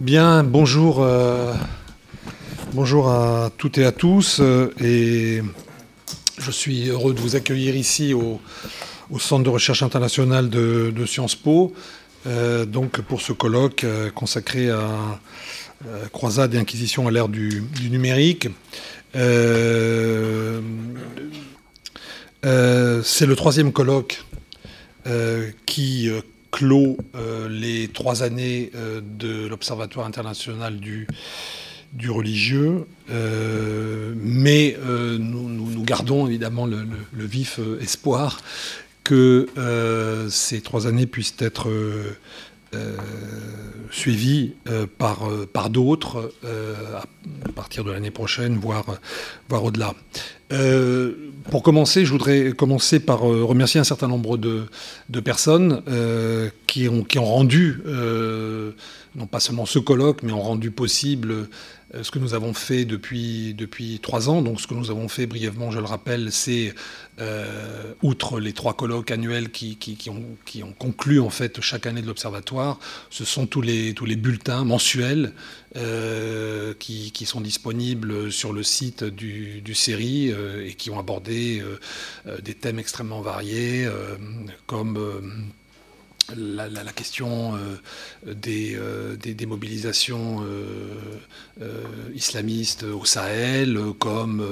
Bien, bonjour, euh, bonjour à toutes et à tous. euh, et je suis heureux de vous accueillir ici au, Centre de recherche internationale de, Sciences Po, euh, donc pour ce colloque consacré à croisade et inquisition à l'ère du, numérique. C'est le troisième colloque qui clôt euh, les trois années euh, de l'Observatoire international du, du religieux, Euh, mais nous, nous- gardons évidemment le, vif espoir que ces trois années puissent être euh, suivies euh, par, euh, par d'autres à partir de l'année prochaine, voire, voire au-delà. Pour commencer, je voudrais commencer par remercier un certain nombre de, de personnes qui, ont, qui ont rendu, non pas seulement ce colloque, mais ont rendu possible ce que nous avons fait depuis, depuis trois ans. Donc ce que nous avons fait brièvement, je le rappelle, c'est, euh, outre les trois colloques annuels qui, qui, ont, qui ont conclu en fait chaque année de l'Observatoire, ce sont tous les, tous les bulletins mensuels euh, qui, qui sont disponibles sur le site du, du CERI euh, et qui ont abordé euh, euh, des thèmes extrêmement variés euh, comme euh, la, question euh, des, euh, des, des mobilisations euh, islamistes au Sahel, comme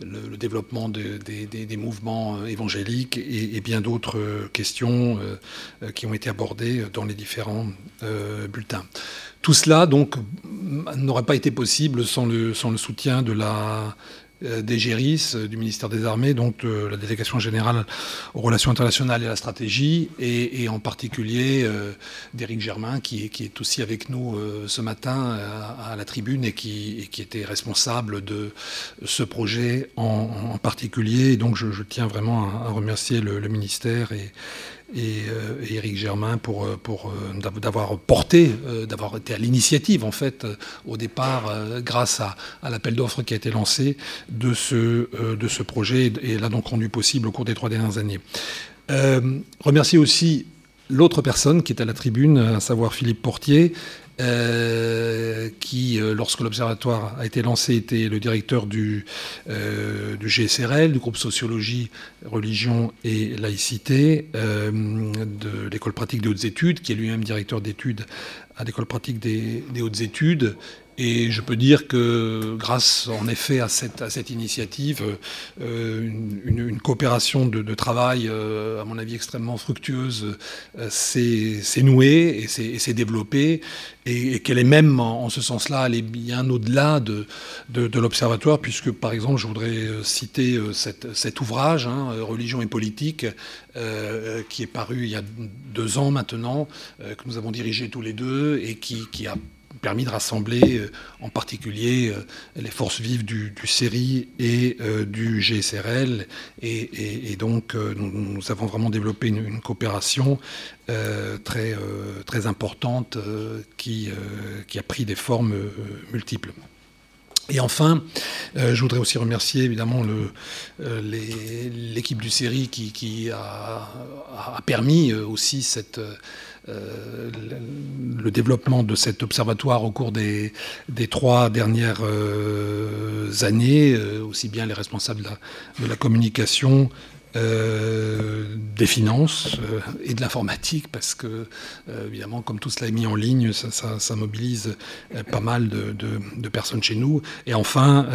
le, développement de- des, des- mouvements évangéliques et, et bien d'autres questions qui ont été abordées dans les différents bulletins. Tout cela, donc, n'aurait pas été possible sans le, sans le soutien de la des GERIS, euh, du ministère des Armées, donc de la délégation générale aux relations internationales et à la stratégie, et, en particulier euh, d'Éric Germain, qui est, aussi avec nous euh, ce matin à, la tribune et qui, était responsable de ce projet en, particulier. Donc je, tiens vraiment à, remercier le ministère et, et, euh, et Éric Germain pour, euh, pour euh, d'av- d'avoir porté, d'avoir été à l'initiative en fait au départ grâce à, à l'appel d'offres qui a été lancé de ce, de ce projet et l'a donc rendu possible au cours des trois dernières années. Remercier aussi l'autre personne qui est à la tribune, à savoir Philippe Portier, euh, qui, euh, lorsque l'Observatoire a été lancé, était le directeur du, euh, GSRL, du groupe Sociologie, Religion et Laïcité, de l'école pratique des hautes études, qui est lui-même directeur d'études à l'école pratique des hautes études. Et je peux dire que grâce en effet à cette, initiative, euh, une, coopération de, travail, euh, à mon avis extrêmement fructueuse, euh, s'est nouée et s'est développée, et, qu'elle est même en, ce sens-là allée bien au-delà de, l'Observatoire, puisque par exemple je voudrais citer cet ouvrage, hein, Religion et politique, qui est paru il y a deux ans maintenant, que nous avons dirigé tous les deux, et qui a permis de rassembler euh, en particulier euh, les forces vives du, du CERI et euh, du GSRL. Et, donc, nous, avons vraiment développé une, coopération très, très importante qui, qui a pris des formes multiples. Et enfin, je voudrais aussi remercier évidemment l'équipe du série qui, a, a permis aussi cette, euh, le, développement de cet observatoire au cours des, trois dernières euh, années, euh, aussi bien les responsables de la communication, euh, des finances euh, et de l'informatique, parce que, euh, évidemment, comme tout cela est mis en ligne, ça, mobilise pas mal de, personnes chez nous. Et enfin,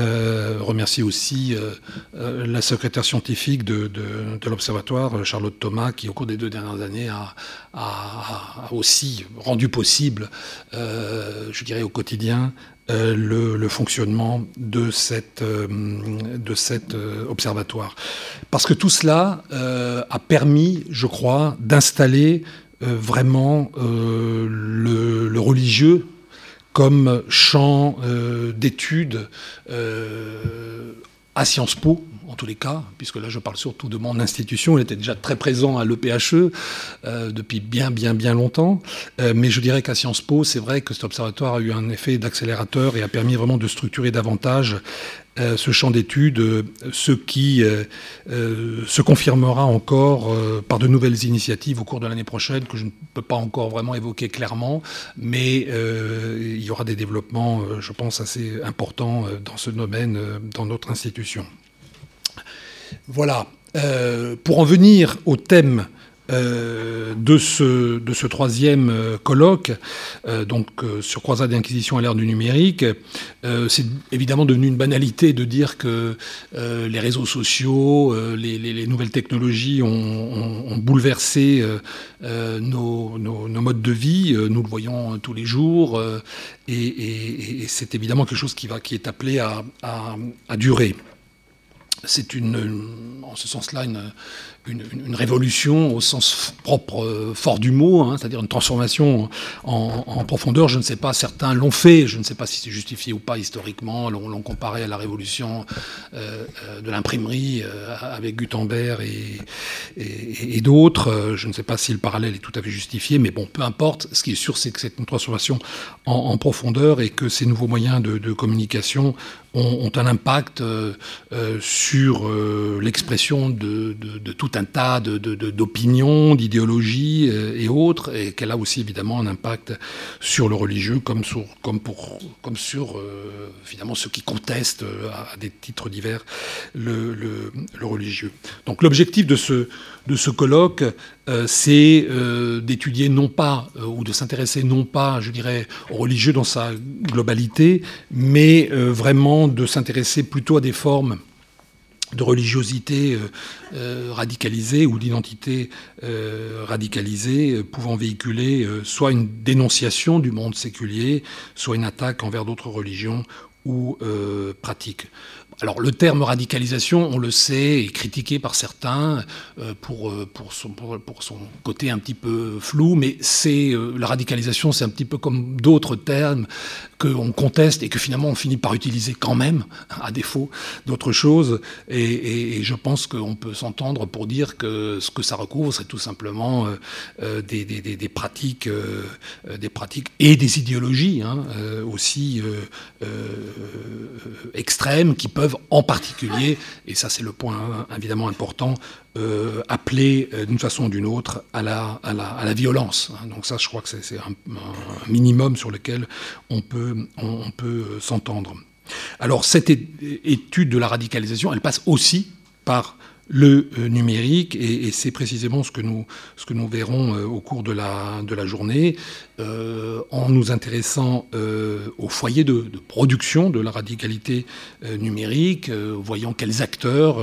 remercier aussi la secrétaire scientifique de, l'Observatoire, Charlotte Thomas, qui, au cours des deux dernières années, a, aussi rendu possible, je dirais, au quotidien, euh, le, le fonctionnement de cette, euh, de cet euh, observatoire. Parce que tout cela a permis, je crois, d'installer vraiment le, le religieux comme champ d'études à Sciences Po tous les cas, puisque là je parle surtout de mon institution, il était déjà très présent à l'EPHE depuis bien, bien, bien longtemps. mais je dirais qu'à Sciences Po, c'est vrai que cet observatoire a eu un effet d'accélérateur et a permis vraiment de structurer davantage euh, ce champ d'études, euh, ce qui euh, se confirmera encore par de nouvelles initiatives au cours de l'année prochaine que je ne peux pas encore vraiment évoquer clairement, mais il y aura des développements, je pense, assez importants dans ce domaine dans notre institution. Voilà. pour en venir au thème euh, de, ce, troisième euh, colloque, euh, donc sur croisade d'inquisition à l'ère du numérique, c'est évidemment devenu une banalité de dire que les réseaux sociaux, les, nouvelles technologies ont, bouleversé nos, modes de vie. Nous le voyons tous les jours, et, c'est évidemment quelque chose qui, va, qui est appelé à durer. C'est une, en ce sens-là, une, une, révolution au sens propre, euh, fort du mot, hein, c'est-à-dire une transformation en, profondeur. Je ne sais pas, certains l'ont fait, je ne sais pas si c'est justifié ou pas historiquement, l'ont comparé à la révolution euh, euh, de l'imprimerie avec Gutenberg et, d'autres. Je ne sais pas si le parallèle est tout à fait justifié, mais bon, peu importe. Ce qui est sûr, c'est que c'est une transformation en, profondeur et que ces nouveaux moyens de, communication ont, un impact sur l'expression de, de, de tout un tas d'opinions, d'idéologies euh, et autres, et qu'elle a aussi évidemment un impact sur le religieux comme sur, comme pour, comme sur euh, finalement ceux qui contestent euh, à, des titres divers le, le, religieux. Donc l'objectif de ce, de ce colloque, c'est d'étudier non pas, ou de s'intéresser non pas, je dirais, au religieux dans sa globalité, mais vraiment de s'intéresser plutôt à des formes de religiosité euh, euh, radicalisée ou d'identité euh, radicalisée pouvant véhiculer soit une dénonciation du monde séculier, soit une attaque envers d'autres religions ou pratiques. Alors le terme radicalisation, on le sait, est critiqué par certains pour, pour, son, pour, son, côté un petit peu flou, mais c'est la radicalisation, c'est un petit peu comme d'autres termes qu'on conteste et que finalement on finit par utiliser quand même, à défaut d'autres choses. Et, je pense qu'on peut s'entendre pour dire que ce que ça recouvre, c'est tout simplement euh, euh, des, des, pratiques, euh, des pratiques et des idéologies hein, aussi extrêmes qui peuvent en particulier, et ça c'est le point évidemment important, euh, appeler euh, d'une façon ou d'une autre à la, à, la, violence. Hein. Donc ça, je crois que c'est un, minimum sur lequel on peut, on peut s'entendre. Alors cette étude de la radicalisation, elle passe aussi par le euh, numérique, et, c'est précisément ce que nous, ce que nous verrons euh, au cours de la, de la journée, euh, en nous intéressant au foyer de, production de la radicalité numérique, voyant quels acteurs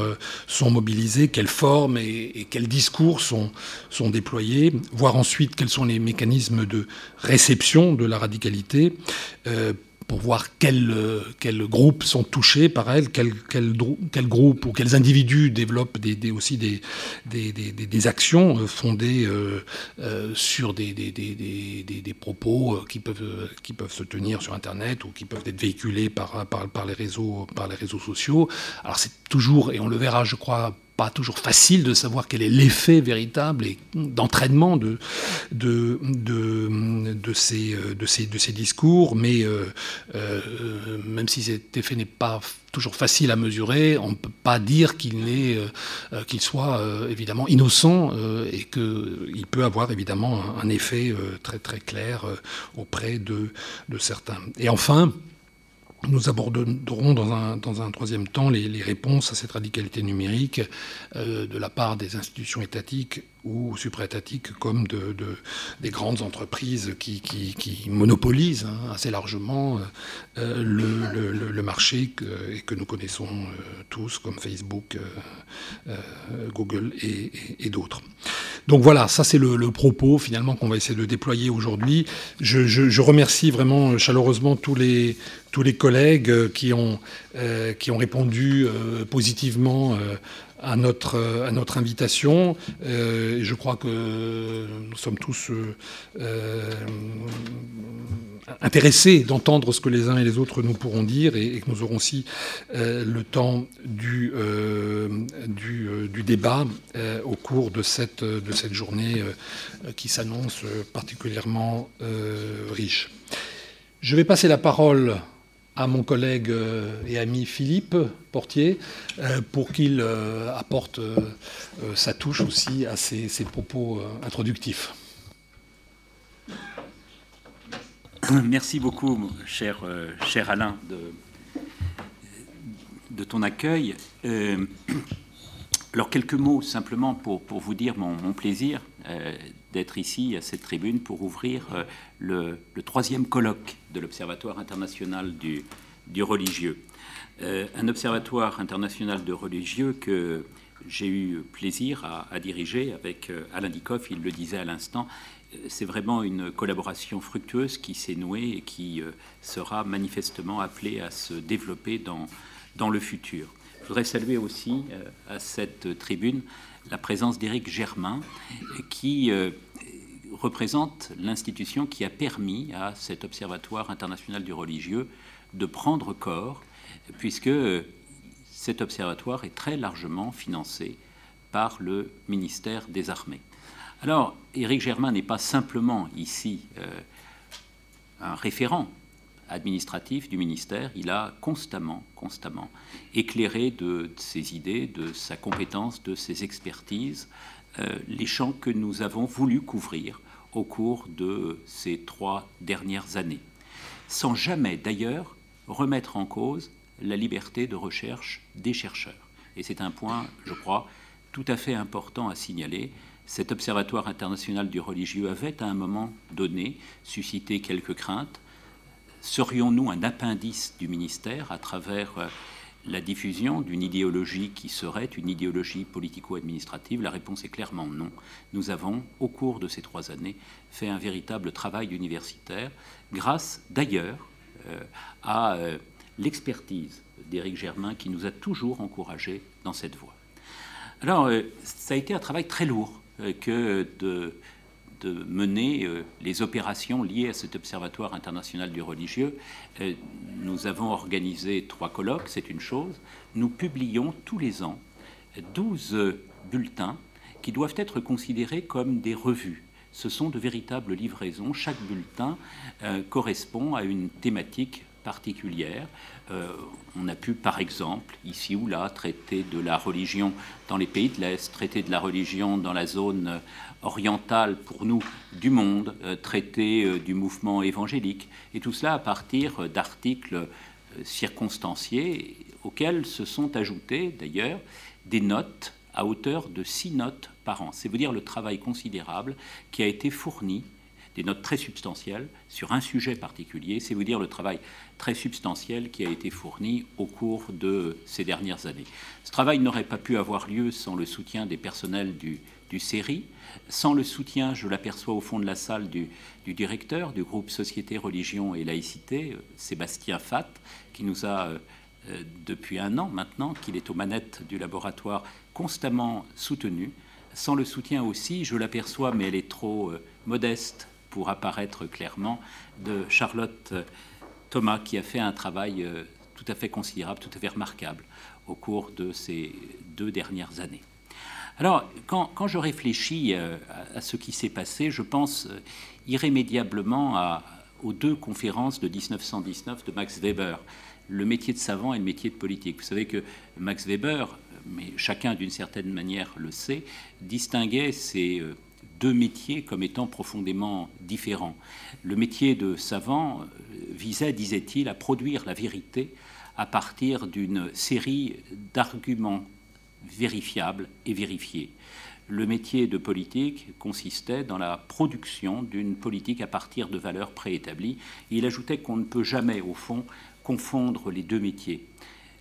sont mobilisés, quelles formes et, et, quels discours sont, sont déployés, voir ensuite quels sont les mécanismes de réception de la radicalité pour voir quels, euh, quels groupes sont touchés par elle, quels quel, quel groupes ou quels individus développent des, aussi des, des, des, actions euh, fondées euh, sur des, des, propos qui peuvent, qui peuvent se tenir sur Internet ou qui peuvent être véhiculés par, par, par, les, réseaux, par les réseaux sociaux. Alors c'est toujours, et on le verra je crois pas toujours facile de savoir quel est l'effet véritable et d'entraînement de, de, de, ces, de, ces, de ces discours, mais euh, euh, même si cet effet n'est pas toujours facile à mesurer, on ne peut pas dire qu'il euh, qu'il soit évidemment innocent et qu'il peut avoir évidemment un, effet très très clair auprès de, de certains. Et enfin, nous aborderons dans un, troisième temps les, réponses à cette radicalité numérique euh, de la part des institutions étatiques ou suprétatiques comme de, des grandes entreprises qui, monopolisent hein, assez largement euh, le, marché que, et que nous connaissons euh, tous comme Facebook, Google et, d'autres. Donc voilà, ça c'est le, propos finalement qu'on va essayer de déployer aujourd'hui. Je remercie vraiment chaleureusement tous les tous les collègues euh, qui ont, euh, qui ont répondu euh, positivement à notre, à notre invitation. je crois que nous sommes tous intéressés d'entendre ce que les uns et les autres nous pourront dire et, que nous aurons aussi le temps du, du, débat au cours de cette, de cette journée qui s'annonce particulièrement riche. Je vais passer la parole à mon collègue euh, et ami Philippe Portier euh, pour qu'il euh, apporte sa touche aussi à ces, propos introductifs. Merci beaucoup, cher, cher Alain, de, de ton accueil. alors, quelques mots simplement pour, pour vous dire mon plaisir d'être ici à cette tribune pour ouvrir euh, le, troisième colloque de l'Observatoire international du, du religieux. Euh, un observatoire international de religieux que j'ai eu plaisir à, diriger avec euh, Alain Dikoff, il le disait à l'instant. C'est vraiment une collaboration fructueuse qui s'est nouée et qui sera manifestement appelée à se développer dans, dans le futur. Je voudrais saluer aussi à cette tribune la présence d'Éric Germain, qui euh, représente l'institution qui a permis à cet Observatoire international du religieux de prendre corps, puisque cet observatoire est très largement financé par le ministère des Armées. Alors, Éric Germain n'est pas simplement ici euh, un référent administratif du ministère, il a constamment, constamment éclairé de, ses idées, de sa compétence, de ses expertises, euh, les champs que nous avons voulu couvrir au cours de ces trois dernières années, sans jamais d'ailleurs remettre en cause la liberté de recherche des chercheurs. Et c'est un point, je crois, tout à fait important à signaler. Cet observatoire international du religieux avait à un moment donné suscité quelques craintes, Serions-nous un appendice du ministère à travers euh, la diffusion d'une idéologie qui serait une idéologie politico-administrative? La réponse est clairement non. Nous avons, au cours de ces trois années, fait un véritable travail universitaire, grâce d'ailleurs euh, à euh, l'expertise d'Éric Germain qui nous a toujours encouragés dans cette voie. Alors, ça a été un travail très lourd que de de mener euh, les opérations liées à cet observatoire international du religieux. Euh, nous avons organisé trois colloques, c'est une chose. Nous publions tous les ans 12 bulletins qui doivent être considérés comme des revues. Ce sont de véritables livraisons. Chaque bulletin euh, correspond à une thématique particulière. On a pu, par exemple, ici ou là, traiter de la religion dans les pays de l'Est, traiter de la religion dans la zone orientale pour nous du monde, euh, traité euh, du mouvement évangélique, et tout cela à partir d'articles euh, circonstanciés auxquels se sont ajoutés d'ailleurs des notes à hauteur de six notes par an. C'est vous dire le travail considérable qui a été fourni, des notes très substantielles sur un sujet particulier, c'est vous dire le travail très substantiel qui a été fourni au cours de ces dernières années. Ce travail n'aurait pas pu avoir lieu sans le soutien des personnels du, du CERI, sans le soutien, je l'aperçois au fond de la salle, du, directeur du groupe Société, Religion et Laïcité, euh, Sébastien Fatt, qui nous a, euh, euh, depuis un an maintenant, qu'il est aux manettes du laboratoire, constamment soutenu. Sans le soutien aussi, je l'aperçois, mais elle est trop modeste pour apparaître clairement, de Charlotte Thomas, qui a fait un travail tout à fait considérable, tout à fait remarquable au cours de ces deux dernières années. Alors, quand, je réfléchis euh, à, ce qui s'est passé, je pense euh, irrémédiablement aux deux conférences de 1919 de Max Weber, le métier de savant et le métier de politique. Vous savez que Max Weber, mais chacun d'une certaine manière le sait, distinguait ces euh, deux métiers comme étant profondément différents. Le métier de savant visait, disait-il, à produire la vérité à partir d'une série d'arguments vérifiable et vérifié. Le métier de politique consistait dans la production d'une politique à partir de valeurs préétablies. il ajoutait qu'on ne peut jamais, au fond, confondre les deux métiers.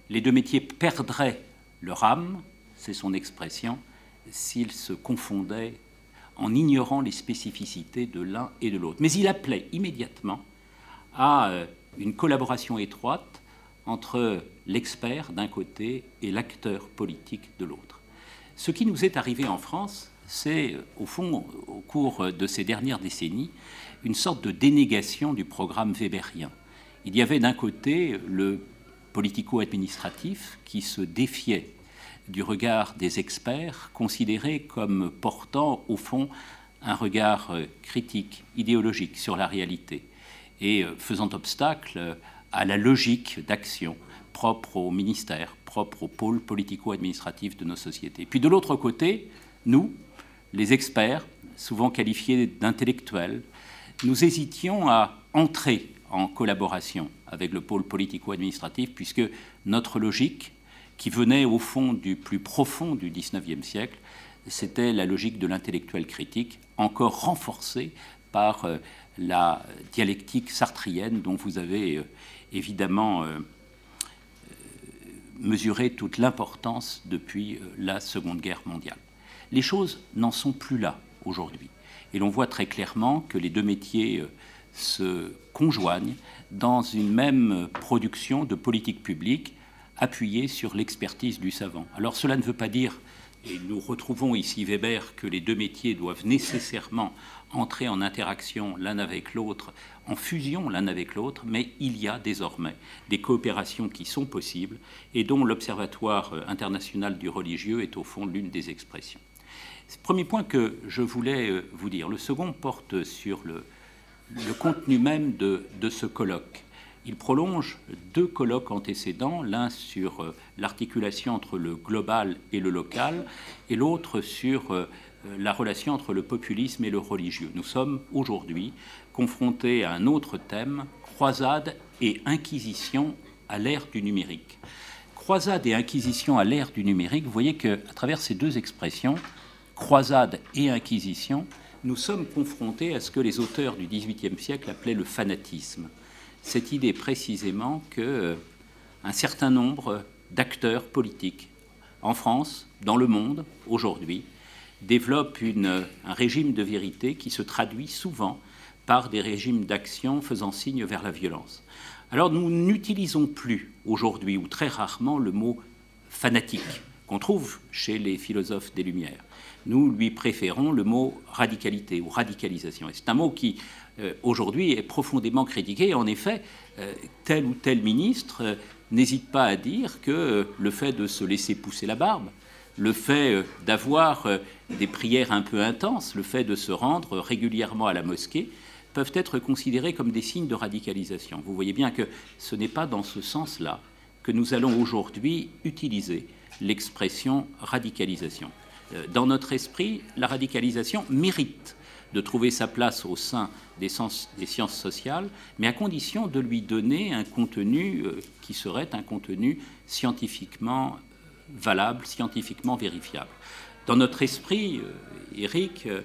Les deux métiers perdraient leur âme, c'est son expression, s'ils se confondaient en ignorant les spécificités de l'un et de l'autre. Mais il appelait immédiatement à euh, une collaboration étroite entre l'expert d'un côté et l'acteur politique de l'autre. Ce qui nous est arrivé en France c'est au fond, au cours de ces dernières décennies, une sorte de dénégation du programme weberien. Il y avait d'un côté le politico-administratif qui se défiait du regard des experts, considérés comme portant au fond un regard euh, critique, idéologique sur la réalité, et euh, faisant obstacle à la logique d'action propre au ministère, propre au pôle politico-administratif de nos sociétés. Puis de l'autre côté, nous, les experts, souvent qualifiés d'intellectuels, nous hésitions à entrer en collaboration avec le pôle politico-administratif, puisque notre logique, qui venait au fond du plus profond du XIXe siècle, c'était la logique de l'intellectuel critique, encore renforcée par euh, la dialectique sartrienne dont vous avez euh, évidemment euh, mesuré toute l'importance depuis la Seconde Guerre mondiale. Les choses n'en sont plus là aujourd'hui. Et l'on voit très clairement que les deux métiers se conjoignent dans une même production de politique publique appuyée sur l'expertise du savant. Alors cela ne veut pas dire, et nous retrouvons ici Weber, que les deux métiers doivent nécessairement entrer en interaction l'un avec l'autre, en fusion l'un avec l'autre, mais il y a désormais des coopérations qui sont possibles et dont l'Observatoire international du religieux est au fond l'une des expressions. Premier point que je voulais euh, vous dire. Le second porte sur le contenu même de, ce colloque. Il prolonge deux colloques antécédents, l'un sur euh, l'articulation entre le global et le local, et l'autre sur euh, la relation entre le populisme et le religieux. Nous sommes aujourd'hui confrontés à un autre thème, croisade et inquisition à l'ère du numérique. Croisade et inquisition à l'ère du numérique, vous voyez qu'à travers ces deux expressions, croisade et inquisition, nous sommes confrontés à ce que les auteurs du XVIIIe siècle appelaient le fanatisme. Cette idée précisément que euh, un certain nombre d'acteurs politiques en France, dans le monde aujourd'hui, développent un régime de vérité qui se traduit souvent par des régimes d'action faisant signe vers la violence. Alors nous n'utilisons plus aujourd'hui ou très rarement le mot fanatique qu'on trouve chez les philosophes des Lumières nous lui préférons le mot radicalité ou radicalisation. Et c'est un mot qui, aujourd'hui, est profondément critiqué. En effet, euh, tel ou tel ministre euh, n'hésite pas à dire que le fait de se laisser pousser la barbe, le fait d'avoir des prières un peu intenses, le fait de se rendre régulièrement à la mosquée, peuvent être considérés comme des signes de radicalisation. Vous voyez bien que ce n'est pas dans ce sens-là que nous allons aujourd'hui utiliser l'expression radicalisation. Euh, dans notre esprit, la radicalisation mérite de trouver sa place au sein des, sciences sociales, mais à condition de lui donner un contenu euh, qui serait un contenu scientifiquement valable, scientifiquement vérifiable. Dans notre esprit, Eric, euh,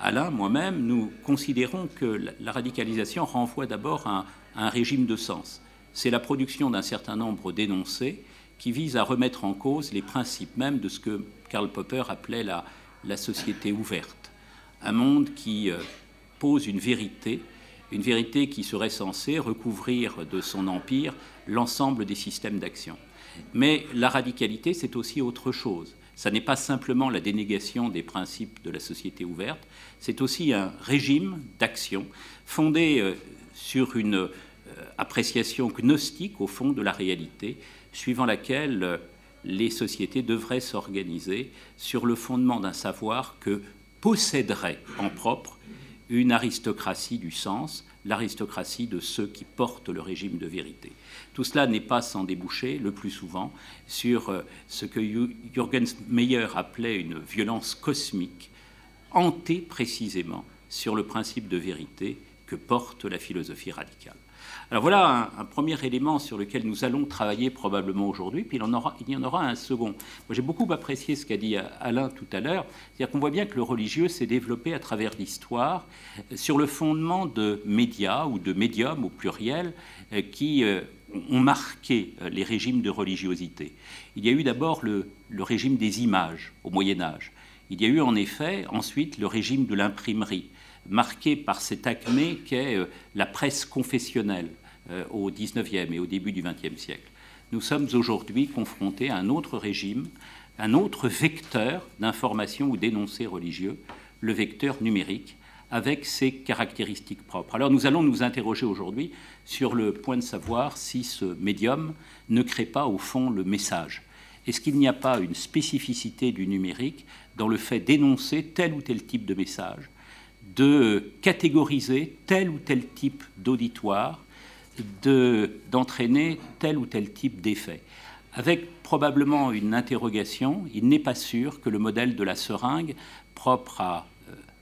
Alain, moi-même, nous considérons que la radicalisation renvoie d'abord à un régime de sens. C'est la production d'un certain nombre d'énoncés qui vise à remettre en cause les principes même de ce que Karl Popper appelait la, la société ouverte. Un monde qui euh, pose une vérité, une vérité qui serait censée recouvrir de son empire l'ensemble des systèmes d'action. Mais la radicalité, c'est aussi autre chose. Ça n'est pas simplement la dénégation des principes de la société ouverte, c'est aussi un régime d'action fondé euh, sur une euh, appréciation gnostique au fond de la réalité, suivant laquelle les sociétés devraient s'organiser sur le fondement d'un savoir que posséderait en propre une aristocratie du sens, l'aristocratie de ceux qui portent le régime de vérité. Tout cela n'est pas sans déboucher, le plus souvent, sur euh, ce que Jürgens Meyer appelait une violence cosmique, hantée précisément sur le principe de vérité que porte la philosophie radicale. Alors voilà un, premier élément sur lequel nous allons travailler probablement aujourd'hui, puis il, en aura, il y en aura un second. Moi j'ai beaucoup apprécié ce qu'a dit Alain tout à l'heure, c'est-à-dire qu'on voit bien que le religieux s'est développé à travers l'histoire sur le fondement de médias ou de médiums au pluriel euh, qui euh, ont marqué euh, les régimes de religiosité. Il y a eu d'abord le régime des images au Moyen Âge. Il y a eu en effet ensuite le régime de l'imprimerie marqué par cette acmé qu'est euh, la presse confessionnelle euh, au XIXe et au début du XXe siècle. Nous sommes aujourd'hui confrontés à un autre régime un autre vecteur d'information ou d'énoncé religieux, le vecteur numérique, avec ses caractéristiques propres. Alors nous allons nous interroger aujourd'hui sur le point de savoir si ce médium ne crée pas au fond le message. Est-ce qu'il n'y a pas une spécificité du numérique dans le fait d'énoncer tel ou tel type de message, de catégoriser tel ou tel type d'auditoire, d'entraîner tel ou tel type d'effet avec probablement une interrogation, il n'est pas sûr que le modèle de la seringue propre à,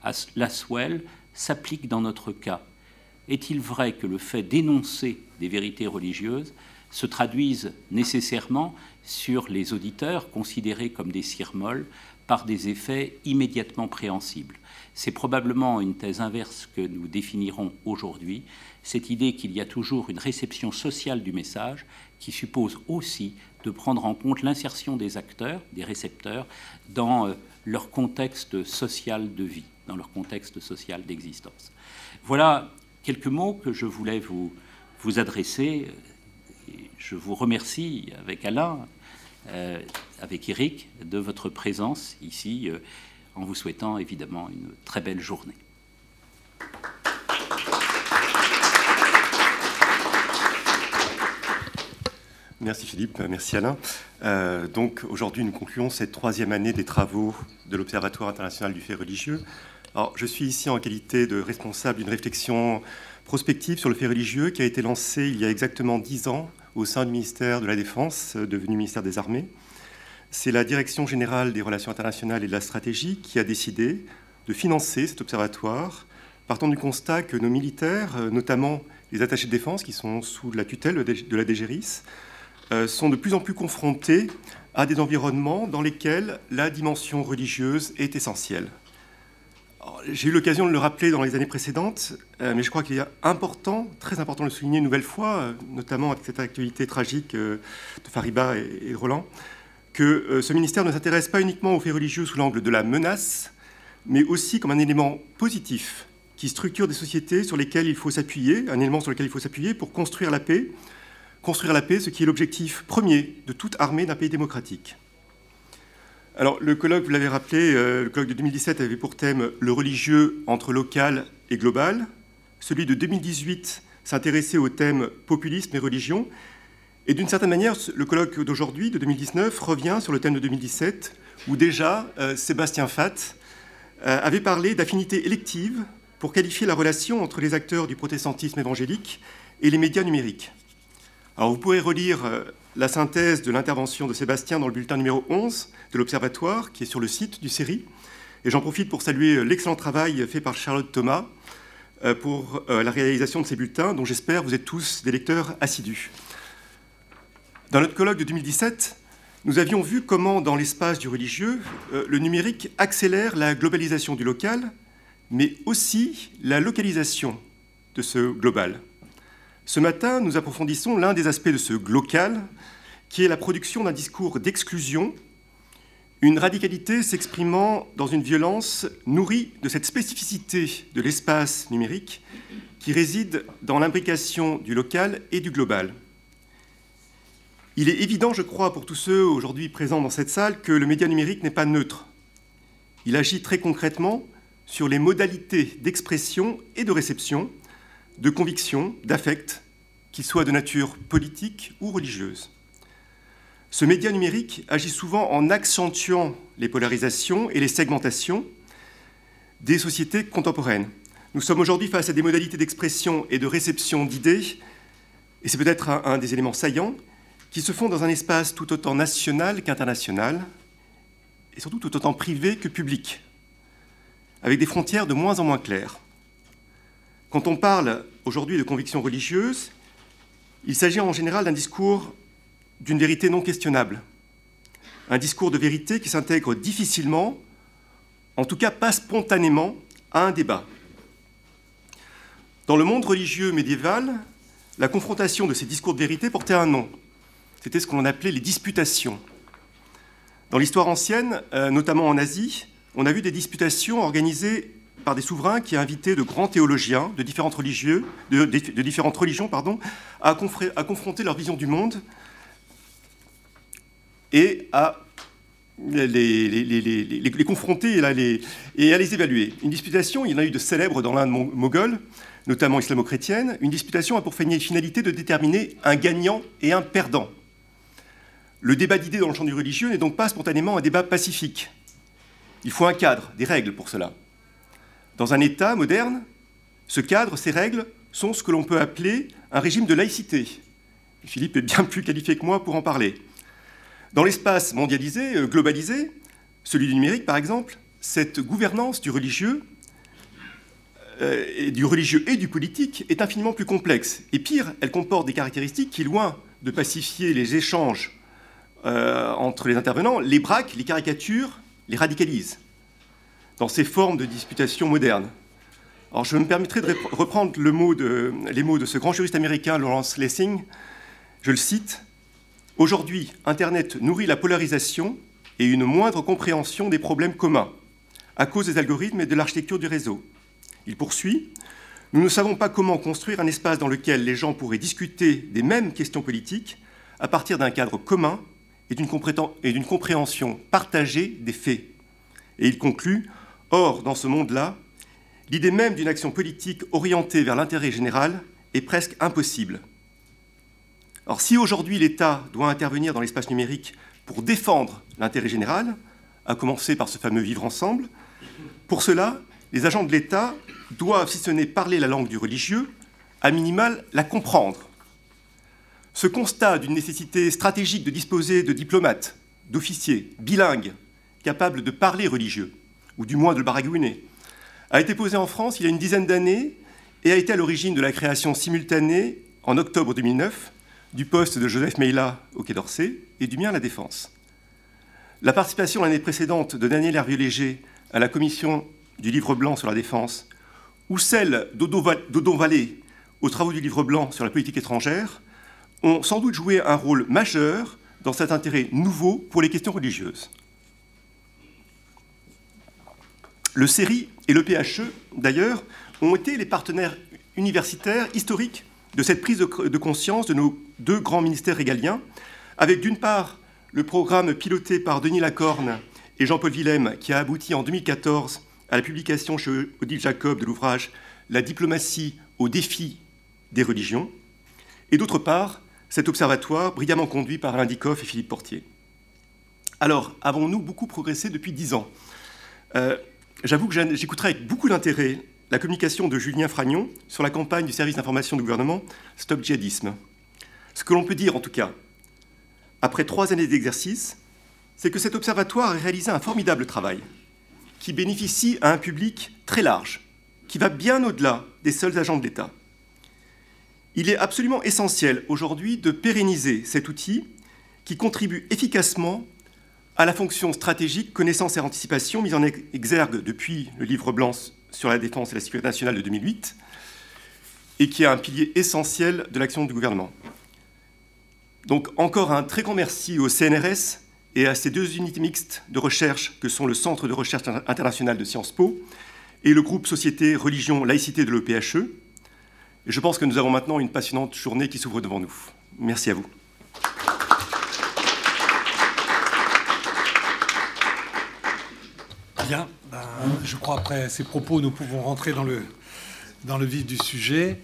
euh, la swell s'applique dans notre cas. Est-il vrai que le fait d'énoncer des vérités religieuses se traduise nécessairement sur les auditeurs considérés comme des molles par des effets immédiatement préhensibles? C'est probablement une thèse inverse que nous définirons aujourd'hui, cette idée qu'il y a toujours une réception sociale du message qui suppose aussi de prendre en compte l'insertion des acteurs, des récepteurs, dans euh, leur contexte social de vie, dans leur contexte social d'existence. Voilà quelques mots que je voulais vous, vous adresser. Je vous remercie avec Alain, euh, avec Eric, de votre présence ici, euh, en vous souhaitant évidemment une très belle journée. Merci Philippe, merci Alain. Euh, donc aujourd'hui, nous concluons cette troisième année des travaux de l'Observatoire international du fait religieux. Alors, je suis ici en qualité de responsable d'une réflexion prospective sur le fait religieux qui a été lancée il y a exactement dix ans au sein du ministère de la Défense, euh, devenu ministère des Armées. C'est la Direction générale des relations internationales et de la stratégie qui a décidé de financer cet observatoire, partant du constat que nos militaires, euh, notamment les attachés de défense qui sont sous la tutelle de la DGRIS, euh, sont de plus en plus confrontés à des environnements dans lesquels la dimension religieuse est essentielle. J'ai eu l'occasion de le rappeler dans les années précédentes, euh, mais je crois qu'il est important, très important de le souligner une nouvelle fois, notamment avec cette actualité tragique de Fariba et Roland, que ce ministère ne s'intéresse pas uniquement aux faits religieux sous l'angle de la menace, mais aussi comme un élément positif qui structure des sociétés sur lesquelles il faut s'appuyer, un élément sur lequel il faut s'appuyer pour construire la paix, construire la paix, ce qui est l'objectif premier de toute armée d'un pays démocratique. Alors, le colloque, vous l'avez rappelé, euh, le colloque de 2017 avait pour thème le religieux entre local et global. Celui de 2018 s'intéressait au thème populisme et religion. Et d'une certaine manière, le colloque d'aujourd'hui, de 2019, revient sur le thème de 2017, où déjà euh, Sébastien Fatt euh, avait parlé d'affinité élective pour qualifier la relation entre les acteurs du protestantisme évangélique et les médias numériques. Alors vous pourrez relire euh, la synthèse de l'intervention de Sébastien dans le bulletin numéro 11 de l'Observatoire, qui est sur le site du série. Et j'en profite pour saluer l'excellent travail fait par Charlotte Thomas pour la réalisation de ces bulletins, dont j'espère vous êtes tous des lecteurs assidus. Dans notre colloque de 2017, nous avions vu comment, dans l'espace du religieux, le numérique accélère la globalisation du local, mais aussi la localisation de ce global. Ce matin, nous approfondissons l'un des aspects de ce glocal, qui est la production d'un discours d'exclusion, une radicalité s'exprimant dans une violence nourrie de cette spécificité de l'espace numérique qui réside dans l'imbrication du local et du global. Il est évident, je crois, pour tous ceux aujourd'hui présents dans cette salle, que le média numérique n'est pas neutre. Il agit très concrètement sur les modalités d'expression et de réception de convictions, d'affects, qu'ils soient de nature politique ou religieuse. Ce média numérique agit souvent en accentuant les polarisations et les segmentations des sociétés contemporaines. Nous sommes aujourd'hui face à des modalités d'expression et de réception d'idées, et c'est peut-être un, des éléments saillants, qui se font dans un espace tout autant national qu'international, et surtout tout autant privé que public, avec des frontières de moins en moins claires. Quand on parle aujourd'hui de convictions religieuses, il s'agit en général d'un discours d'une vérité non questionnable, un discours de vérité qui s'intègre difficilement, en tout cas pas spontanément, à un débat. Dans le monde religieux médiéval, la confrontation de ces discours de vérité portait un nom. C'était ce qu'on appelait les disputations. Dans l'histoire ancienne, euh, notamment en Asie, on a vu des disputations organisées par des souverains qui invitaient de grands théologiens de différentes, religions pardon, à, confronter leur vision du monde et à les, confronter et à les évaluer. Une disputation, il y en a eu de célèbres dans l'Inde moghole, notamment islamo-chrétienne. Une disputation a pour finalité de déterminer un gagnant et un perdant. Le débat d'idées dans le champ du religieux n'est donc pas spontanément un débat pacifique. Il faut un cadre, des règles pour cela. Dans un État moderne, ce cadre, ces règles, sont ce que l'on peut appeler un régime de laïcité. Philippe est bien plus qualifié que moi pour en parler. Dans l'espace mondialisé, euh, globalisé, celui du numérique par exemple, cette gouvernance du religieux, euh, du religieux et du politique est infiniment plus complexe. Et pire, elle comporte des caractéristiques qui, loin de pacifier les échanges euh, entre les intervenants, les braquent, les caricaturent, les radicalisent dans ces formes de disputation modernes. Alors je me permettrai de reprendre les mots de ce grand juriste américain, Lawrence Lessing. Je le cite Aujourd'hui, Internet nourrit la polarisation et une moindre compréhension des problèmes communs à cause des algorithmes et de l'architecture du réseau. Il poursuit Nous ne savons pas comment construire un espace dans lequel les gens pourraient discuter des mêmes questions politiques à partir d'un cadre commun et d'une compréhension partagée des faits. Et il conclut Or, dans ce monde-là, l'idée même d'une action politique orientée vers l'intérêt général est presque impossible. Or, si aujourd'hui l'État doit intervenir dans l'espace numérique pour défendre l'intérêt général, à commencer par ce fameux vivre ensemble, pour cela, les agents de l'État doivent, si ce n'est parler la langue du religieux, à minimal la comprendre. Ce constat d'une nécessité stratégique de disposer de diplomates, d'officiers bilingues, capables de parler religieux, ou du moins de le baragouiner, a été posé en France il y a une dizaine d'années et a été à l'origine de la création simultanée, en octobre 2009, du poste de Joseph Meila au Quai d'Orsay et du mien à la Défense. La participation l'année précédente de Daniel Hervieux-Léger à la commission du livre blanc sur la défense, ou celle d'Odon Vallée aux travaux du livre blanc sur la politique étrangère, ont sans doute joué un rôle majeur dans cet intérêt nouveau pour les questions religieuses. Le CERI et le PHE, d'ailleurs, ont été les partenaires universitaires historiques de cette prise de conscience de nos deux grands ministères régaliens, avec d'une part le programme piloté par Denis Lacorne et Jean-Paul Willem, qui a abouti en 2014 à la publication chez Odile Jacob de l'ouvrage La diplomatie au défi des religions, et d'autre part cet observatoire brillamment conduit par Alain Dicoff et Philippe Portier. Alors, avons-nous beaucoup progressé depuis dix ans? Euh, J'avoue que j'écouterai avec beaucoup d'intérêt la communication de Julien Fragnon sur la campagne du service d'information du gouvernement Stop Djihadisme. Ce que l'on peut dire, en tout cas, après trois années d'exercice, c'est que cet observatoire a réalisé un formidable travail qui bénéficie à un public très large, qui va bien au-delà des seuls agents de l'État. Il est absolument essentiel aujourd'hui de pérenniser cet outil qui contribue efficacement à la fonction stratégique connaissance et anticipation mise en exergue depuis le livre blanc sur la défense et la sécurité nationale de 2008 et qui est un pilier essentiel de l'action du gouvernement. Donc encore un très grand merci au CNRS et à ces deux unités mixtes de recherche que sont le Centre de recherche internationale de Sciences Po et le groupe Société, Religion, Laïcité de l'EPHE. Et je pense que nous avons maintenant une passionnante journée qui s'ouvre devant nous. Merci à vous. Bien, ben, je crois après ces propos, nous pouvons rentrer dans le, dans le vif du sujet.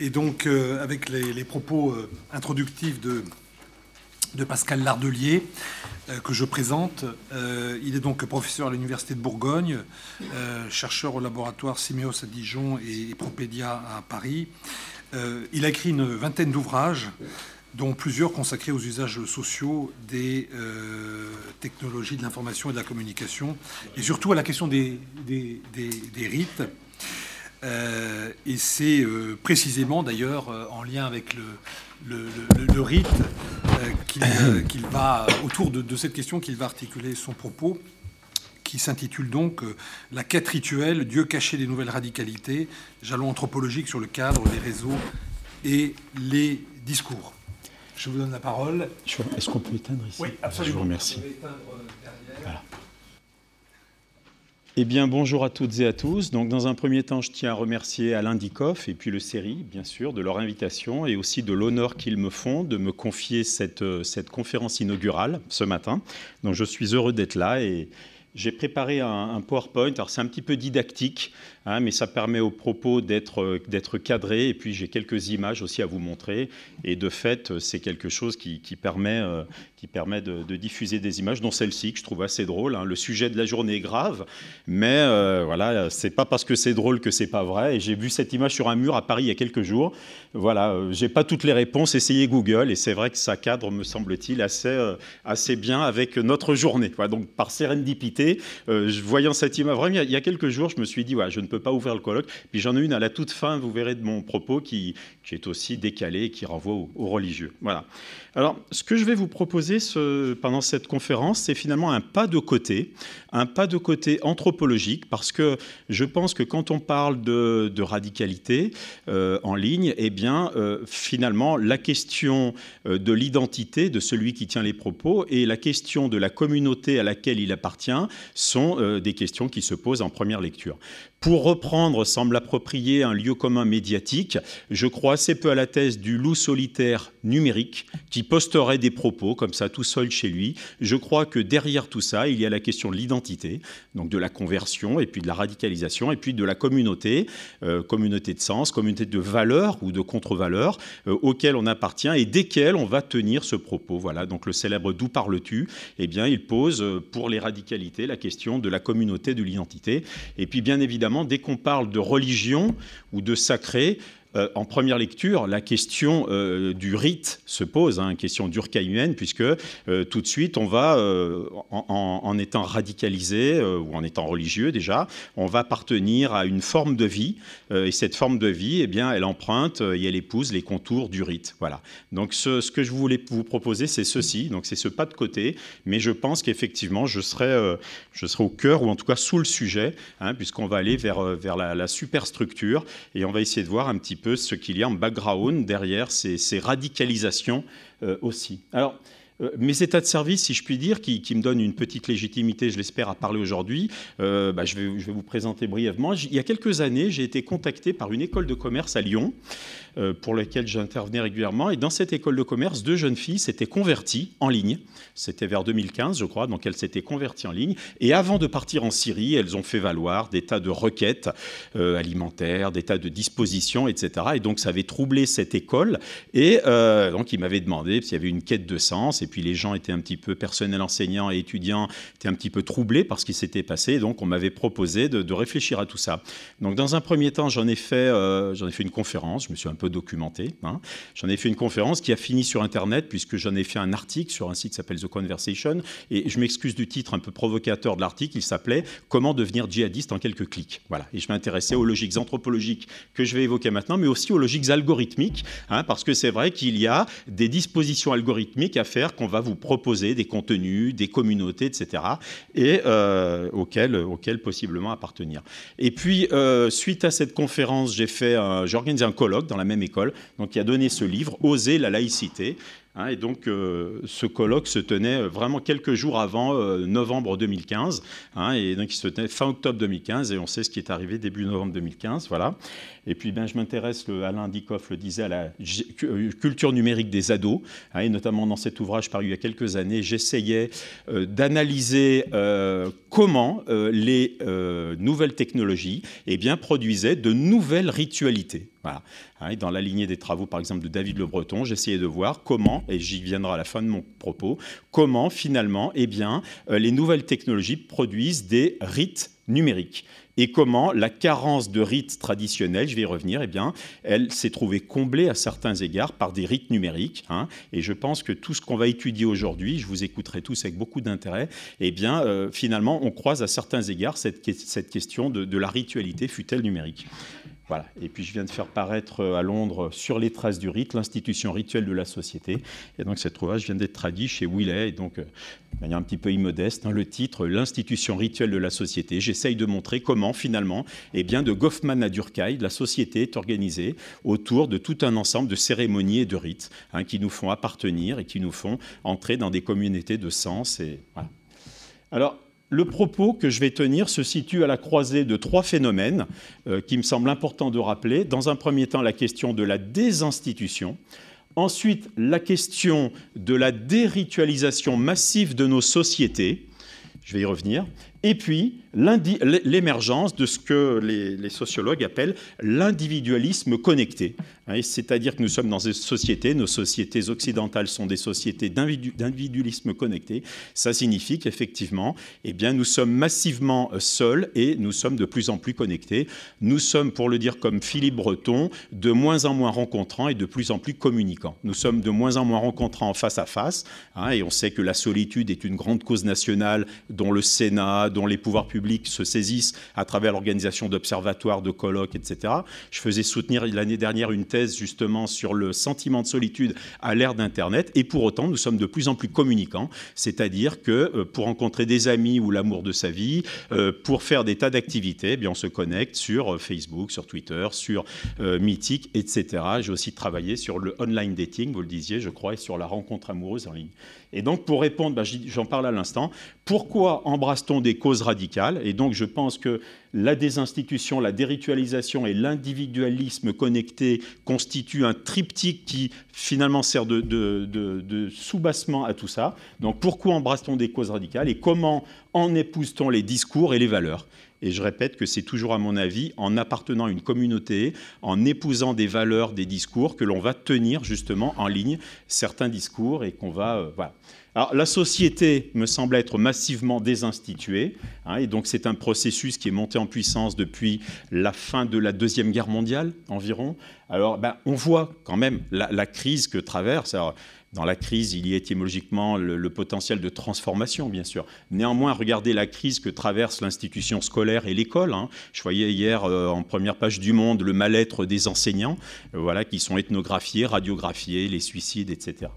Et donc, euh, avec les, propos euh, introductifs de, de Pascal Lardelier, euh, que je présente. il est donc professeur à l'Université de Bourgogne, chercheur au laboratoire Siméos à Dijon et Propédia à Paris. il a écrit une vingtaine d'ouvrages, dont plusieurs consacrés aux usages sociaux des technologies de l'information et de la communication, et surtout à la question des, rites. Euh, et c'est euh, précisément d'ailleurs euh, en lien avec le, rite qu'il va, autour de, cette question qu'il va articuler son propos, qui s'intitule donc La quête rituelle, Dieu caché des nouvelles radicalités, jalon anthropologique sur le cadre, les réseaux et les discours. Je vous donne la parole. Est-ce qu'on peut éteindre ici? Oui, absolument. Je vous remercie. Eh bien, bonjour à toutes et à tous. Donc, dans un premier temps, je tiens à remercier Alain Dikoff et puis le CERI, bien sûr, de leur invitation et aussi de l'honneur qu'ils me font de me confier cette, euh, cette conférence inaugurale ce matin. Donc, je suis heureux d'être là et j'ai préparé un, un PowerPoint. Alors, c'est un petit peu didactique. Hein, mais ça permet aux propos euh, d'être cadrés. Et puis j'ai quelques images aussi à vous montrer. Et de fait, c'est quelque chose qui, permet, qui permet euh, de, diffuser des images, dont celle-ci que je trouve assez drôle. Hein. Le sujet de la journée est grave, mais euh, voilà, c'est pas parce que c'est drôle que c'est pas vrai. Et j'ai vu cette image sur un mur à Paris il y a quelques jours. Voilà, j'ai pas toutes les réponses. Essayez Google, et c'est vrai que ça cadre, me semble-t-il, assez, assez bien avec notre journée. donc par sérendipité, voyant cette image, il y a quelques jours, je me suis dit, ouais, je ne peux pas ouvrir le colloque. Puis j'en ai une à la toute fin, vous verrez de mon propos, qui, qui est aussi décalé et qui renvoie aux, religieux. Voilà. Alors, ce que je vais vous proposer pendant cette conférence, c'est finalement un pas de côté, un pas de côté anthropologique, parce que je pense que quand on parle de, radicalité euh, en ligne, eh bien, euh, finalement, la question euh, de l'identité de celui qui tient les propos et la question de la communauté à laquelle il appartient sont des questions qui se posent en première lecture. Pour reprendre, semble approprier un lieu commun médiatique, je crois assez peu à la thèse du loup solitaire numérique qui posterait des propos comme ça tout seul chez lui. Je crois que derrière tout ça, il y a la question de l'identité, donc de la conversion et puis de la radicalisation et puis de la communauté, euh, communauté de sens, communauté de valeurs ou de contre-valeurs euh, auxquelles on appartient et desquelles on va tenir ce propos. Voilà, donc le célèbre D'où parles-tu? Eh bien, il pose euh, pour les radicalités la question de la communauté, de l'identité. Et puis, bien évidemment, dès qu'on parle de religion ou de sacré, euh, en première lecture, la question euh, du rite se pose, hein, question durkheimienne, puisque euh, tout de suite, on va, en, étant radicalisé ou en étant religieux déjà, on va appartenir à une forme de vie, et cette forme de vie, eh bien, elle emprunte et elle épouse les contours du rite. Voilà. Donc, ce, que je voulais vous proposer, c'est ceci. Donc, c'est ce pas de côté, mais je pense qu'effectivement, je serai, je serai au cœur ou en tout cas sous le sujet, hein, puisqu'on va aller vers, vers la superstructure et on va essayer de voir un petit peu ce qu'il y a en background derrière ces, radicalisations euh, aussi. Alors, euh, mes états de service, si je puis dire, qui, me donnent une petite légitimité, je l'espère, à parler aujourd'hui, euh, bah, je, vais, vous présenter brièvement. Il y a quelques années, j'ai été contacté par une école de commerce à Lyon pour lesquelles j'intervenais régulièrement. Et dans cette école de commerce, deux jeunes filles s'étaient converties en ligne. C'était vers 2015, je crois, donc elles s'étaient converties en ligne. Et avant de partir en Syrie, elles ont fait valoir des tas de requêtes euh, alimentaires, des tas de dispositions, etc. Et donc ça avait troublé cette école. Et euh, donc ils m'avaient demandé s'il y avait une quête de sens. Et puis les gens étaient un petit peu, personnel enseignants et étudiants, étaient un petit peu troublés par ce qui s'était passé. donc on m'avait proposé de, réfléchir à tout ça. Donc dans un premier temps, j'en ai fait, ai fait une conférence. Je me suis un peu documenté. Hein. J'en ai fait une conférence qui a fini sur Internet, puisque j'en ai fait un article sur un site qui s'appelle The Conversation. Et je m'excuse du titre un peu provocateur de l'article. Il s'appelait Comment devenir djihadiste en quelques clics. Voilà. Et je m'intéressais aux logiques anthropologiques que je vais évoquer maintenant, mais aussi aux logiques algorithmiques, hein, parce que c'est vrai qu'il y a des dispositions algorithmiques à faire qu'on va vous proposer, des contenus, des communautés, etc., et euh, auxquels possiblement appartenir. Et puis, euh, suite à cette conférence, j'ai j'ai organisé un colloque dans la même école, donc qui a donné ce livre, Oser la laïcité, Hein, et donc, euh, ce colloque se tenait euh, vraiment quelques jours avant euh, novembre 2015. Hein, et donc, il se tenait fin octobre 2015. Et on sait ce qui est arrivé début novembre 2015. Voilà. Et puis, ben, je m'intéresse, Alain Dikoff le disait, à la culture numérique des ados. Hein, et notamment dans cet ouvrage paru il y a quelques années, j'essayais d'analyser comment les nouvelles technologies eh bien, produisaient de nouvelles ritualités. Hein, dans la lignée des travaux, par exemple, de David Le Breton, j'essayais de voir comment, et j'y viendrai à la fin de mon propos, comment finalement, eh bien, euh, les nouvelles technologies produisent des rites numériques et comment la carence de rites traditionnels, je vais y revenir, eh bien, elle s'est trouvée comblée à certains égards par des rites numériques. Hein. et je pense que tout ce qu'on va étudier aujourd'hui, je vous écouterai tous avec beaucoup d'intérêt, eh bien, euh, finalement, on croise à certains égards cette, question de la ritualité fut-elle numérique. Voilà. Et puis je viens de faire paraître euh, à Londres Sur les traces du rite, l'institution rituelle de la société. Et donc cet ouvrage vient d'être traduit chez Willet, et donc euh, de manière un petit peu immodeste, hein, le titre L'institution rituelle de la société. J'essaye de montrer comment finalement, eh bien, de Goffman à Durkheim, la société est organisée autour de tout un ensemble de cérémonies et de rites hein, qui nous font appartenir et qui nous font entrer dans des communautés de sens. Et, voilà. Alors, le propos que je vais tenir se situe à la croisée de trois phénomènes euh, qui me semblent importants de rappeler. Dans un premier temps, la question de la désinstitution. Ensuite, la question de la déritualisation massive de nos sociétés. Je vais y revenir. Et puis, l'émergence de ce que les, sociologues appellent l'individualisme connecté. C'est-à-dire que nous sommes dans des sociétés, nos sociétés occidentales sont des sociétés d'individualisme connecté. Ça signifie qu'effectivement, eh bien, nous sommes massivement euh, seuls et nous sommes de plus en plus connectés. Nous sommes, pour le dire comme Philippe Breton, de moins en moins rencontrants et de plus en plus communicants. Nous sommes de moins en moins rencontrants en face à face, hein, et on sait que la solitude est une grande cause nationale dont le Sénat, dont les pouvoirs publics se saisissent à travers l'organisation d'observatoires, de colloques, etc. Je faisais soutenir l'année dernière une thèse justement sur le sentiment de solitude à l'ère d'Internet, et pour autant, nous sommes de plus en plus communicants, c'est-à-dire que euh, pour rencontrer des amis ou l'amour de sa vie, euh, pour faire des tas d'activités, eh on se connecte sur euh, Facebook, sur Twitter, sur Mythic, etc. J'ai aussi travaillé sur le online dating, vous le disiez, je crois, et sur la rencontre amoureuse en ligne. Et donc, pour répondre, bah, j'en parle à l'instant, pourquoi embrasse-t-on des causes radicales? Et donc, je pense que la désinstitution, la déritualisation et l'individualisme connecté constituent un triptyque qui, finalement, sert de, de à tout ça. Donc, pourquoi embrasse-t-on des causes radicales? Et comment en épouse-t-on les discours et les valeurs? Et je répète que c'est toujours, à mon avis, en appartenant à une communauté, en épousant des valeurs, des discours, que l'on va tenir justement en ligne certains discours et qu'on va. Euh, voilà. Alors, la société me semble être massivement désinstituée, hein, et donc c'est un processus qui est monté en puissance depuis la fin de la Deuxième Guerre mondiale environ. Alors, ben, on voit quand même la, crise que traverse. Dans la crise, il y a étymologiquement le, potentiel de transformation, bien sûr. Néanmoins, regardez la crise que traverse l'institution scolaire et l'école. Hein. Je voyais hier euh, en première page du Monde le mal-être des enseignants, euh, voilà, qui sont ethnographiés, radiographiés, les suicides, etc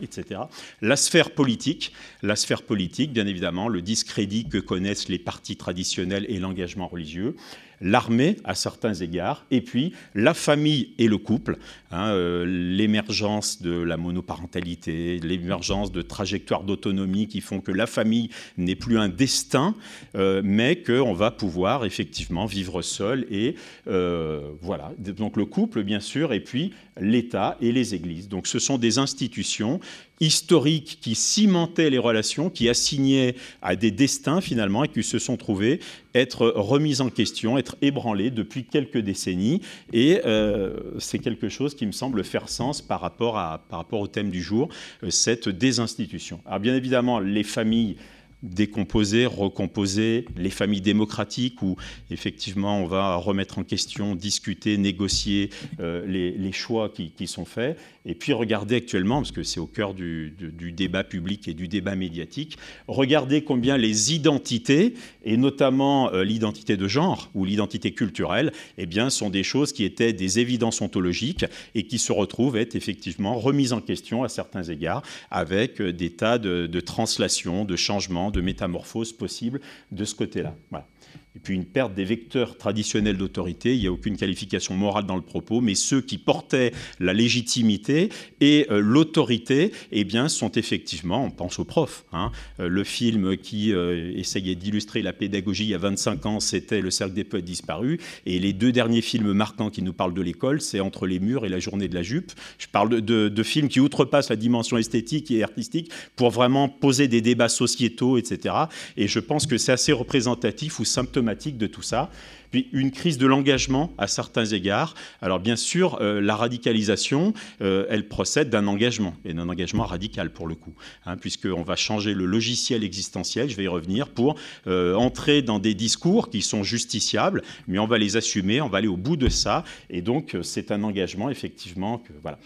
etc. La sphère politique, la sphère politique, bien évidemment, le discrédit que connaissent les partis traditionnels et l'engagement religieux, l'armée à certains égards, et puis la famille et le couple, hein, euh, l'émergence de la monoparentalité, l'émergence de trajectoires d'autonomie qui font que la famille n'est plus un destin, euh, mais qu'on va pouvoir effectivement vivre seul. Et euh, voilà, donc le couple, bien sûr, et puis l'État et les églises. Donc ce sont des institutions historiques qui cimentaient les relations, qui assignaient à des destins finalement et qui se sont trouvés être remises en question, être ébranlées depuis quelques décennies. Et euh, c'est quelque chose qui me semble faire sens par rapport, à, par rapport au thème du jour, euh, cette désinstitution. Alors bien évidemment, les familles décomposer, recomposer, les familles démocratiques où effectivement on va remettre en question, discuter, négocier euh, les, choix qui, sont faits, et puis regarder actuellement, parce que c'est au cœur du, débat public et du débat médiatique, regarder combien les identités, et notamment euh, l'identité de genre ou l'identité culturelle, eh bien, sont des choses qui étaient des évidences ontologiques et qui se retrouvent être effectivement remises en question à certains égards avec euh, des tas de, de translations, de changements, de métamorphose possible de ce côté-là. Voilà et puis une perte des vecteurs traditionnels d'autorité. Il n'y a aucune qualification morale dans le propos, mais ceux qui portaient la légitimité et euh, l'autorité, eh bien, sont effectivement, on pense aux profs. Hein. Euh, le film qui euh, essayait d'illustrer la pédagogie il y a 25 ans, c'était Le Cercle des poètes disparus. Et les deux derniers films marquants qui nous parlent de l'école, c'est Entre les murs et La journée de la jupe. Je parle de, de films qui outrepassent la dimension esthétique et artistique pour vraiment poser des débats sociétaux, etc. Et je pense que c'est assez représentatif ou symptomatique de tout ça. Puis une crise de l'engagement à certains égards. Alors bien sûr, euh, la radicalisation, euh, elle procède d'un engagement, et d'un engagement radical pour le coup, hein, puisqu'on va changer le logiciel existentiel, je vais y revenir, pour euh, entrer dans des discours qui sont justiciables, mais on va les assumer, on va aller au bout de ça, et donc c'est un engagement effectivement que voilà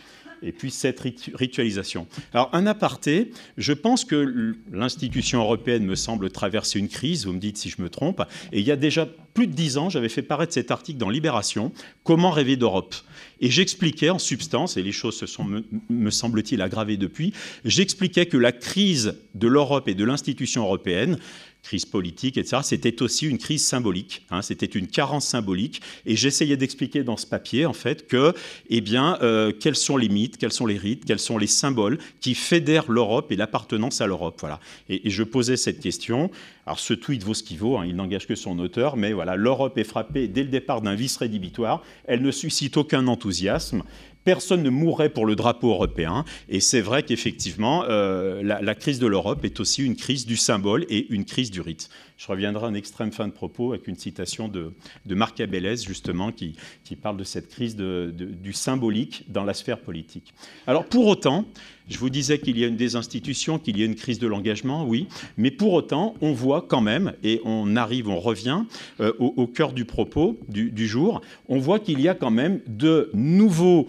et puis cette ritualisation. Alors un aparté, je pense que l'institution européenne me semble traverser une crise, vous me dites si je me trompe, et il y a déjà plus de dix ans, j'avais fait paraître cet article dans Libération, Comment rêver d'Europe Et j'expliquais en substance, et les choses se sont, me, me semble-t-il, aggravées depuis, j'expliquais que la crise de l'Europe et de l'institution européenne crise politique, etc. C'était aussi une crise symbolique, hein, c'était une carence symbolique. Et j'essayais d'expliquer dans ce papier, en fait, que, eh bien, euh, quels sont les mythes, quels sont les rites, quels sont les symboles qui fédèrent l'Europe et l'appartenance à l'Europe. Voilà. Et, je posais cette question. Alors, ce tweet vaut ce qu'il vaut, hein, il n'engage que son auteur, mais voilà, l'Europe est frappée dès le départ d'un vice rédhibitoire. Elle ne suscite aucun enthousiasme personne ne mourrait pour le drapeau européen. Et c'est vrai qu'effectivement, euh, la, crise de l'Europe est aussi une crise du symbole et une crise du rite. Je reviendrai en extrême fin de propos avec une citation de, Marc Abélès, justement, qui, parle de cette crise du symbolique dans la sphère politique. Alors, pour autant, je vous disais qu'il y a une désinstitution, qu'il y a une crise de l'engagement, oui, mais pour autant, on voit quand même, et on arrive, on revient euh, au, cœur du propos du, jour, on voit qu'il y a quand même de nouveaux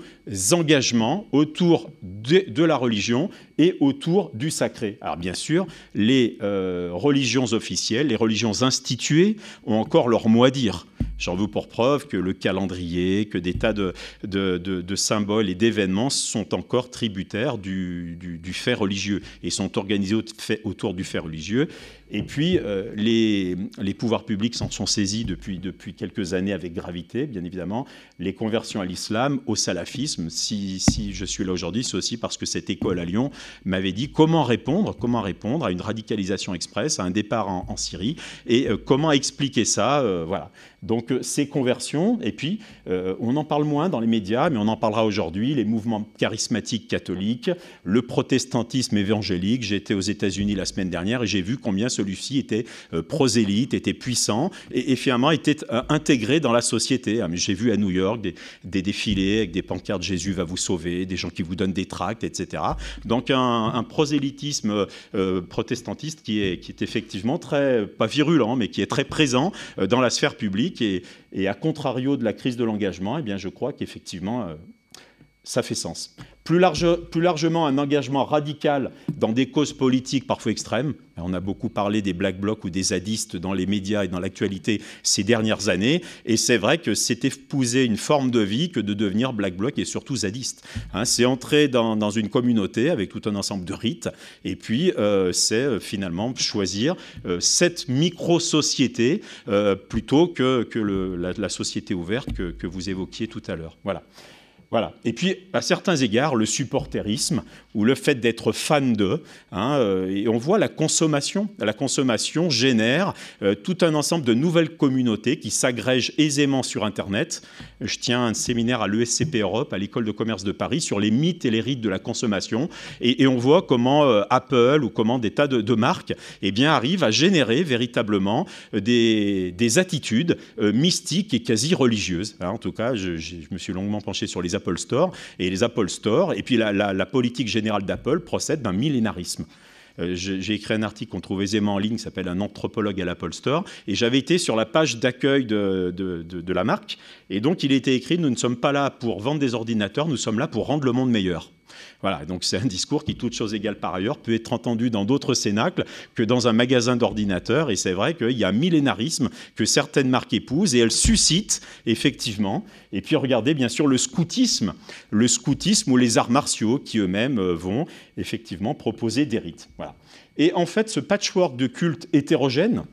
engagements autour de, la religion et autour du sacré. Alors bien sûr, les euh, religions officielles, les religions instituées ont encore leur mot à dire. J'en veux pour preuve que le calendrier, que des tas de, symboles et d'événements sont encore tributaires du, du, fait religieux et sont organisés autour du fait religieux. Et puis, euh, les, pouvoirs publics s'en sont saisis depuis, depuis quelques années avec gravité, bien évidemment. Les conversions à l'islam, au salafisme, si, si je suis là aujourd'hui, c'est aussi parce que cette école à Lyon m'avait dit comment répondre, comment répondre à une radicalisation express, à un départ en, Syrie, et euh, comment expliquer ça. Euh, voilà. Donc, ces conversions, et puis, on en parle moins dans les médias, mais on en parlera aujourd'hui, les mouvements charismatiques catholiques, le protestantisme évangélique. J'étais aux États-Unis la semaine dernière et j'ai vu combien celui-ci était euh, prosélyte, était puissant et, finalement était euh, intégré dans la société. Ah, j'ai vu à New York des, défilés avec des pancartes Jésus va vous sauver, des gens qui vous donnent des tracts, etc. Donc un, prosélytisme euh, protestantiste qui est, qui est effectivement très, pas virulent, mais qui est très présent dans la sphère publique et, à contrario de la crise de l'engagement, eh bien je crois qu'effectivement ça fait sens. Plus, largement, un engagement radical dans des causes politiques parfois extrêmes. On a beaucoup parlé des Black Blocs ou des zadistes dans les médias et dans l'actualité ces dernières années. Et c'est vrai que c'est épouser une forme de vie que de devenir Black Bloc et surtout zadiste. Hein, c'est entrer dans, une communauté avec tout un ensemble de rites. Et puis, euh, c'est euh, finalement choisir euh, cette micro-société plutôt que, la, société ouverte que, que vous évoquiez tout à l'heure. Voilà. Voilà. Et puis, à certains égards, le supporterisme ou le fait d'être fan d'eux. Hein, euh, et on voit la consommation. La consommation génère euh, tout un ensemble de nouvelles communautés qui s'agrègent aisément sur Internet. Je tiens un séminaire à l'ESCP Europe, à l'école de commerce de Paris, sur les mythes et les rites de la consommation. Et, on voit comment euh, Apple ou comment des tas de, marques eh bien, arrivent à générer véritablement des, attitudes mystiques et quasi religieuses. Hein, en tout cas, je, je me suis longuement penché sur les Apple Store et les Apple Store, et puis la, politique générale d'Apple procède d'un millénarisme. Euh, j'ai écrit un article qu'on trouve aisément en ligne qui s'appelle Un anthropologue à l'Apple Store. Et j'avais été sur la page d'accueil de, de, la marque. Et donc, il était écrit Nous ne sommes pas là pour vendre des ordinateurs, nous sommes là pour rendre le monde meilleur. Voilà, donc c'est un discours qui, toute chose égale par ailleurs, peut être entendu dans d'autres cénacles que dans un magasin d'ordinateurs. Et c'est vrai qu'il y a un millénarisme que certaines marques épousent et elles suscitent effectivement. Et puis regardez bien sûr le scoutisme, le scoutisme ou les arts martiaux qui eux-mêmes euh, vont effectivement proposer des rites. Et en fait, ce patchwork de culte hétérogène,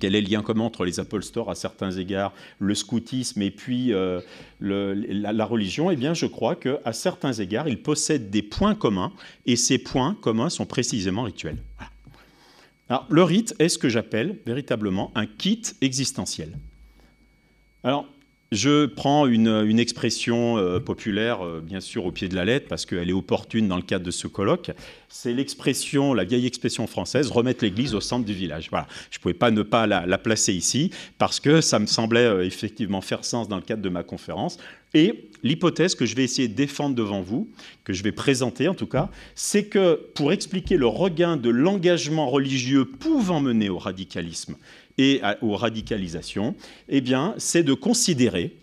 quel est le lien commun entre les Apple Store à certains égards, le scoutisme et puis euh, la, religion Eh bien, je crois qu'à certains égards, ils possèdent des points communs, et ces points communs sont précisément rituels. Alors, le rite est ce que j'appelle véritablement un kit existentiel. Alors, je prends une, expression euh, populaire, euh, bien sûr, au pied de la lettre, parce qu'elle est opportune dans le cadre de ce colloque. C'est l'expression, la vieille expression française, remettre l'église au centre du village. Voilà. Je ne pouvais pas ne pas la, placer ici, parce que ça me semblait euh, effectivement faire sens dans le cadre de ma conférence. Et l'hypothèse que je vais essayer de défendre devant vous, que je vais présenter en tout cas, c'est que pour expliquer le regain de l'engagement religieux pouvant mener au radicalisme et aux radicalisations, eh bien, c'est de considérer,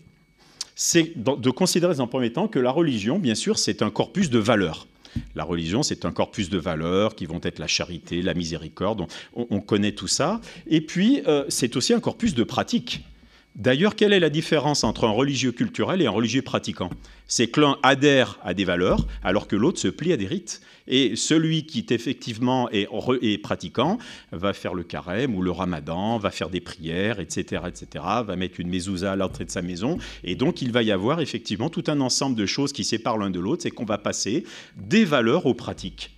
c'est de considérer en premier temps que la religion, bien sûr, c'est un corpus de valeurs. La religion, c'est un corpus de valeurs qui vont être la charité, la miséricorde, on, connaît tout ça. Et puis, euh, c'est aussi un corpus de pratiques. D'ailleurs, quelle est la différence entre un religieux culturel et un religieux pratiquant? C'est que l'un adhère à des valeurs alors que l'autre se plie à des rites. Et celui qui effectivement est, est, pratiquant va faire le carême ou le ramadan, va faire des prières, etc., etc., va mettre une mezouza à l'entrée de sa maison. Et donc, il va y avoir effectivement tout un ensemble de choses qui séparent l'un de l'autre. C'est qu'on va passer des valeurs aux pratiques.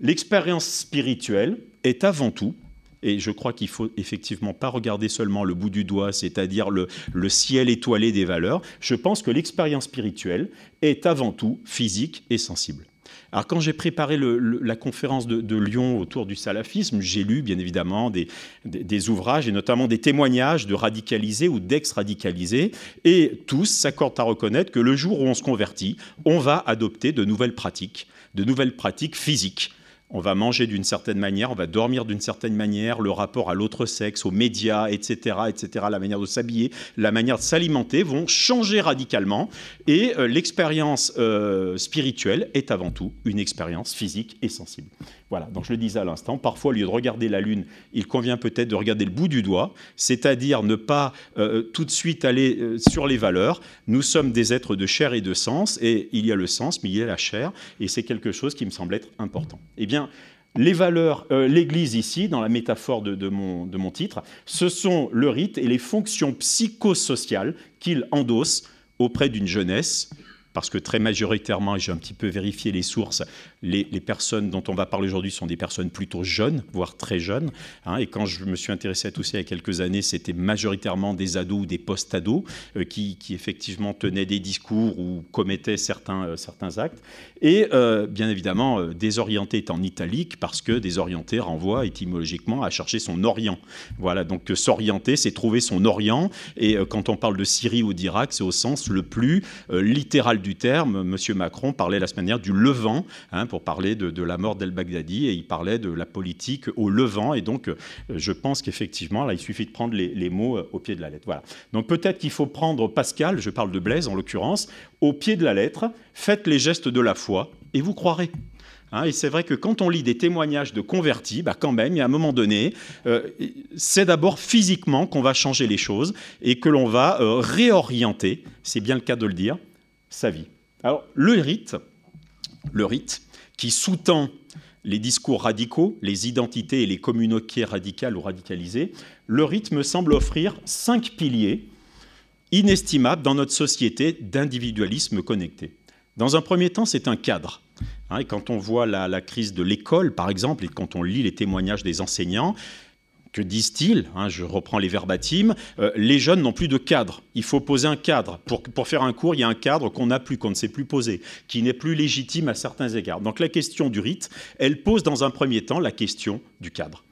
L'expérience spirituelle est avant tout et je crois qu'il faut effectivement pas regarder seulement le bout du doigt, c'est-à-dire le, ciel étoilé des valeurs. Je pense que l'expérience spirituelle est avant tout physique et sensible. Alors quand j'ai préparé la conférence de, Lyon autour du salafisme, j'ai lu bien évidemment des, des, ouvrages et notamment des témoignages de radicalisés ou d'ex-radicalisés, et tous s'accordent à reconnaître que le jour où on se convertit, on va adopter de nouvelles pratiques, de nouvelles pratiques physiques on va manger d'une certaine manière, on va dormir d'une certaine manière, le rapport à l'autre sexe, aux médias, etc., etc., la manière de s'habiller, la manière de s'alimenter vont changer radicalement. Et euh, l'expérience euh, spirituelle est avant tout une expérience physique et sensible. Voilà, donc je le disais à l'instant, parfois au lieu de regarder la Lune, il convient peut-être de regarder le bout du doigt, c'est-à-dire ne pas euh, tout de suite aller sur les valeurs. Nous sommes des êtres de chair et de sens, et il y a le sens, mais il y a la chair, et c'est quelque chose qui me semble être important. Eh bien, les valeurs, euh, l'Église ici, dans la métaphore de, mon, de mon titre, ce sont le rite et les fonctions psychosociales qu'il endosse auprès d'une jeunesse parce que très majoritairement, et j'ai un petit peu vérifié les sources, les, personnes dont on va parler aujourd'hui sont des personnes plutôt jeunes, voire très jeunes. Hein. et quand je me suis intéressé à tout ça il y a quelques années, c'était majoritairement des ados ou des post-ados euh, qui, effectivement tenaient des discours ou commettaient certains, euh, certains actes. Et euh, bien évidemment, désorienté est en italique parce que désorienté renvoie étymologiquement à chercher son orient. Voilà, donc s'orienter, c'est trouver son orient. Et quand on parle de Syrie ou d'Irak, c'est au sens le plus littéral du terme. Monsieur Macron parlait la semaine dernière du Levant. Hein, pour parler de, la mort d'El-Baghdadi et il parlait de la politique au Levant. Et donc, euh, je pense qu'effectivement, là, il suffit de prendre les, mots euh, au pied de la lettre. Voilà. Donc, peut-être qu'il faut prendre Pascal, je parle de Blaise en l'occurrence, au pied de la lettre, faites les gestes de la foi et vous croirez. Hein, et c'est vrai que quand on lit des témoignages de convertis, bah quand même, il y a un moment donné, euh, c'est d'abord physiquement qu'on va changer les choses et que l'on va réorienter, c'est bien le cas de le dire, sa vie. Alors, le rite, le rite, qui sous-tend les discours radicaux, les identités et les communautés radicales ou radicalisées, le rythme semble offrir cinq piliers inestimables dans notre société d'individualisme connecté. Dans un premier temps, c'est un cadre. Hein, et quand on voit la crise de l'école, par exemple, et quand on lit les témoignages des enseignants, disent-ils hein, Je reprends les verbatims. Euh, les jeunes n'ont plus de cadre. Il faut poser un cadre. Pour, pour faire un cours, il y a un cadre qu'on n'a plus, qu'on ne sait plus poser, qui n'est plus légitime à certains égards. Donc la question du rite, elle pose dans un premier temps la question du cadre.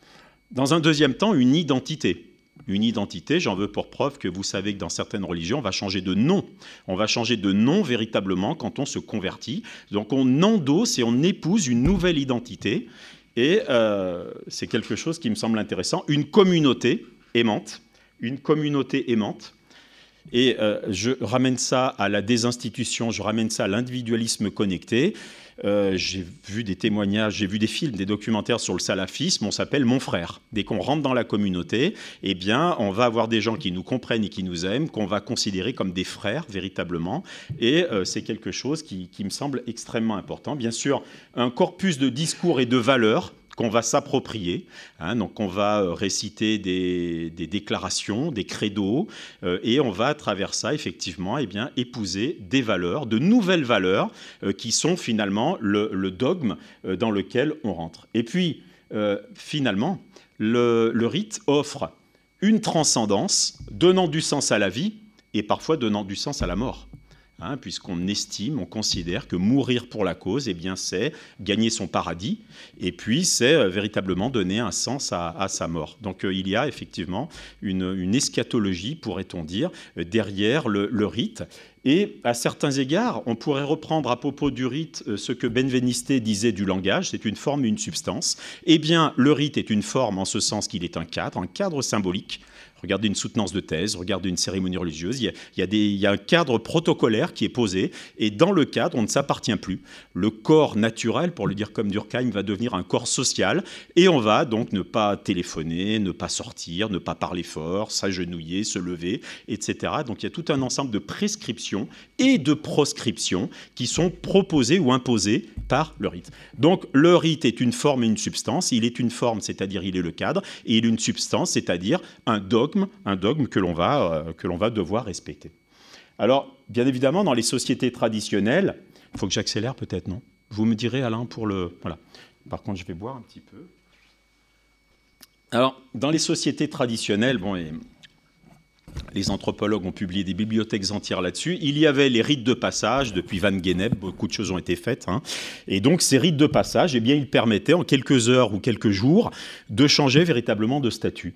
Dans un deuxième temps, une identité. Une identité, j'en veux pour preuve que vous savez que dans certaines religions, on va changer de nom. On va changer de nom véritablement quand on se convertit. Donc on endosse et on épouse une nouvelle identité. Et euh, c'est quelque chose qui me semble intéressant. Une communauté aimante, une communauté aimante. Et euh, je ramène ça à la désinstitution, je ramène ça à l'individualisme connecté. Euh, j'ai vu des témoignages, j'ai vu des films, des documentaires sur le salafisme. On s'appelle mon frère. Dès qu'on rentre dans la communauté, eh bien, on va avoir des gens qui nous comprennent et qui nous aiment, qu'on va considérer comme des frères véritablement. Et c'est quelque chose qui me semble extrêmement important. Bien sûr, un corpus de discours et de valeurs qu'on va s'approprier. Hein, donc on va euh, réciter des, déclarations, des credos, euh, et on va à travers ça effectivement eh bien, épouser des valeurs, de nouvelles valeurs euh, qui sont finalement le, dogme dans lequel on rentre. Et puis finalement, le, le rite offre une transcendance donnant du sens à la vie et parfois donnant du sens à la mort. Hein, puisqu'on estime, on considère que mourir pour la cause, eh bien, c'est gagner son paradis, et puis c'est euh, véritablement donner un sens à, sa mort. Donc euh, il y a effectivement une, eschatologie, pourrait-on dire, euh, derrière le, rite. Et à certains égards, on pourrait reprendre à propos du rite ce que Benveniste disait du langage, c'est une forme une substance. Eh bien, le rite est une forme en ce sens qu'il est un cadre, un cadre symbolique Regardez une soutenance de thèse, regardez une cérémonie religieuse. Il y, a, un cadre protocolaire qui est posé, et dans le cadre, on ne s'appartient plus. Le corps naturel, pour le dire comme Durkheim, va devenir un corps social, et on va donc ne pas téléphoner, ne pas sortir, ne pas parler fort, s'agenouiller, se lever, etc. Donc il y a tout un ensemble de prescriptions et de proscriptions qui sont proposées ou imposées par le rite. Donc le rite est une forme et une substance. Il est une forme, c'est-à-dire il est le cadre, et il est une substance, c'est-à-dire un dogme, un dogme que l'on va, euh, va devoir respecter. Alors, bien évidemment, dans les sociétés traditionnelles, il faut que j'accélère peut-être, non? Vous me direz, Alain, pour le... Voilà. Par contre, je vais boire un petit peu. Alors, dans les sociétés traditionnelles, bon, les anthropologues ont publié des bibliothèques entières là-dessus. Il y avait les rites de passage, depuis Van Gennep, beaucoup de choses ont été faites. Hein. Et donc ces rites de passage, eh bien, ils permettaient en quelques heures ou quelques jours de changer véritablement de statut.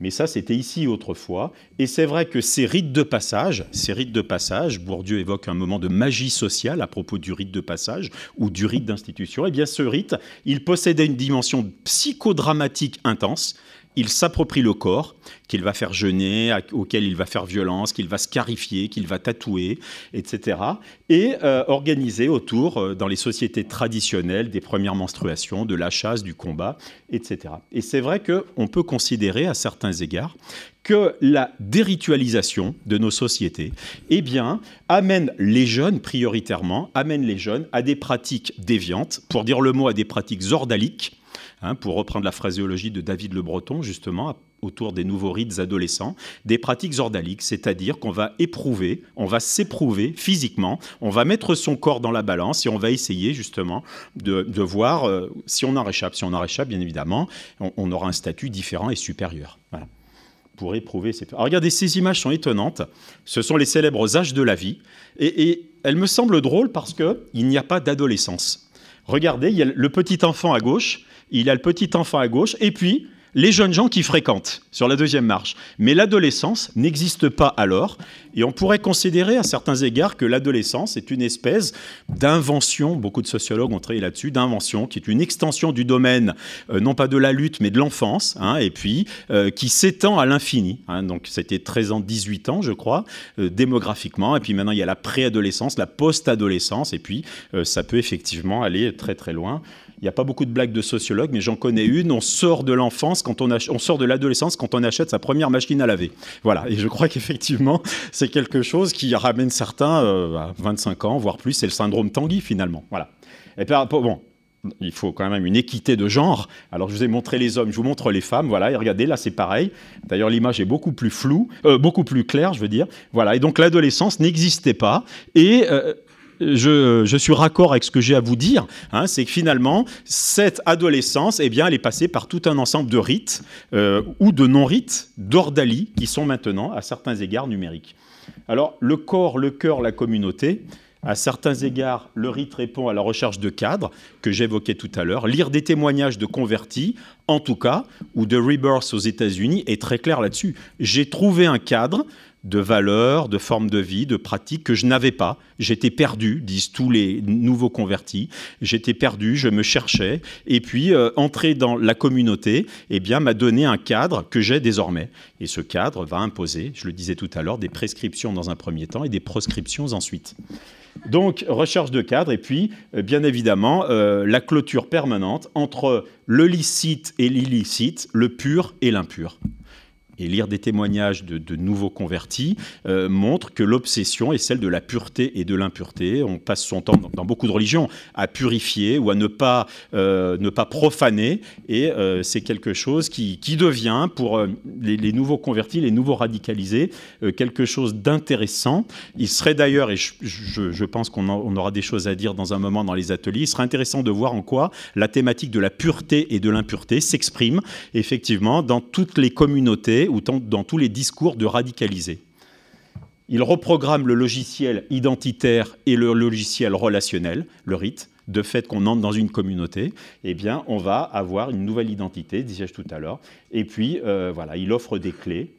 Mais ça, c'était ici autrefois. Et c'est vrai que ces rites de passage, ces rites de passage, Bourdieu évoque un moment de magie sociale à propos du rite de passage ou du rite d'institution. Eh bien, ce rite, il possédait une dimension psychodramatique intense il s'approprie le corps, qu'il va faire jeûner, auquel il va faire violence, qu'il va scarifier, qu'il va tatouer, etc. Et euh, organiser autour, euh, dans les sociétés traditionnelles, des premières menstruations, de la chasse, du combat, etc. Et c'est vrai qu'on peut considérer, à certains égards, que la déritualisation de nos sociétés eh bien, amène les jeunes, prioritairement, amène les jeunes à des pratiques déviantes, pour dire le mot, à des pratiques zordaliques, Hein, pour reprendre la phraséologie de David Le Breton, justement, autour des nouveaux rites adolescents, des pratiques ordaliques, c'est-à-dire qu'on va éprouver, on va s'éprouver physiquement, on va mettre son corps dans la balance et on va essayer justement de, voir euh, si on en réchappe. Si on en réchappe, bien évidemment, on, aura un statut différent et supérieur. Pour éprouver ces... Alors regardez, ces images sont étonnantes. Ce sont les célèbres âges de la vie. Et, et elles me semblent drôles parce qu'il n'y a pas d'adolescence. Regardez, il y a le petit enfant à gauche il a le petit enfant à gauche, et puis les jeunes gens qui fréquentent sur la deuxième marche. Mais l'adolescence n'existe pas alors, et on pourrait considérer à certains égards que l'adolescence est une espèce d'invention, beaucoup de sociologues ont travaillé là-dessus, d'invention, qui est une extension du domaine, euh, non pas de la lutte, mais de l'enfance, hein, et puis euh, qui s'étend à l'infini. Hein. donc c'était 13 ans, 18 ans, je crois, euh, démographiquement, et puis maintenant il y a la préadolescence, la post-adolescence, et puis ça peut effectivement aller très très loin. Il n'y a pas beaucoup de blagues de sociologues, mais j'en connais une. On sort de l'enfance quand on, on sort de l'adolescence quand on achète sa première machine à laver. Voilà. Et je crois qu'effectivement, c'est quelque chose qui ramène certains euh, à 25 ans, voire plus. C'est le syndrome Tanguy finalement. Voilà. Et puis, bon, il faut quand même une équité de genre. Alors, je vous ai montré les hommes, je vous montre les femmes. Voilà, et regardez, là, c'est pareil. D'ailleurs, l'image est beaucoup plus floue, euh, beaucoup plus claire, je veux dire. Voilà, et donc l'adolescence n'existait pas. Et euh, je, suis raccord avec ce que j'ai à vous dire, hein, c'est que finalement, cette adolescence, eh bien, elle est passée par tout un ensemble de rites euh, ou de non-rites, d'ordalie, qui sont maintenant, à certains égards, numériques. Alors, le corps, le cœur, la communauté, à certains égards, le rite répond à la recherche de cadres que j'évoquais tout à l'heure. Lire des témoignages de convertis, en tout cas, ou de rebirth aux États-Unis, est très clair là-dessus. J'ai trouvé un cadre de valeurs, de formes de vie, de pratiques que je n'avais pas. J'étais perdu, disent tous les nouveaux convertis. J'étais perdu, je me cherchais. Et puis, euh, entrer dans la communauté eh bien, m'a donné un cadre que j'ai désormais. Et ce cadre va imposer, je le disais tout à l'heure, des prescriptions dans un premier temps et des proscriptions ensuite. Donc, recherche de cadre et puis, euh, bien évidemment, euh, la clôture permanente entre le licite et l'illicite, le pur et l'impur et lire des témoignages de, nouveaux convertis euh, montre que l'obsession est celle de la pureté et de l'impureté. On passe son temps dans, beaucoup de religions à purifier ou à ne pas, euh, ne pas profaner, et euh, c'est quelque chose qui, qui devient pour les, nouveaux convertis, les nouveaux radicalisés, quelque chose d'intéressant. Il serait d'ailleurs, et je, je, pense qu'on on aura des choses à dire dans un moment dans les ateliers, il serait intéressant de voir en quoi la thématique de la pureté et de l'impureté s'exprime effectivement dans toutes les communautés ou dans tous les discours de radicalisés. Il reprogramme le logiciel identitaire et le logiciel relationnel, le rite, de fait qu'on entre dans une communauté, eh bien, on va avoir une nouvelle identité, disais-je tout à l'heure. Et puis, euh, voilà, il offre des clés.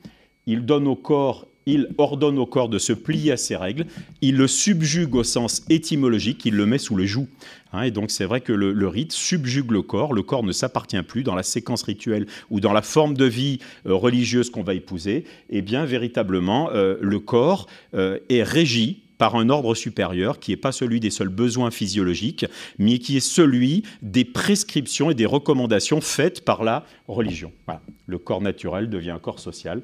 Il donne au corps il ordonne au corps de se plier à ses règles, il le subjugue au sens étymologique, il le met sous le joug. Hein, et donc c'est vrai que le, rite subjugue le corps, le corps ne s'appartient plus dans la séquence rituelle ou dans la forme de vie euh, religieuse qu'on va épouser, et eh bien véritablement euh, le corps euh, est régi par un ordre supérieur qui n'est pas celui des seuls besoins physiologiques, mais qui est celui des prescriptions et des recommandations faites par la religion. Le corps naturel devient un corps social.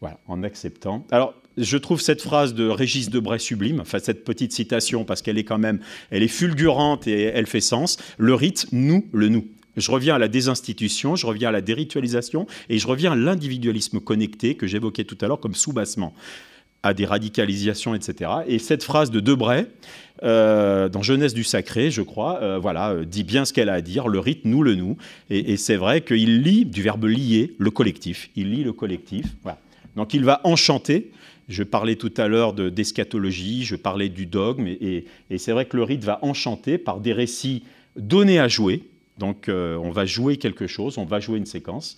Voilà, en acceptant. Alors, je trouve cette phrase de Régis Debray sublime, enfin cette petite citation, parce qu'elle est quand même, elle est fulgurante et elle fait sens. Le rite, nous, le nous. Je reviens à la désinstitution, je reviens à la déritualisation et je reviens à l'individualisme connecté que j'évoquais tout à l'heure comme sous-bassement, à des radicalisations, etc. Et cette phrase de Debray, euh, dans Jeunesse du Sacré, je crois, euh, voilà, euh, dit bien ce qu'elle a à dire, le rite, nous, le nous. Et, et c'est vrai qu'il lie, du verbe lier, le collectif. Il lie le collectif. Voilà. Donc il va enchanter. Je parlais tout à l'heure d'eschatologie, je parlais du dogme, et, c'est vrai que le rite va enchanter par des récits donnés à jouer. Donc euh, on va jouer quelque chose, on va jouer une séquence.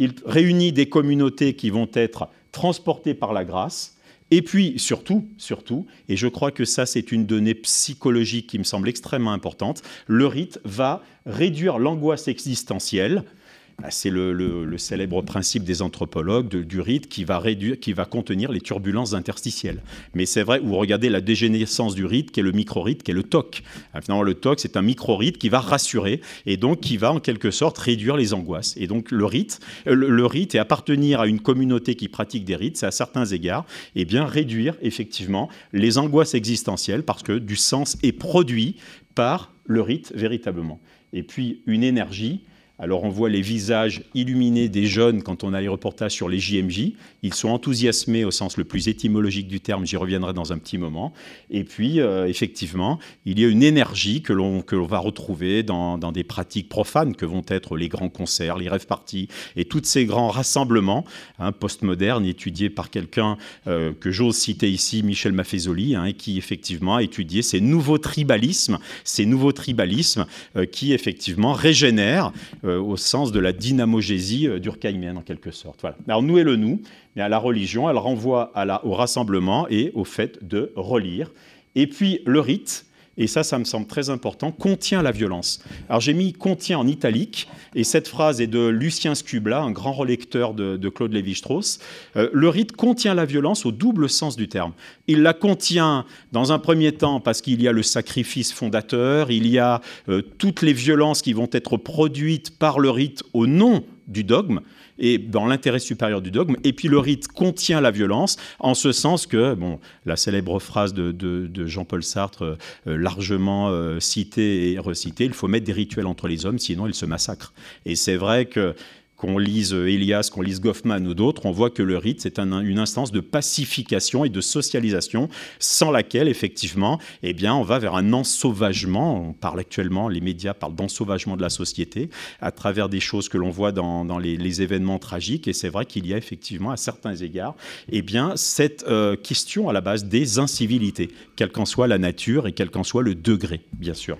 Il réunit des communautés qui vont être transportées par la grâce. Et puis, surtout, surtout, et je crois que ça, c'est une donnée psychologique qui me semble extrêmement importante, le rite va réduire l'angoisse existentielle, c'est le, célèbre principe des anthropologues du rite qui va, contenir les turbulences interstitielles. Mais c'est vrai, vous regardez la dégénérescence du rite, qui est le micro-rite, qui est le TOC. Ah, finalement, le TOC, c'est un micro-rite qui va rassurer et donc qui va en quelque sorte réduire les angoisses. Et donc le rite, euh, le, rite et appartenir à une communauté qui pratique des rites, c'est à certains égards, eh bien réduire effectivement les angoisses existentielles parce que du sens est produit par le rite véritablement. Et puis une énergie alors on voit les visages illuminés des jeunes quand on a les reportages sur les JMJ. Ils sont enthousiasmés au sens le plus étymologique du terme, j'y reviendrai dans un petit moment. Et puis euh, effectivement, il y a une énergie que l'on va retrouver dans, des pratiques profanes que vont être les grands concerts, les rêves parties et tous ces grands rassemblements hein, postmodernes étudiés par quelqu'un euh, que j'ose citer ici, Michel Maffezoli, hein, qui effectivement a étudié ces nouveaux tribalismes, ces nouveaux tribalismes euh, qui effectivement régénèrent au sens de la dynamogésie euh, durkheimienne en quelque sorte. Voilà. Alors nous et le nous, mais à la religion, elle renvoie au rassemblement et au fait de relire. Et puis le rite, et ça, ça me semble très important, contient la violence. Alors j'ai mis contient en italique, et cette phrase est de Lucien Scubla, un grand relecteur de, Claude Lévi-Strauss. Euh, le rite contient la violence au double sens du terme. Il la contient dans un premier temps parce qu'il y a le sacrifice fondateur, il y a euh, toutes les violences qui vont être produites par le rite au nom du dogme et dans l'intérêt supérieur du dogme. Et puis le rite contient la violence, en ce sens que, bon, la célèbre phrase de, Jean-Paul Sartre, euh, largement euh, citée et recitée, il faut mettre des rituels entre les hommes, sinon ils se massacrent. Et c'est vrai que qu'on lise Elias, qu'on lise Goffman ou d'autres, on voit que le rite, c'est une instance de pacification et de socialisation, sans laquelle, effectivement, eh on va vers un ensauvagement. On parle actuellement, les médias parlent d'ensauvagement de la société, à travers des choses que l'on voit dans, les, événements tragiques. Et c'est vrai qu'il y a effectivement, à certains égards, eh bien, cette euh, question à la base des incivilités, quelle qu'en soit la nature et quel qu'en soit le degré, bien sûr.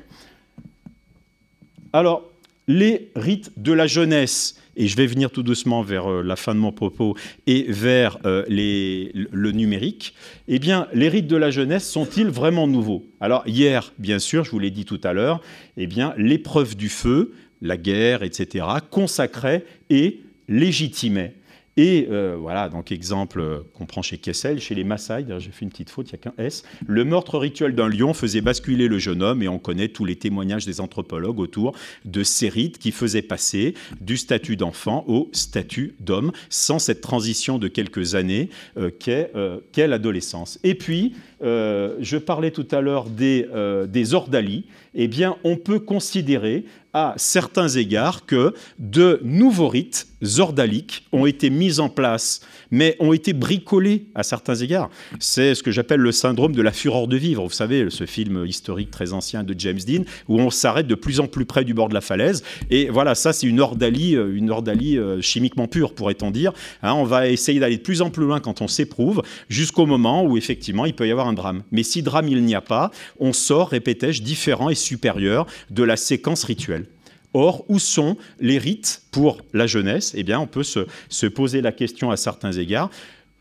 Alors, les rites de la jeunesse, et je vais venir tout doucement vers euh, la fin de mon propos et vers euh, le numérique, eh bien, les rites de la jeunesse sont-ils vraiment nouveaux? Alors, hier, bien sûr, je vous l'ai dit tout à l'heure, eh bien, l'épreuve du feu, la guerre, etc., consacrait et légitimait et euh, voilà, donc exemple euh, qu'on prend chez Kessel, chez les Maasai, j'ai fait une petite faute, il n'y a qu'un S. Le meurtre rituel d'un lion faisait basculer le jeune homme, et on connaît tous les témoignages des anthropologues autour de ces rites qui faisaient passer du statut d'enfant au statut d'homme, sans cette transition de quelques années euh, qu'est l'adolescence. Et puis, je parlais tout à l'heure des, des ordalies, eh bien, on peut considérer à certains égards que de nouveaux rites ordaliques ont été mis en place, mais ont été bricolés à certains égards. C'est ce que j'appelle le syndrome de la fureur de vivre. Vous savez, ce film historique très ancien de James Dean, où on s'arrête de plus en plus près du bord de la falaise. Et voilà, ça, c'est une ordalie, euh, une ordalie euh, chimiquement pure, pourrait-on dire. Hein, on va essayer d'aller de plus en plus loin quand on s'éprouve, jusqu'au moment où, effectivement, il peut y avoir un drame. Mais si drame il n'y a pas, on sort, répétais-je, différent et supérieur de la séquence rituelle. Or, où sont les rites pour la jeunesse? Eh bien, on peut se, poser la question à certains égards.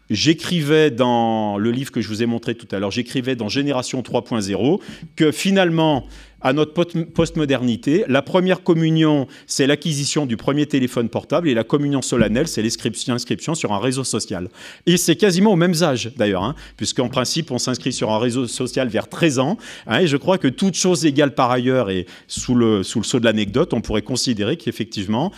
j'écrivais dans le livre que je vous ai montré tout à l'heure, j'écrivais dans Génération 3.0 que finalement, à notre postmodernité, la première communion, c'est l'acquisition du premier téléphone portable et la communion solennelle, c'est l'inscription sur un réseau social. Et c'est quasiment aux mêmes âges d'ailleurs, hein, puisqu'en principe, on s'inscrit sur un réseau social vers 13 ans. Hein, et je crois que toute chose égale par ailleurs et sous le, sous le sceau de l'anecdote, on pourrait considérer qu'effectivement,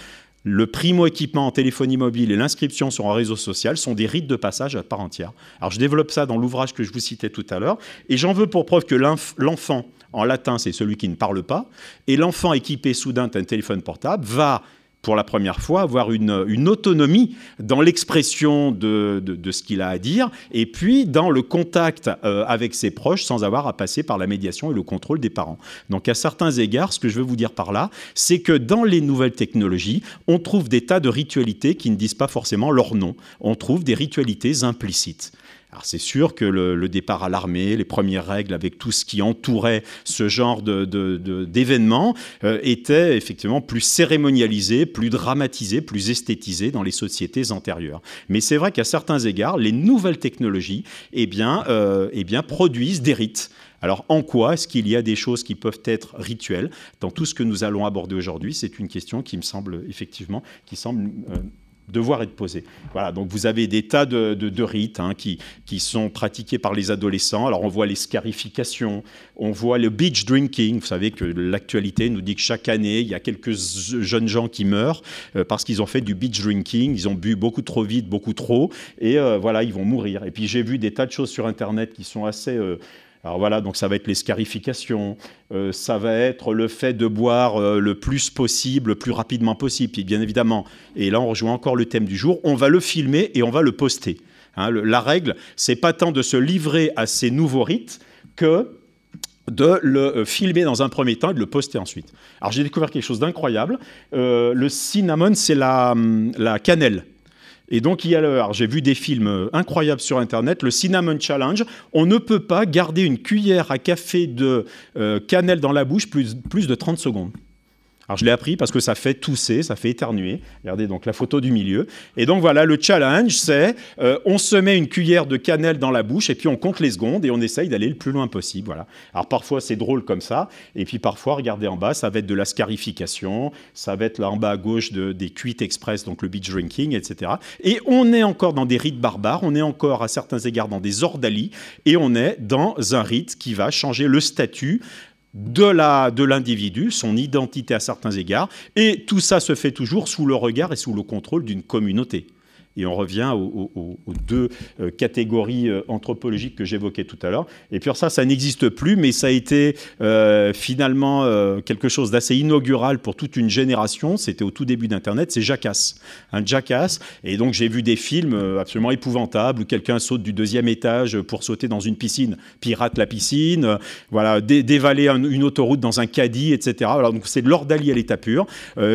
le primo-équipement en téléphonie mobile et l'inscription sur un réseau social sont des rites de passage à part entière. Alors je développe ça dans l'ouvrage que je vous citais tout à l'heure, et j'en veux pour preuve que l'enfant, en latin c'est celui qui ne parle pas, et l'enfant équipé soudain d'un téléphone portable va pour la première fois, avoir une, autonomie dans l'expression de, ce qu'il a à dire, et puis dans le contact euh, avec ses proches sans avoir à passer par la médiation et le contrôle des parents. Donc à certains égards, ce que je veux vous dire par là, c'est que dans les nouvelles technologies, on trouve des tas de ritualités qui ne disent pas forcément leur nom. On trouve des ritualités implicites. Alors c'est sûr que le, départ à l'armée, les premières règles avec tout ce qui entourait ce genre d'événements euh, étaient effectivement plus cérémonialisés, plus dramatisés, plus esthétisés dans les sociétés antérieures. Mais c'est vrai qu'à certains égards, les nouvelles technologies eh bien, euh, eh bien, produisent des rites. Alors en quoi est-ce qu'il y a des choses qui peuvent être rituelles? Dans tout ce que nous allons aborder aujourd'hui, c'est une question qui me semble effectivement, qui semble euh, devoir être posé. Voilà, donc vous avez des tas de, rites hein, qui, qui sont pratiqués par les adolescents. Alors on voit les scarifications, on voit le beach drinking. Vous savez que l'actualité nous dit que chaque année, il y a quelques jeunes gens qui meurent euh, parce qu'ils ont fait du beach drinking, ils ont bu beaucoup trop vite, beaucoup trop, et euh, voilà, ils vont mourir. Et puis j'ai vu des tas de choses sur Internet qui sont assez... Euh, alors voilà, donc ça va être les scarifications, euh, ça va être le fait de boire euh, le plus possible, le plus rapidement possible. Puis bien évidemment, et là on rejoint encore le thème du jour, on va le filmer et on va le poster. Hein. la règle, c'est pas tant de se livrer à ces nouveaux rites que de le euh, filmer dans un premier temps et de le poster ensuite. Alors j'ai découvert quelque chose d'incroyable. le cinnamon, c'est la, hum, la cannelle. Et donc, il y a alors j'ai vu des films euh, incroyables sur Internet, le Cinnamon Challenge. On ne peut pas garder une cuillère à café de euh, cannelle dans la bouche plus, plus de 30 secondes. Alors je l'ai appris parce que ça fait tousser, ça fait éternuer. Regardez donc la photo du milieu. Et donc voilà, le challenge, c'est euh, on se met une cuillère de cannelle dans la bouche et puis on compte les secondes et on essaye d'aller le plus loin possible. Voilà. Alors parfois c'est drôle comme ça, et puis parfois, regardez en bas, ça va être de la scarification, ça va être là en bas à gauche de, des cuites express, donc le beach drinking, etc. Et on est encore dans des rites barbares, on est encore à certains égards dans des ordalies, et on est dans un rite qui va changer le statut de l'individu, de son identité à certains égards, et tout ça se fait toujours sous le regard et sous le contrôle d'une communauté. Et on revient aux, deux euh, catégories euh, anthropologiques que j'évoquais tout à l'heure. Et puis ça, ça n'existe plus, mais ça a été euh, finalement quelque chose d'assez inaugural pour toute une génération. C'était au tout début d'Internet, c'est Jackass. Un Jackass. Et donc j'ai vu des films absolument épouvantables où quelqu'un saute du deuxième étage pour sauter dans une piscine, pirate la piscine, voilà, dévaler une autoroute dans un caddie, etc. Alors donc c'est de l'ordalie à l'état pur.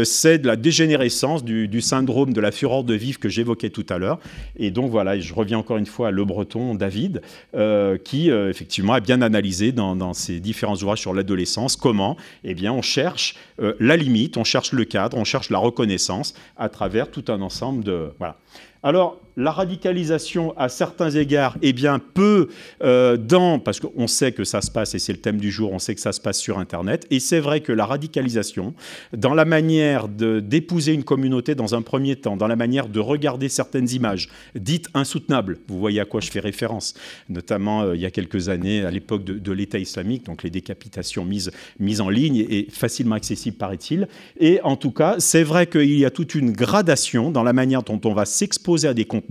c'est de la dégénérescence du, du syndrome de la fureur de vivre que j'évoquais tout à l'heure. Et donc voilà, je reviens encore une fois à Le Breton, David, euh, qui euh, effectivement a bien analysé dans, ses différents ouvrages sur l'adolescence comment eh bien, on cherche euh, la limite, on cherche le cadre, on cherche la reconnaissance à travers tout un ensemble de... Voilà. Alors, la radicalisation, à certains égards, est bien, peu euh, dans, parce qu'on sait que ça se passe, et c'est le thème du jour, on sait que ça se passe sur Internet, et c'est vrai que la radicalisation, dans la manière d'épouser une communauté dans un premier temps, dans la manière de regarder certaines images dites insoutenables, vous voyez à quoi je fais référence, notamment euh, il y a quelques années, à l'époque de, l'État islamique, donc les décapitations mises, mises en ligne et facilement accessibles, paraît-il, et en tout cas, c'est vrai qu'il y a toute une gradation dans la manière dont on va s'exposer à des contenus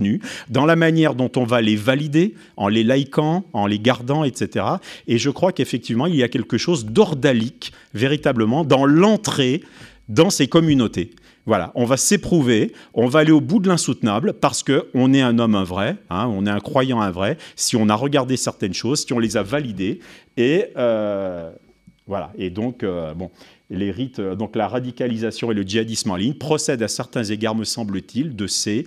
dans la manière dont on va les valider, en les likant, en les gardant, etc. Et je crois qu'effectivement, il y a quelque chose d'ordalique, véritablement, dans l'entrée dans ces communautés. Voilà, on va s'éprouver, on va aller au bout de l'insoutenable parce qu'on est un homme un vrai, hein, on est un croyant un vrai, si on a regardé certaines choses, si on les a validées. Et euh, voilà, et donc, euh, bon, les rites, donc la radicalisation et le djihadisme en ligne procèdent à certains égards, me semble-t-il, de ces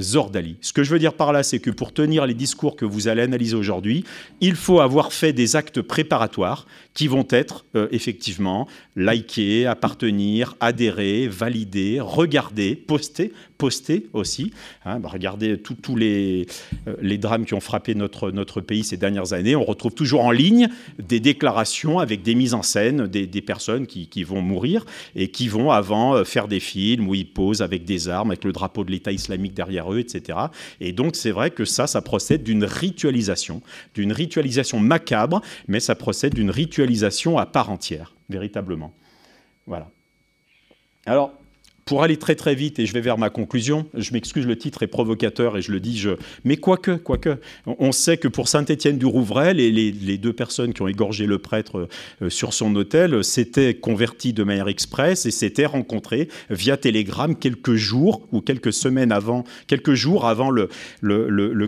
Zordali. Ce que je veux dire par là, c'est que pour tenir les discours que vous allez analyser aujourd'hui, il faut avoir fait des actes préparatoires qui vont être euh, effectivement likés, appartenir, adhérer, valider, regarder, poster, poster aussi. Hein, bah, regardez tous les, euh, les drames qui ont frappé notre, pays ces dernières années. On retrouve toujours en ligne des déclarations avec des mises en scène des, personnes qui, qui, vont mourir et qui vont avant euh, faire des films où ils posent avec des armes, avec le drapeau de l'État islamique derrière eux, etc. Et donc c'est vrai que ça, ça procède d'une ritualisation, d'une ritualisation macabre, mais ça procède d'une ritualisation à part entière, véritablement. Voilà. Alors, pour aller très très vite, et je vais vers ma conclusion, je m'excuse, le titre est provocateur et je le dis, je... mais quoique, quoique, on sait que pour Saint-Étienne du Rouvray, les, deux personnes qui ont égorgé le prêtre euh, sur son hôtel s'étaient convertis de manière express et s'étaient rencontrés via télégramme quelques jours ou quelques semaines avant, quelques jours avant le,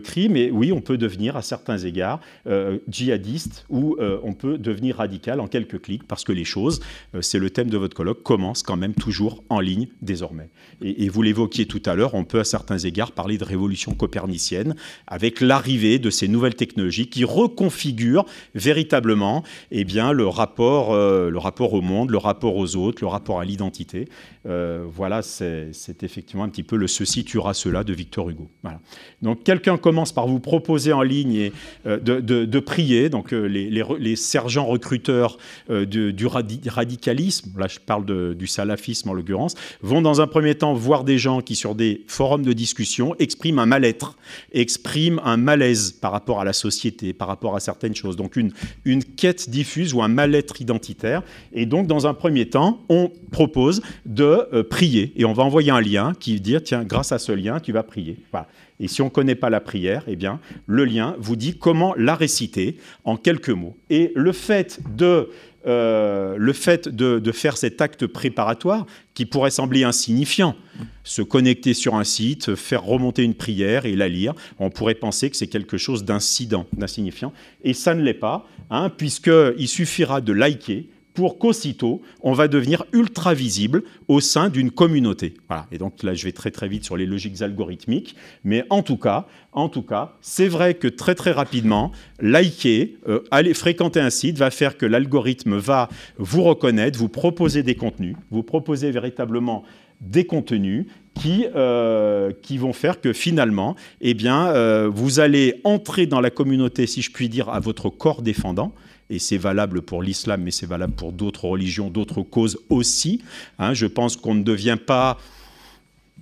crime. Et oui, on peut devenir à certains égards euh, djihadiste ou euh, on peut devenir radical en quelques clics parce que les choses, c'est le thème de votre colloque, commencent quand même toujours en ligne désormais. Et, vous l'évoquiez tout à l'heure, on peut à certains égards parler de révolution copernicienne avec l'arrivée de ces nouvelles technologies qui reconfigurent véritablement eh bien, le, rapport, euh, le rapport au monde, le rapport aux autres, le rapport à l'identité. Euh, voilà, c'est effectivement un petit peu le ceci tuera cela de Victor Hugo. Donc quelqu'un commence par vous proposer en ligne euh, de, prier, donc les, sergents recruteurs du radicalisme, là je parle du salafisme en l'occurrence, dans un premier temps voir des gens qui, sur des forums de discussion, expriment un mal-être, expriment un malaise par rapport à la société, par rapport à certaines choses. Donc une, quête diffuse ou un mal-être identitaire. Et donc, dans un premier temps, on propose de euh, prier. Et on va envoyer un lien qui dit, tiens, grâce à ce lien, tu vas prier. Et si on ne connaît pas la prière, eh bien, le lien vous dit comment la réciter en quelques mots. Et le fait de euh, le fait de, faire cet acte préparatoire qui pourrait sembler insignifiant, se connecter sur un site, faire remonter une prière et la lire, on pourrait penser que c'est quelque chose d'incident, d'insignifiant. Et ça ne l'est pas, hein, puisqu'il suffira de liker pour qu'aussitôt, on va devenir ultra visible au sein d'une communauté. Et donc là, je vais très très vite sur les logiques algorithmiques, mais en tout cas, en tout cas, c'est vrai que très très rapidement, liker, euh, aller fréquenter un site va faire que l'algorithme va vous reconnaître, vous proposer des contenus, vous proposer véritablement des contenus qui, euh, vont faire que finalement, eh bien, euh, vous allez entrer dans la communauté, si je puis dire, à votre corps défendant et c'est valable pour l'islam, mais c'est valable pour d'autres religions, d'autres causes aussi. Hein. je pense qu'on ne devient pas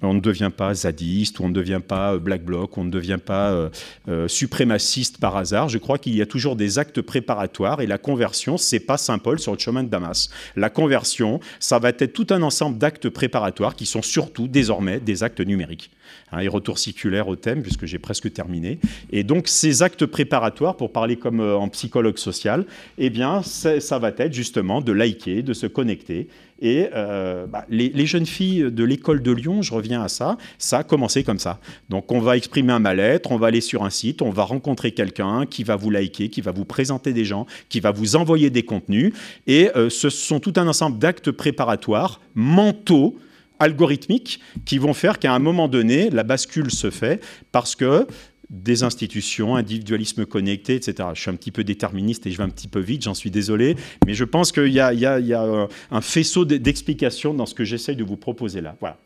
on ne devient pas zadiste, ou on ne devient pas euh, black bloc, on ne devient pas euh, euh, suprémaciste par hasard. Je crois qu'il y a toujours des actes préparatoires et la conversion, c'est pas Saint Paul sur le chemin de Damas. La conversion, ça va être tout un ensemble d'actes préparatoires qui sont surtout désormais des actes numériques. Hein, et retour circulaire au thème, puisque j'ai presque terminé. Et donc, ces actes préparatoires, pour parler comme euh, en psychologue social, eh bien, ça va être justement de liker, de se connecter. Et euh, bah, les, jeunes filles de l'école de Lyon, je reviens à ça, ça a commencé comme ça. Donc on va exprimer un mal-être, on va aller sur un site, on va rencontrer quelqu'un qui va vous liker, qui va vous présenter des gens, qui va vous envoyer des contenus. Et euh, ce sont tout un ensemble d'actes préparatoires mentaux algorithmiques qui vont faire qu'à un moment donné, la bascule se fait parce que des institutions, individualisme connecté, etc. Je suis un petit peu déterministe et je vais un petit peu vite, j'en suis désolé, mais je pense qu'il y, a euh, un faisceau d'explications dans ce que j'essaye de vous proposer là. Voilà.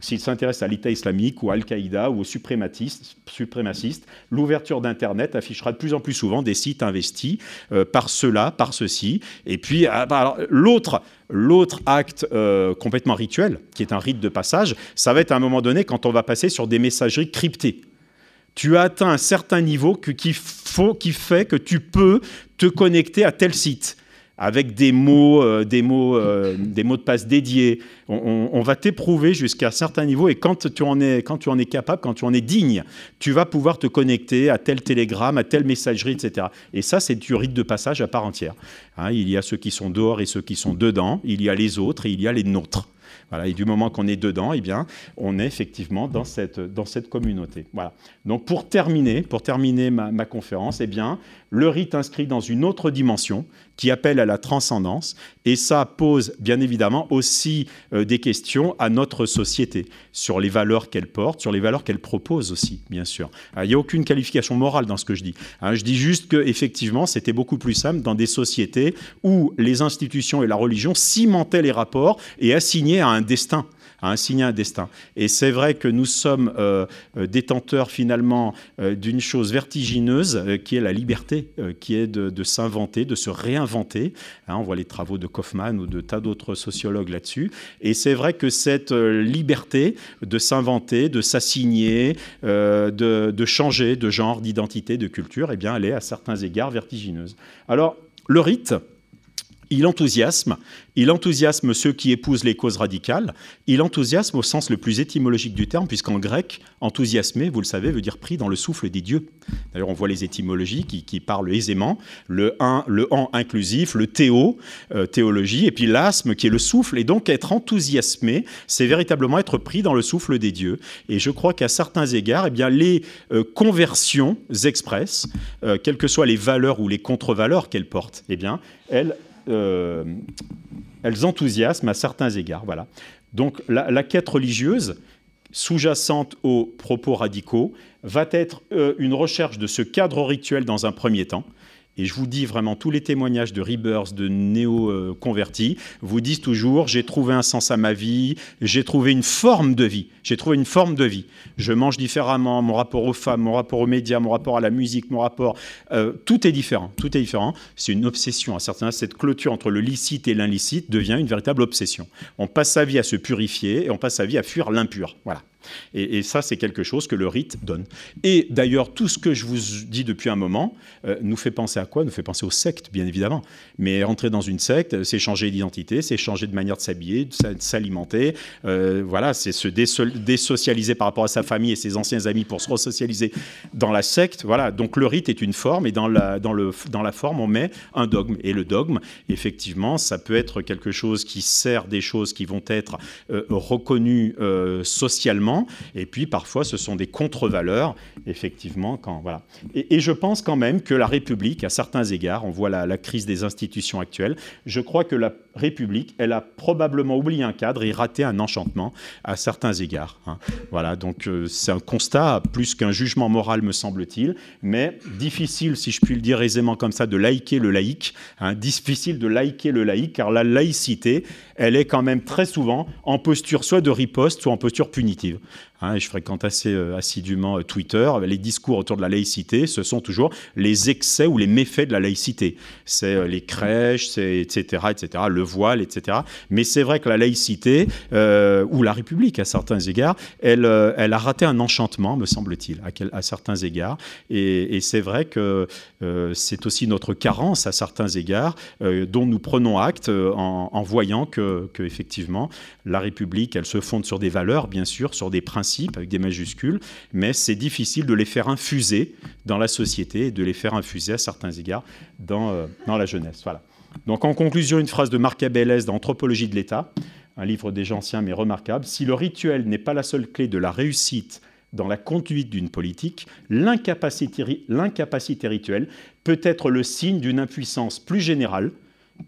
S'il s'intéresse à l'État islamique ou à Al-Qaïda ou aux suprématistes, suprémacistes l'ouverture d'Internet affichera de plus en plus souvent des sites investis euh, par cela, par ceci. Et puis, ah, bah, l'autre L'autre acte euh, complètement rituel, qui est un rite de passage, ça va être à un moment donné quand on va passer sur des messageries cryptées. Tu as atteint un certain niveau qui, fait que tu peux te connecter à tel site avec des mots, euh, des mots, euh, des mots de passe dédiés. On, va t'éprouver jusqu'à un certain niveau et quand tu, en es, quand tu en es capable, quand tu en es digne, tu vas pouvoir te connecter à tel télégramme, à telle messagerie, etc. Et ça, c'est du rite de passage à part entière. Hein, il y a ceux qui sont dehors et ceux qui sont dedans, il y a les autres et il y a les nôtres. Voilà, et du moment qu'on est dedans, eh bien, on est effectivement dans cette, dans cette communauté. Voilà. Donc pour terminer, pour terminer ma, ma conférence, eh bien, le rite inscrit dans une autre dimension qui appelle à la transcendance, et ça pose bien évidemment aussi euh, des questions à notre société sur les valeurs qu'elle porte, sur les valeurs qu'elle propose aussi, bien sûr. Il n'y a aucune qualification morale dans ce que je dis. Hein. je dis juste qu'effectivement, c'était beaucoup plus simple dans des sociétés où les institutions et la religion cimentaient les rapports et assignaient à un destin à un signe un destin. Et c'est vrai que nous sommes euh, euh, détenteurs finalement euh, d'une chose vertigineuse qui est la liberté, qui est de, s'inventer, de se réinventer. Hein, on voit les travaux de Kaufmann ou de tas d'autres sociologues là-dessus. Et c'est vrai que cette liberté de s'inventer, de s'assigner, de, de, changer de genre, d'identité, de culture, eh bien, elle est à certains égards vertigineuse. Alors, le rite, il enthousiasme, il enthousiasme ceux qui épousent les causes radicales, il enthousiasme au sens le plus étymologique du terme, puisqu'en grec, enthousiasmer, vous le savez, veut dire pris dans le souffle des dieux. D'ailleurs, on voit les étymologies qui, parlent aisément, le un, le en inclusif, le théo, euh, théologie, et puis l'asme qui est le souffle, et donc être enthousiasmé, c'est véritablement être pris dans le souffle des dieux. Et je crois qu'à certains égards, eh bien, les euh, conversions express, euh, quelles que soient les valeurs ou les contre-valeurs qu'elles portent, eh bien, elles euh, elles enthousiasment à certains égards. Voilà. Donc la, quête religieuse, sous-jacente aux propos radicaux, va être euh, une recherche de ce cadre rituel dans un premier temps, et je vous dis vraiment, tous les témoignages de rebirths, de néo-convertis, vous disent toujours, j'ai trouvé un sens à ma vie, j'ai trouvé une forme de vie, j'ai trouvé une forme de vie. Je mange différemment, mon rapport aux femmes, mon rapport aux médias, mon rapport à la musique, mon rapport... Euh, tout est différent, tout est différent. C'est une obsession. À certains cette clôture entre le licite et l'inlicite devient une véritable obsession. On passe sa vie à se purifier et on passe sa vie à fuir l'impur. Voilà. Et, ça, c'est quelque chose que le rite donne. Et d'ailleurs, tout ce que je vous dis depuis un moment euh, nous fait penser à quoi? Nous fait penser aux sectes, bien évidemment. Mais entrer dans une secte, c'est changer d'identité, c'est changer de manière de s'habiller, de s'alimenter. Euh, voilà, c'est se désocialiser par rapport à sa famille et ses anciens amis pour se resocialiser dans la secte. Voilà, donc le rite est une forme et dans la, dans le, dans la forme, on met un dogme. Et le dogme, effectivement, ça peut être quelque chose qui sert des choses qui vont être euh, reconnues socialement et puis parfois ce sont des contre-valeurs, effectivement. Quand, voilà. Et, je pense quand même que la République, à certains égards, on voit la, crise des institutions actuelles, je crois que la République, elle a probablement oublié un cadre et raté un enchantement à certains égards. Hein. Voilà, donc euh, c'est un constat plus qu'un jugement moral, me semble-t-il, mais difficile, si je puis le dire aisément comme ça, de laïquer le laïc. Hein. difficile de laïquer le laïc, car la laïcité, elle est quand même très souvent en posture soit de riposte, soit en posture punitive. Hein, je fréquente assez euh, assidûment euh, Twitter. Les discours autour de la laïcité, ce sont toujours les excès ou les méfaits de la laïcité. C'est euh, les crèches, c'est etc., etc., le voile, etc. Mais c'est vrai que la laïcité, ou la République à certains égards, elle, a raté un enchantement, me semble-t-il, à, certains égards. Et, c'est vrai que c'est aussi notre carence à certains égards, dont nous prenons acte en, en voyant que, que, effectivement, la République, elle se fonde sur des valeurs, bien sûr, sur des principes avec des majuscules, mais c'est difficile de les faire infuser dans la société et de les faire infuser à certains égards dans, euh, dans la jeunesse. Voilà. Donc en conclusion, une phrase de Marc Abélès d'Anthropologie de l'État, un livre déjà ancien mais remarquable. Si le rituel n'est pas la seule clé de la réussite dans la conduite d'une politique, l'incapacité rituelle peut être le signe d'une impuissance plus générale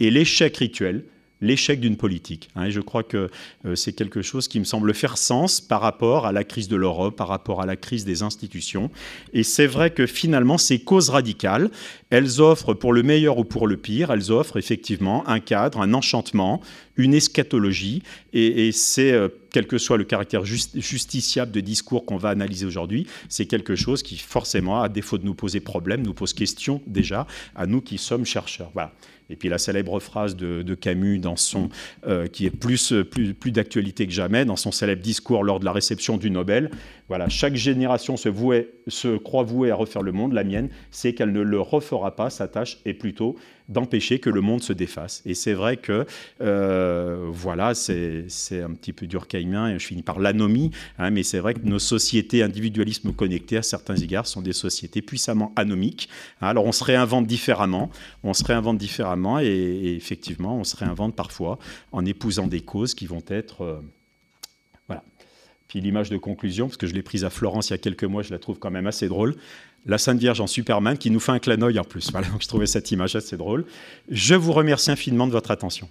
et l'échec rituel l'échec d'une politique. Hein, et je crois que euh, c'est quelque chose qui me semble faire sens par rapport à la crise de l'Europe, par rapport à la crise des institutions. Et c'est vrai que finalement, ces causes radicales, elles offrent, pour le meilleur ou pour le pire, elles offrent effectivement un cadre, un enchantement, une eschatologie. Et, c'est, euh, quel que soit le caractère justiciable de discours qu'on va analyser aujourd'hui, c'est quelque chose qui, forcément, à défaut de nous poser problème, nous pose question déjà à nous qui sommes chercheurs. Voilà. Et puis la célèbre phrase de, Camus, dans son, euh, qui est plus, d'actualité que jamais, dans son célèbre discours lors de la réception du Nobel, voilà, chaque génération se, se croit vouée à refaire le monde. La mienne, c'est qu'elle ne le refera pas. Sa tâche est plutôt d'empêcher que le monde se défasse. Et c'est vrai que, euh, voilà, c'est un petit peu durkheimien, et je finis par l'anomie, hein, mais c'est vrai que nos sociétés individualisme connecté, à certains égards, sont des sociétés puissamment anomiques. Alors on se réinvente différemment, on se réinvente différemment, et, effectivement, on se réinvente parfois en épousant des causes qui vont être... Euh, voilà. Puis l'image de conclusion, parce que je l'ai prise à Florence il y a quelques mois, je la trouve quand même assez drôle la Sainte Vierge en Superman qui nous fait un clin d'œil en plus. Voilà, donc je trouvais cette image assez drôle. Je vous remercie infiniment de votre attention.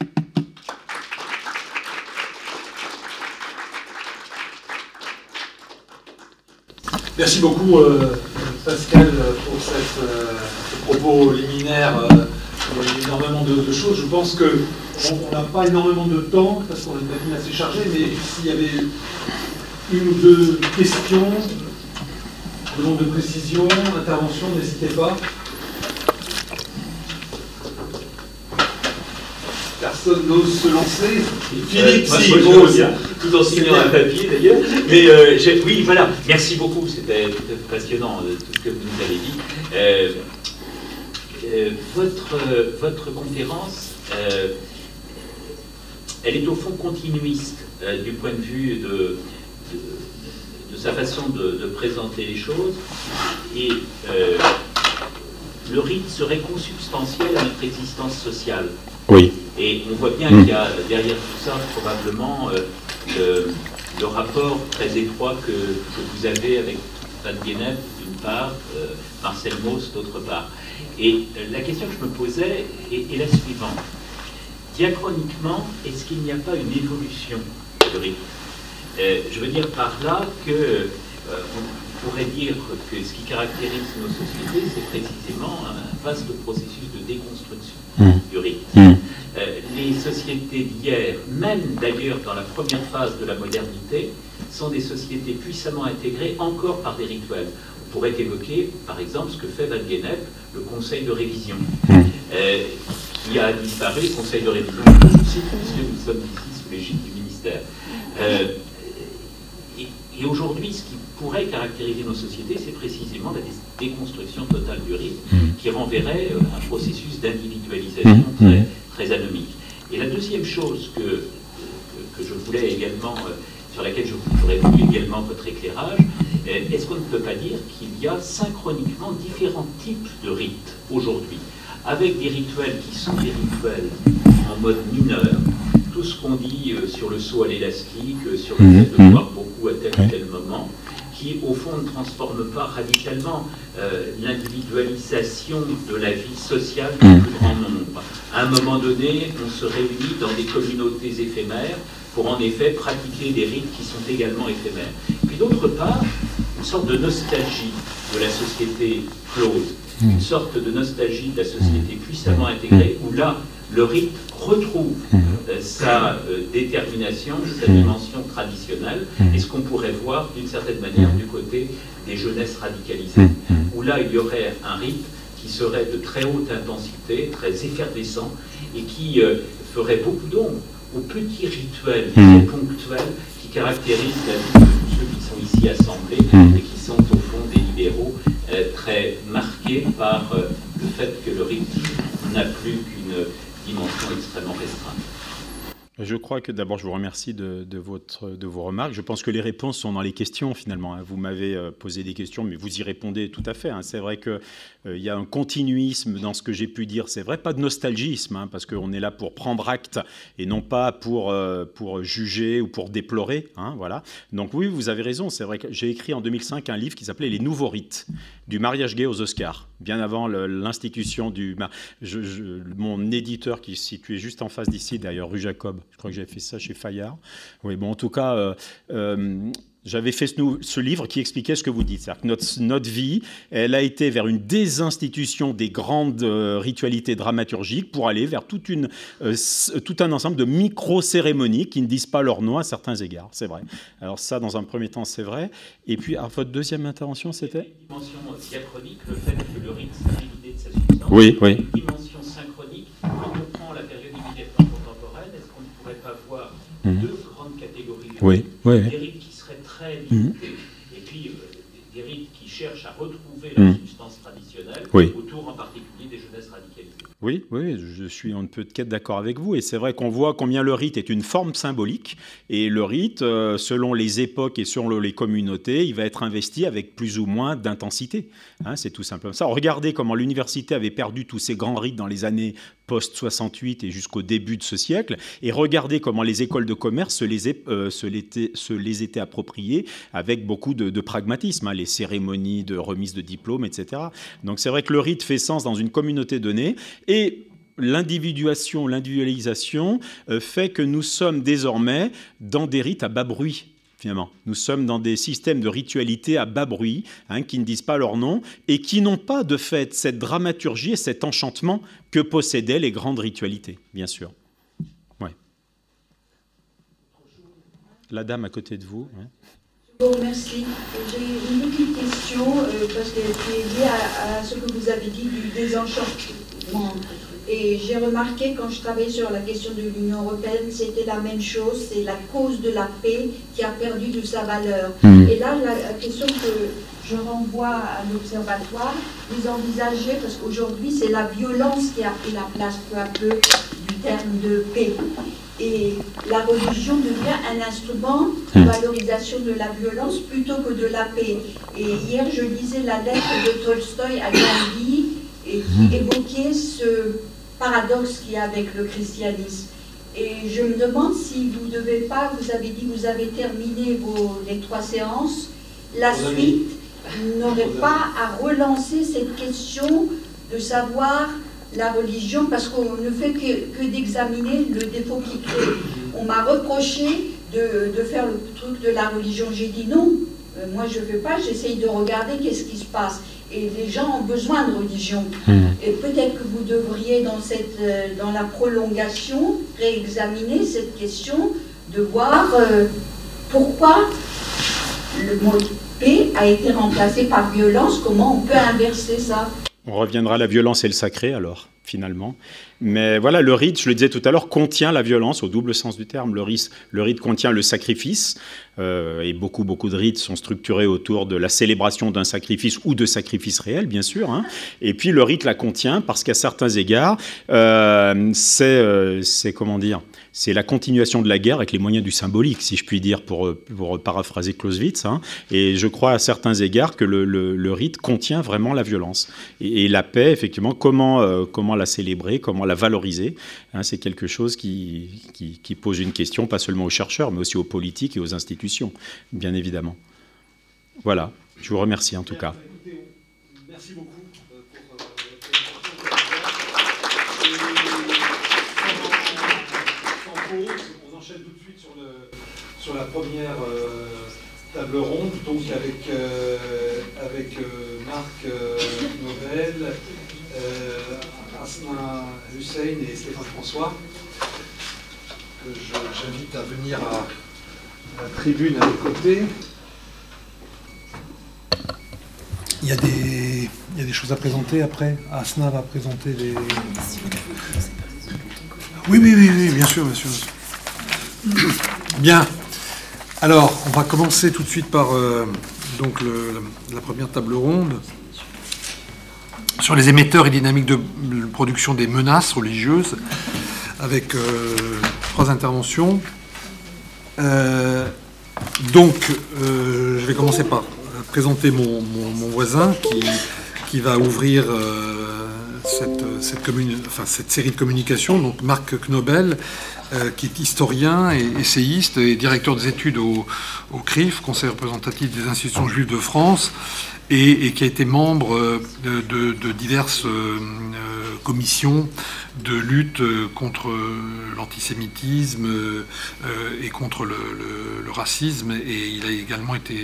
Merci beaucoup euh, Pascal pour cette, euh, ce propos liminaire. Euh, énormément de, choses. Je pense qu'on n'a pas énormément de temps parce qu'on est assez chargé, mais s'il y avait une ou deux questions, Demande de précision, intervention, n'hésitez pas. Personne n'ose se lancer. Philippe, euh, si, bon, tout en signant un papier d'ailleurs. Mais euh, oui, voilà, merci beaucoup, c'était passionnant euh, tout ce que vous nous avez dit. votre, votre conférence, elle est au fond continuiste du point de vue de sa façon de, présenter les choses. Et euh, le rite serait consubstantiel à notre existence sociale. Oui. Et on voit bien qu'il y a derrière tout ça probablement euh, le, rapport très étroit que, vous avez avec Van Guenep d'une part, euh, Marcel Mauss d'autre part. Et la question que je me posais est, est la suivante. Diachroniquement, est-ce qu'il n'y a pas une évolution du rite? Euh, je veux dire par là que euh, on pourrait dire que ce qui caractérise nos sociétés, c'est précisément un vaste processus de déconstruction mmh. du rythme. Mmh. Euh, les sociétés d'hier, même d'ailleurs dans la première phase de la modernité, sont des sociétés puissamment intégrées encore par des rituels. On pourrait évoquer, par exemple, ce que fait Van Genep, le Conseil de révision, mmh. qui a disparu, le Conseil de révision, puisque nous sommes ici sous l'égide du ministère. Et aujourd'hui, ce qui pourrait caractériser nos sociétés, c'est précisément la déconstruction totale du rythme, mmh. qui renverrait euh, un processus d'individualisation mmh. très, très anomique. Et la deuxième chose que, que, je voulais également, euh, sur laquelle je voudrais également votre éclairage, euh, est-ce qu'on ne peut pas dire qu'il y a synchroniquement différents types de rites aujourd'hui, avec des rituels qui sont des rituels en mode mineur, tout ce qu'on dit euh, sur le saut à l'élastique, euh, sur le mhm, fait de mhm. boire beaucoup à tel ou tel moment, qui au fond ne transforme pas radicalement euh, l'individualisation de la vie sociale du mhm. plus grand nombre. À un moment donné, on se réunit dans des communautés éphémères pour en effet pratiquer des rites qui sont également éphémères. Puis d'autre part, une sorte de nostalgie de la société close, une sorte de nostalgie de la société puissamment intégrée, où là, le rite retrouve mmh. euh, sa euh, détermination, sa mmh. dimension traditionnelle, mmh. et ce qu'on pourrait voir d'une certaine manière du côté des jeunesses radicalisées, où là il y aurait un rite qui serait de très haute intensité, très effervescent, et qui euh, ferait beaucoup d'ombre aux petits rituels très ponctuels qui caractérisent la vie de tous ceux qui sont ici assemblés et qui sont au fond des libéraux très marqués par le fait que le rite n'a plus qu'une extrêmement. Je crois que d'abord, je vous remercie de, votre, de vos remarques. Je pense que les réponses sont dans les questions, finalement. Hein. Vous m'avez euh, posé des questions, mais vous y répondez tout à fait. Hein. C'est vrai qu'il euh, y a un continuisme dans ce que j'ai pu dire. C'est vrai, pas de nostalgisme, hein, parce qu'on est là pour prendre acte et non pas pour, euh, pour juger ou pour déplorer. voilà. Donc oui, vous avez raison. C'est vrai que j'ai écrit en 2005 un livre qui s'appelait Les nouveaux rites, du mariage gay aux Oscars, bien avant l'institution du... mon éditeur qui se situait juste en face d'ici, d'ailleurs, rue Jacob, je crois que j'avais fait ça chez Fayard. Oui, bon, en tout cas, euh, j'avais fait ce, ce, livre qui expliquait ce que vous dites. C'est-à-dire que notre, notre, vie, elle a été vers une désinstitution des grandes euh, ritualités dramaturgiques pour aller vers toute une, tout un ensemble de micro-cérémonies qui ne disent pas leur nom à certains égards. C'est vrai. Alors ça, dans un premier temps, c'est vrai. Et puis, à votre deuxième intervention, c'était? Dimension diachronique, le fait que le rite s'est de sa substance. Oui, oui. Dimension synchronique, Mhm. deux grandes catégories de oui, oui, Mhm. et puis euh, des rites qui cherchent à retrouver mhm. la substance traditionnelle, en particulier des jeunesses radicalisées. Oui, oui, je suis en peu de quête d'accord avec vous. Et c'est vrai qu'on voit combien le rite est une forme symbolique. Et le rite, euh, selon les époques et selon les communautés, il va être investi avec plus ou moins d'intensité. Hein, c'est tout simplement ça. Regardez comment l'université avait perdu tous ses grands rites dans les années post-68 et jusqu'au début de ce siècle. Et regardez comment les écoles de commerce se les, euh, étaient appropriées avec beaucoup de, pragmatisme. Hein, les cérémonies de remise de diplômes, etc. Donc c'est vrai que le rite fait sens dans une communauté donnée. L'individuation, l'individualisation euh, fait que nous sommes désormais dans des rites à bas bruit. Finalement. Nous sommes dans des systèmes de ritualité à bas bruit, hein, qui ne disent pas leur nom, et qui n'ont pas de fait cette dramaturgie et cet enchantement que possédaient les grandes ritualités, bien sûr. Ouais. La dame à côté de vous. Bon, merci. J'ai une petite question, euh, parce qu'elle est liée à, ce que vous avez dit du désenchantement et j'ai remarqué quand je travaillais sur la question de l'Union européenne, c'était la même chose, c'est la cause de la paix qui a perdu de sa valeur. Hmm. Et là, la, question que je renvoie à l'Observatoire, vous envisagez, parce qu'aujourd'hui c'est la violence qui a pris la place peu à peu du terme de paix. Et la religion devient un instrument de hmm. valorisation de la violence plutôt que de la paix. Et hier, je lisais la lettre de Tolstoï à Gandhi et qui évoquait ce paradoxe qu'il y a avec le christianisme. Et je me demande si vous ne devez pas, vous avez dit que vous avez terminé vos, les trois séances, la suite n'aurait pas à relancer cette question de savoir la religion, parce qu'on ne fait que, d'examiner le défaut qui crée. On m'a reproché de, de, faire le truc de la religion. J'ai dit non, euh, moi je ne fais pas, j'essaye de regarder qu'est-ce qui se passe et les gens ont besoin de religion. Hmm. Et peut-être que vous devriez, dans, cette, euh, dans la prolongation, réexaminer cette question de voir euh, pourquoi le mot paix a été remplacé par violence, comment on peut inverser ça. On reviendra à la violence et le sacré alors, finalement. Mais voilà, le rite, je le disais tout à l'heure, contient la violence au double sens du terme. Le rite, le rite contient le sacrifice, euh, et beaucoup, beaucoup de rites sont structurés autour de la célébration d'un sacrifice ou de sacrifices réels, bien sûr. Hein. Et puis le rite la contient parce qu'à certains égards, euh, euh, c'est, comment dire, c'est la continuation de la guerre avec les moyens du symbolique, si je puis dire, pour, paraphraser Clausewitz. Hein. Et je crois à certains égards que le, rite contient vraiment la violence. Et, la paix, effectivement, comment, comment la célébrer, comment la valoriser, hein, c'est quelque chose qui, pose une question, pas seulement aux chercheurs, mais aussi aux politiques et aux institutions bien évidemment. Voilà, je vous remercie en tout cas. Merci beaucoup. On enchaîne tout de suite sur, la première euh, table ronde, donc avec, euh, euh, Marc Nobel, Asma Hussein et Stéphane François. J'invite à venir à la tribune à côté. Il y, a des, il y a des choses à présenter après? Asna va présenter les. Oui, oui, oui, oui, bien sûr, bien sûr. Bien. Alors, on va commencer tout de suite par euh, donc la première table ronde sur les émetteurs et dynamiques de production des menaces religieuses, avec euh, trois interventions. Euh, donc, euh, je vais commencer par présenter mon, voisin qui, va ouvrir cette, série de communications. Donc, Marc Knobel, qui est historien et essayiste et directeur des études au CRIF, Conseil représentatif des institutions juives de France, et, qui a été membre euh, de, diverses euh, commissions de lutte contre l'antisémitisme euh, et contre le, racisme. Et il a également été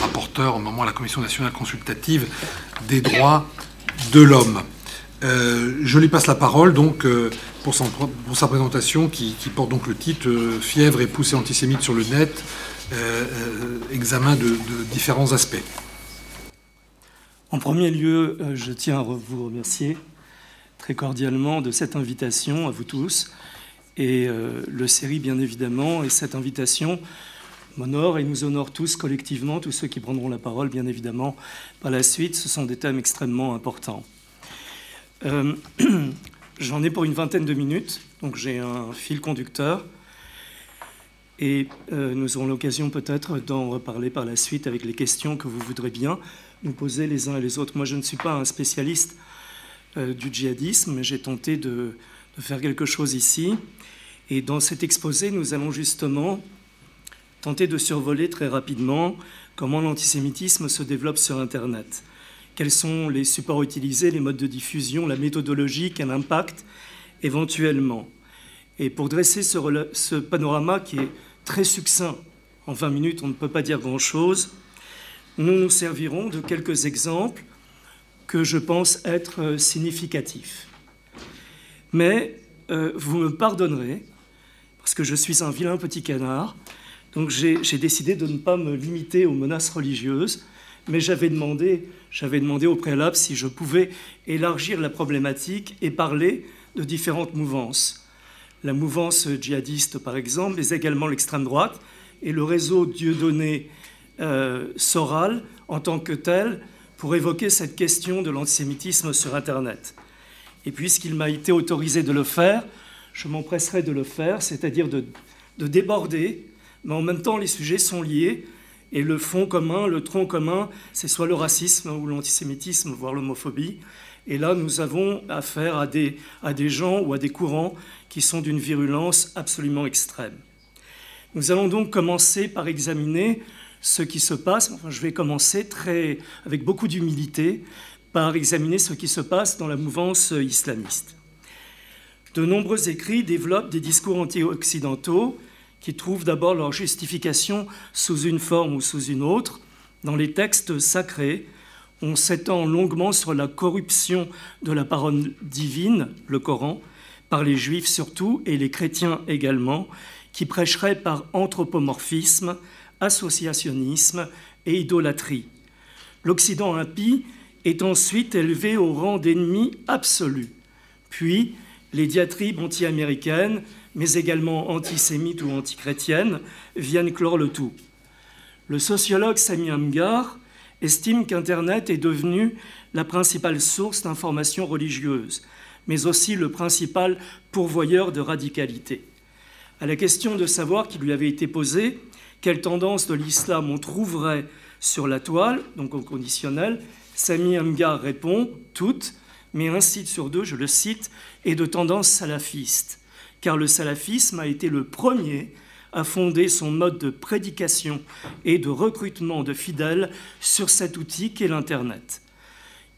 rapporteur au moment à la Commission nationale consultative des droits de l'homme. je lui passe la parole donc pour, pour sa présentation qui, porte donc le titre Fièvre et poussée antisémite sur le net, examen de différents aspects. En premier lieu, euh, je tiens à vous remercier très cordialement de cette invitation à vous tous et euh, le série bien évidemment. Et cette invitation m'honore et nous honore tous collectivement, tous ceux qui prendront la parole bien évidemment par la suite. Ce sont des thèmes extrêmement importants. Euh, J'en ai pour une vingtaine de minutes, donc j'ai un fil conducteur. Et nous aurons l'occasion peut-être d'en reparler par la suite avec les questions que vous voudrez bien nous poser les uns et les autres. Moi, je ne suis pas un spécialiste euh, du djihadisme, mais j'ai tenté de, faire quelque chose ici. Et dans cet exposé, nous allons justement tenter de survoler très rapidement comment l'antisémitisme se développe sur Internet. Quels sont les supports utilisés, les modes de diffusion, la méthodologie, quel impact éventuellement. Et pour dresser ce panorama qui est très succinct, en 20 minutes on ne peut pas dire grand-chose, nous nous servirons de quelques exemples que je pense être significatifs. Mais euh, vous me pardonnerez, parce que je suis un vilain petit canard, donc j'ai décidé de ne pas me limiter aux menaces religieuses, mais j'avais demandé, demandé au préalable si je pouvais élargir la problématique et parler de différentes mouvances. La mouvance djihadiste, par exemple, mais également l'extrême droite, et le réseau Dieudonné euh, Soral en tant que tel, pour évoquer cette question de l'antisémitisme sur Internet. Et puisqu'il m'a été autorisé de le faire, je m'empresserai de le faire, c'est-à-dire de, de déborder, mais en même temps les sujets sont liés, et le fond commun, le tronc commun, c'est soit le racisme ou l'antisémitisme, voire l'homophobie. Et là, nous avons affaire à des, à des gens ou à des courants qui sont d'une virulence absolument extrême. Nous allons donc commencer par examiner ce qui se passe. Enfin, je vais commencer très, avec beaucoup d'humilité par examiner ce qui se passe dans la mouvance islamiste. De nombreux écrits développent des discours anti-occidentaux qui trouvent d'abord leur justification sous une forme ou sous une autre dans les textes sacrés. On s'étend longuement sur la corruption de la parole divine, le Coran, par les juifs surtout et les chrétiens également, qui prêcheraient par anthropomorphisme, associationnisme et idolâtrie. L'Occident impie est ensuite élevé au rang d'ennemi absolu. Puis, les diatribes anti-américaines mais également antisémites ou antichrétiennes, viennent clore le tout. Le sociologue Sami Amgar estime qu'Internet est devenu la principale source d'informations religieuses, mais aussi le principal pourvoyeur de radicalité. À la question de savoir qui lui avait été posée, quelle tendance de l'islam on trouverait sur la toile, donc au conditionnel, Sami Amgar répond toutes, mais un site sur deux, je le cite, est de tendance salafiste car le salafisme a été le premier à fonder son mode de prédication et de recrutement de fidèles sur cet outil qu'est l'Internet.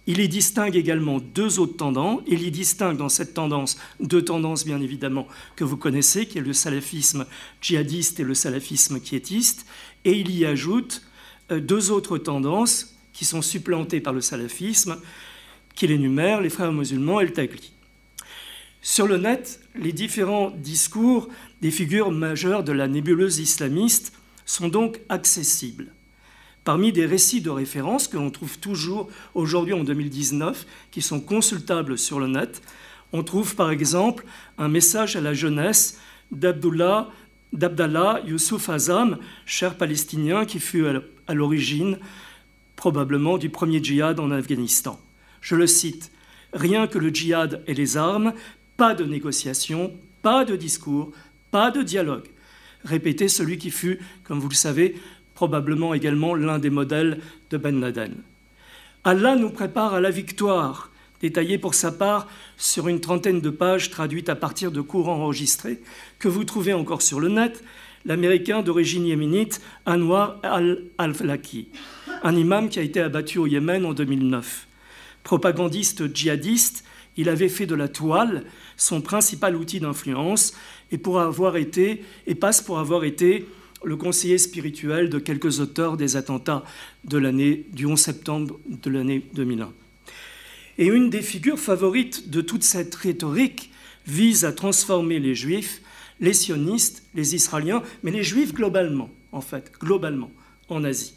Il y distingue également deux autres tendances. Il y distingue dans cette tendance deux tendances, bien évidemment, que vous connaissez, qui est le salafisme djihadiste et le salafisme quiétiste. Et il y ajoute euh, deux autres tendances qui sont supplantées par le salafisme, qu'il énumère, les frères musulmans et le tagli. Sur le net, les différents discours des figures majeures de la nébuleuse islamiste sont donc accessibles. Parmi des récits de référence que l'on trouve toujours aujourd'hui en 2019, qui sont consultables sur le net, on trouve par exemple un message à la jeunesse d'Abdallah Youssouf Azam, cher palestinien qui fut à l'origine probablement du premier djihad en Afghanistan. Je le cite Rien que le djihad et les armes pas de négociation, pas de discours, pas de dialogue. Répétait celui qui fut, comme vous le savez, probablement également l'un des modèles de Ben Laden. Allah nous prépare à la victoire, détaillé pour sa part sur une trentaine de pages traduites à partir de cours enregistrés que vous trouvez encore sur le net, l'Américain d'origine yéménite Anwar al-Flaki, un imam qui a été abattu au Yémen en 2009. Propagandiste djihadiste, il avait fait de la toile son principal outil d'influence et pour avoir été et passe pour avoir été le conseiller spirituel de quelques auteurs des attentats de l'année du 11 septembre de l'année 2001. Et une des figures favorites de toute cette rhétorique vise à transformer les juifs, les sionistes, les israéliens, mais les juifs globalement, en fait, globalement, en Asie.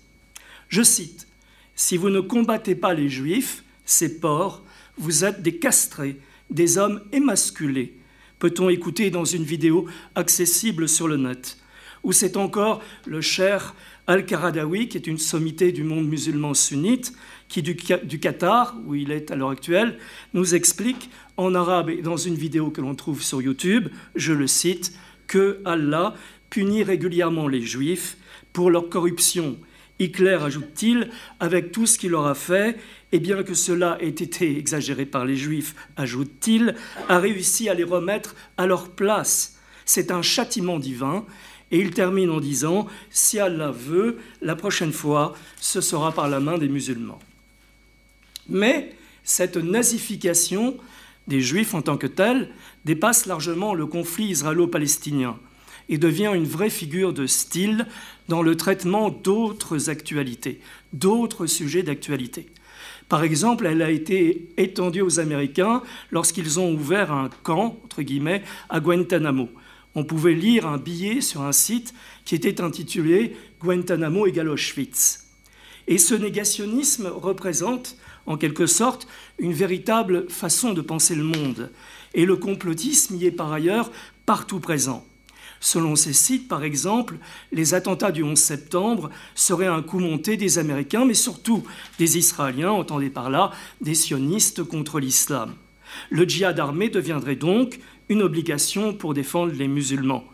Je cite, Si vous ne combattez pas les juifs, ces porcs, vous êtes des castrés, des hommes émasculés, peut-on écouter dans une vidéo accessible sur le net, ou c'est encore le cher Al-Qaradawi, qui est une sommité du monde musulman sunnite, qui du, Qatar, où il est à l'heure actuelle, nous explique en arabe et dans une vidéo que l'on trouve sur YouTube, je le cite, que Allah punit régulièrement les juifs pour leur corruption. Hitler, ajoute-t-il, avec tout ce qu'il leur a fait, et bien que cela ait été exagéré par les juifs, ajoute-t-il, a réussi à les remettre à leur place. C'est un châtiment divin. Et il termine en disant, si Allah veut, la prochaine fois, ce sera par la main des musulmans. Mais cette nazification des juifs en tant que tels dépasse largement le conflit israélo-palestinien et devient une vraie figure de style dans le traitement d'autres actualités, d'autres sujets d'actualité. Par exemple, elle a été étendue aux Américains lorsqu'ils ont ouvert un camp, entre guillemets, à Guantanamo. On pouvait lire un billet sur un site qui était intitulé Guantanamo égale Auschwitz. Et ce négationnisme représente, en quelque sorte, une véritable façon de penser le monde. Et le complotisme y est par ailleurs partout présent. Selon ces sites, par exemple, les attentats du 11 septembre seraient un coup monté des Américains, mais surtout des Israéliens, entendez par là des sionistes contre l'islam. Le djihad armé deviendrait donc une obligation pour défendre les musulmans.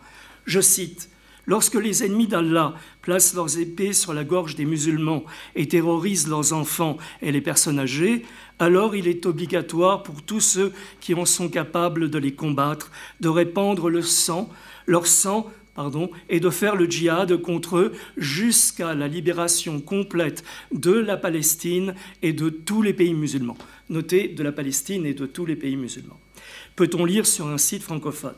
Je cite Lorsque les ennemis d'Allah placent leurs épées sur la gorge des musulmans et terrorisent leurs enfants et les personnes âgées, alors il est obligatoire pour tous ceux qui en sont capables de les combattre de répandre le sang leur sang pardon, et de faire le djihad contre eux jusqu'à la libération complète de la Palestine et de tous les pays musulmans. Notez de la Palestine et de tous les pays musulmans. Peut-on lire sur un site francophone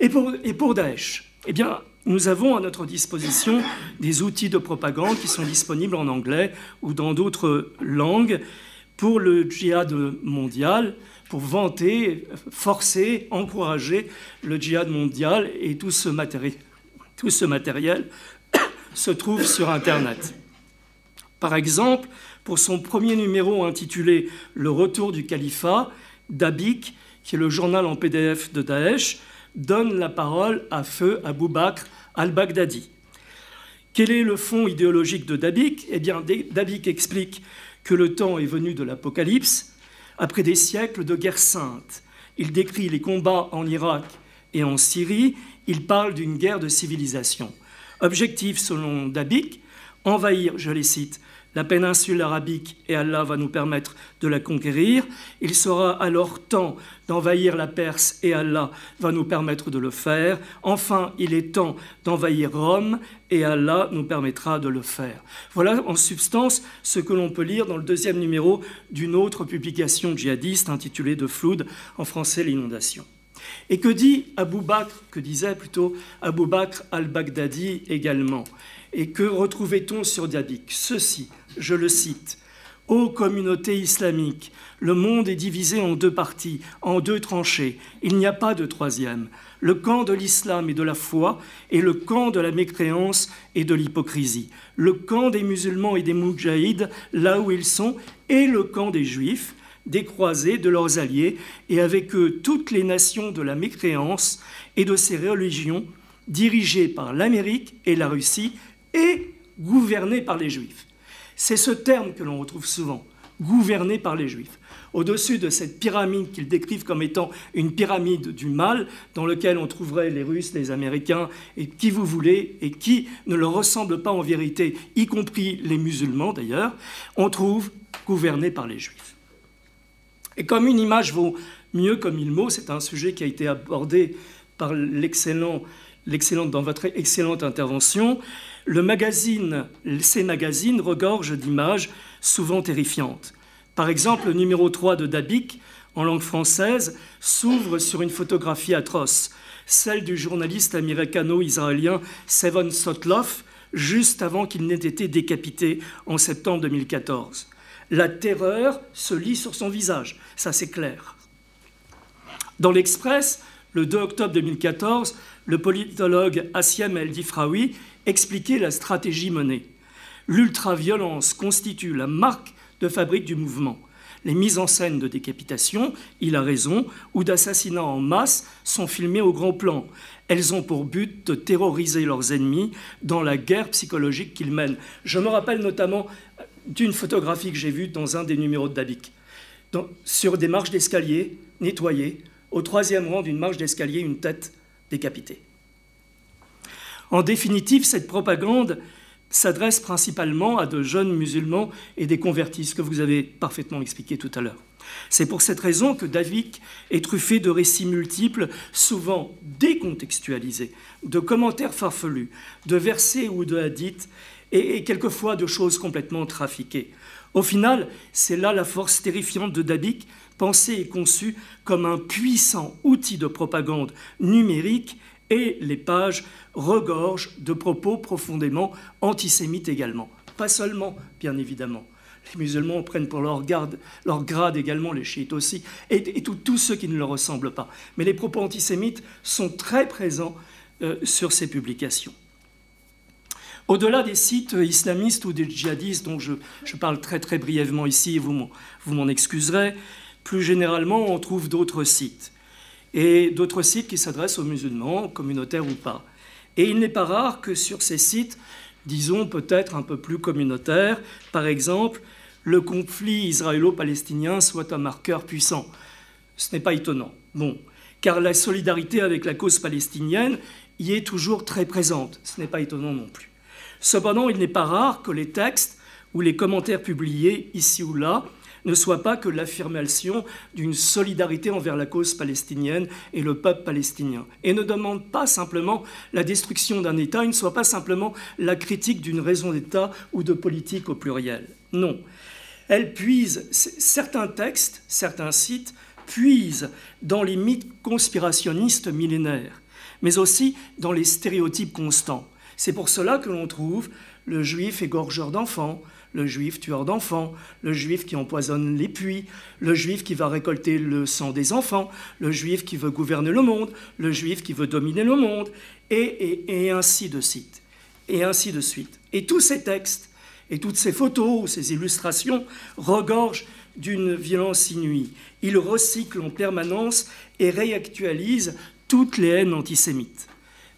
et pour, Daesh, eh bien, nous avons à notre disposition des outils de propagande qui sont disponibles en anglais ou dans d'autres langues pour le djihad mondial, pour vanter, forcer, encourager le djihad mondial et tout ce tout ce matériel se trouve sur Internet. Par exemple, pour son premier numéro intitulé Le retour du califat, Dabik, qui est le journal en PDF de Daesh, donne la parole à feu Abou Bakr al-Baghdadi. Quel est le fond idéologique de Dabik Eh bien, Dabik explique que le temps est venu de l'Apocalypse, après des siècles de guerre sainte, il décrit les combats en Irak et en Syrie, il parle d'une guerre de civilisation. Objectif, selon Dabik, envahir, je les cite, la péninsule arabique et Allah va nous permettre de la conquérir. Il sera alors temps d'envahir la Perse et Allah va nous permettre de le faire. Enfin, il est temps d'envahir Rome et Allah nous permettra de le faire. Voilà en substance ce que l'on peut lire dans le deuxième numéro d'une autre publication djihadiste intitulée De Floud, en français l'inondation. Et que dit Abou Bakr, que disait plutôt Abou Bakr al-Baghdadi également? Et que retrouvait-on sur Dabik Ceci, je le cite. Ô communauté islamique, le monde est divisé en deux parties, en deux tranchées. Il n'y a pas de troisième. Le camp de l'islam et de la foi et le camp de la mécréance et de l'hypocrisie. Le camp des musulmans et des moudjahides, là où ils sont, et le camp des juifs, des croisés, de leurs alliés, et avec eux toutes les nations de la mécréance et de ces religions dirigées par l'Amérique et la Russie et gouvernées par les juifs. C'est ce terme que l'on retrouve souvent, gouverné par les juifs. Au-dessus de cette pyramide qu'ils décrivent comme étant une pyramide du mal, dans laquelle on trouverait les Russes, les Américains, et qui vous voulez, et qui ne leur ressemble pas en vérité, y compris les musulmans d'ailleurs, on trouve gouverné par les juifs. Et comme une image vaut mieux comme mille mots, c'est un sujet qui a été abordé par l'excellent, l'excellente dans votre excellente intervention. Le magazine, ces magazines regorgent d'images souvent terrifiantes. Par exemple, le numéro 3 de Dabik, en langue française, s'ouvre sur une photographie atroce, celle du journaliste américano-israélien Sevon Sotloff, juste avant qu'il n'ait été décapité en septembre 2014. La terreur se lit sur son visage, ça c'est clair. Dans l'Express, le 2 octobre 2014, le politologue Assiem El-Difraoui expliquer la stratégie menée. L'ultraviolence constitue la marque de fabrique du mouvement. Les mises en scène de décapitation, il a raison, ou d'assassinats en masse sont filmées au grand plan. Elles ont pour but de terroriser leurs ennemis dans la guerre psychologique qu'ils mènent. Je me rappelle notamment d'une photographie que j'ai vue dans un des numéros de Dabic. sur des marches d'escalier nettoyées, au troisième rang d'une marche d'escalier, une tête décapitée. En définitive, cette propagande s'adresse principalement à de jeunes musulmans et des convertis, ce que vous avez parfaitement expliqué tout à l'heure. C'est pour cette raison que David est truffé de récits multiples, souvent décontextualisés, de commentaires farfelus, de versets ou de hadiths, et, quelquefois de choses complètement trafiquées. Au final, c'est là la force terrifiante de David, pensée et conçue comme un puissant outil de propagande numérique et les pages regorgent de propos profondément antisémites également. Pas seulement, bien évidemment. Les musulmans prennent pour leur, garde, leur grade également, les chiites aussi, et, tous ceux qui ne leur ressemblent pas. Mais les propos antisémites sont très présents euh, sur ces publications. Au-delà des sites islamistes ou des djihadistes dont je, parle très très brièvement ici, vous m'en excuserez, plus généralement on trouve d'autres sites et d'autres sites qui s'adressent aux musulmans, communautaires ou pas. Et il n'est pas rare que sur ces sites, disons peut-être un peu plus communautaires, par exemple, le conflit israélo-palestinien soit un marqueur puissant. Ce n'est pas étonnant. Bon, car la solidarité avec la cause palestinienne y est toujours très présente. Ce n'est pas étonnant non plus. Cependant, il n'est pas rare que les textes ou les commentaires publiés ici ou là ne soit pas que l'affirmation d'une solidarité envers la cause palestinienne et le peuple palestinien, et ne demande pas simplement la destruction d'un État, il ne soit pas simplement la critique d'une raison d'État ou de politique au pluriel. Non. Elle puise, certains textes, certains sites puisent dans les mythes conspirationnistes millénaires, mais aussi dans les stéréotypes constants. C'est pour cela que l'on trouve le juif égorgeur d'enfants, le juif tueur d'enfants, le juif qui empoisonne les puits, le juif qui va récolter le sang des enfants, le juif qui veut gouverner le monde, le juif qui veut dominer le monde, et, ainsi de suite. Et ainsi de suite. Et tous ces textes, et toutes ces photos, ces illustrations regorgent d'une violence inouïe. Ils recyclent en permanence et réactualisent toutes les haines antisémites.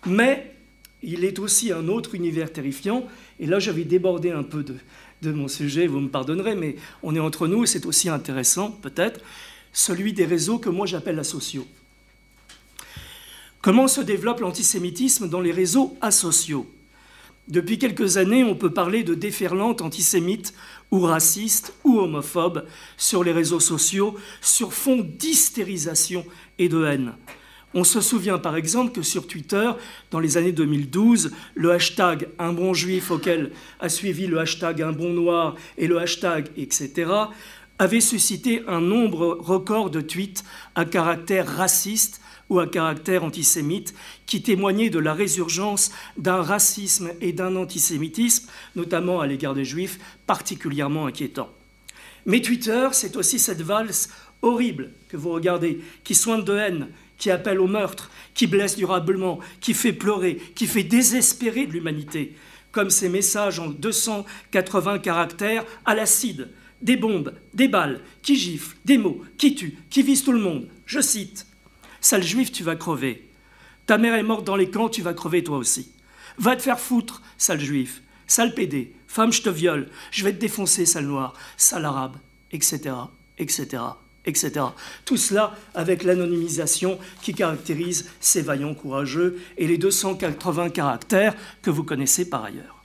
Mais il est aussi un autre univers terrifiant, et là j'avais débordé un peu de, de mon sujet, vous me pardonnerez, mais on est entre nous et c'est aussi intéressant, peut-être, celui des réseaux que moi j'appelle asociaux. Comment se développe l'antisémitisme dans les réseaux asociaux? Depuis quelques années, on peut parler de déferlante antisémite ou raciste ou homophobe sur les réseaux sociaux sur fond d'hystérisation et de haine. On se souvient par exemple que sur Twitter, dans les années 2012, le hashtag un bon juif auquel a suivi le hashtag un bon noir et le hashtag etc. avait suscité un nombre record de tweets à caractère raciste ou à caractère antisémite qui témoignaient de la résurgence d'un racisme et d'un antisémitisme, notamment à l'égard des juifs, particulièrement inquiétant. Mais Twitter, c'est aussi cette valse horrible que vous regardez, qui soigne de haine, qui appelle au meurtre, qui blesse durablement, qui fait pleurer, qui fait désespérer l'humanité, comme ces messages en 280 caractères à l'acide, des bombes, des balles, qui giflent, des mots, qui tuent, qui visent tout le monde. Je cite Sale juif, tu vas crever. Ta mère est morte dans les camps, tu vas crever toi aussi. Va te faire foutre, sale juif. Sale pédé. Femme, je te viole. Je vais te défoncer, sale noir. Sale arabe. Etc. Etc etc. Tout cela avec l'anonymisation qui caractérise ces vaillants courageux et les 280 caractères que vous connaissez par ailleurs.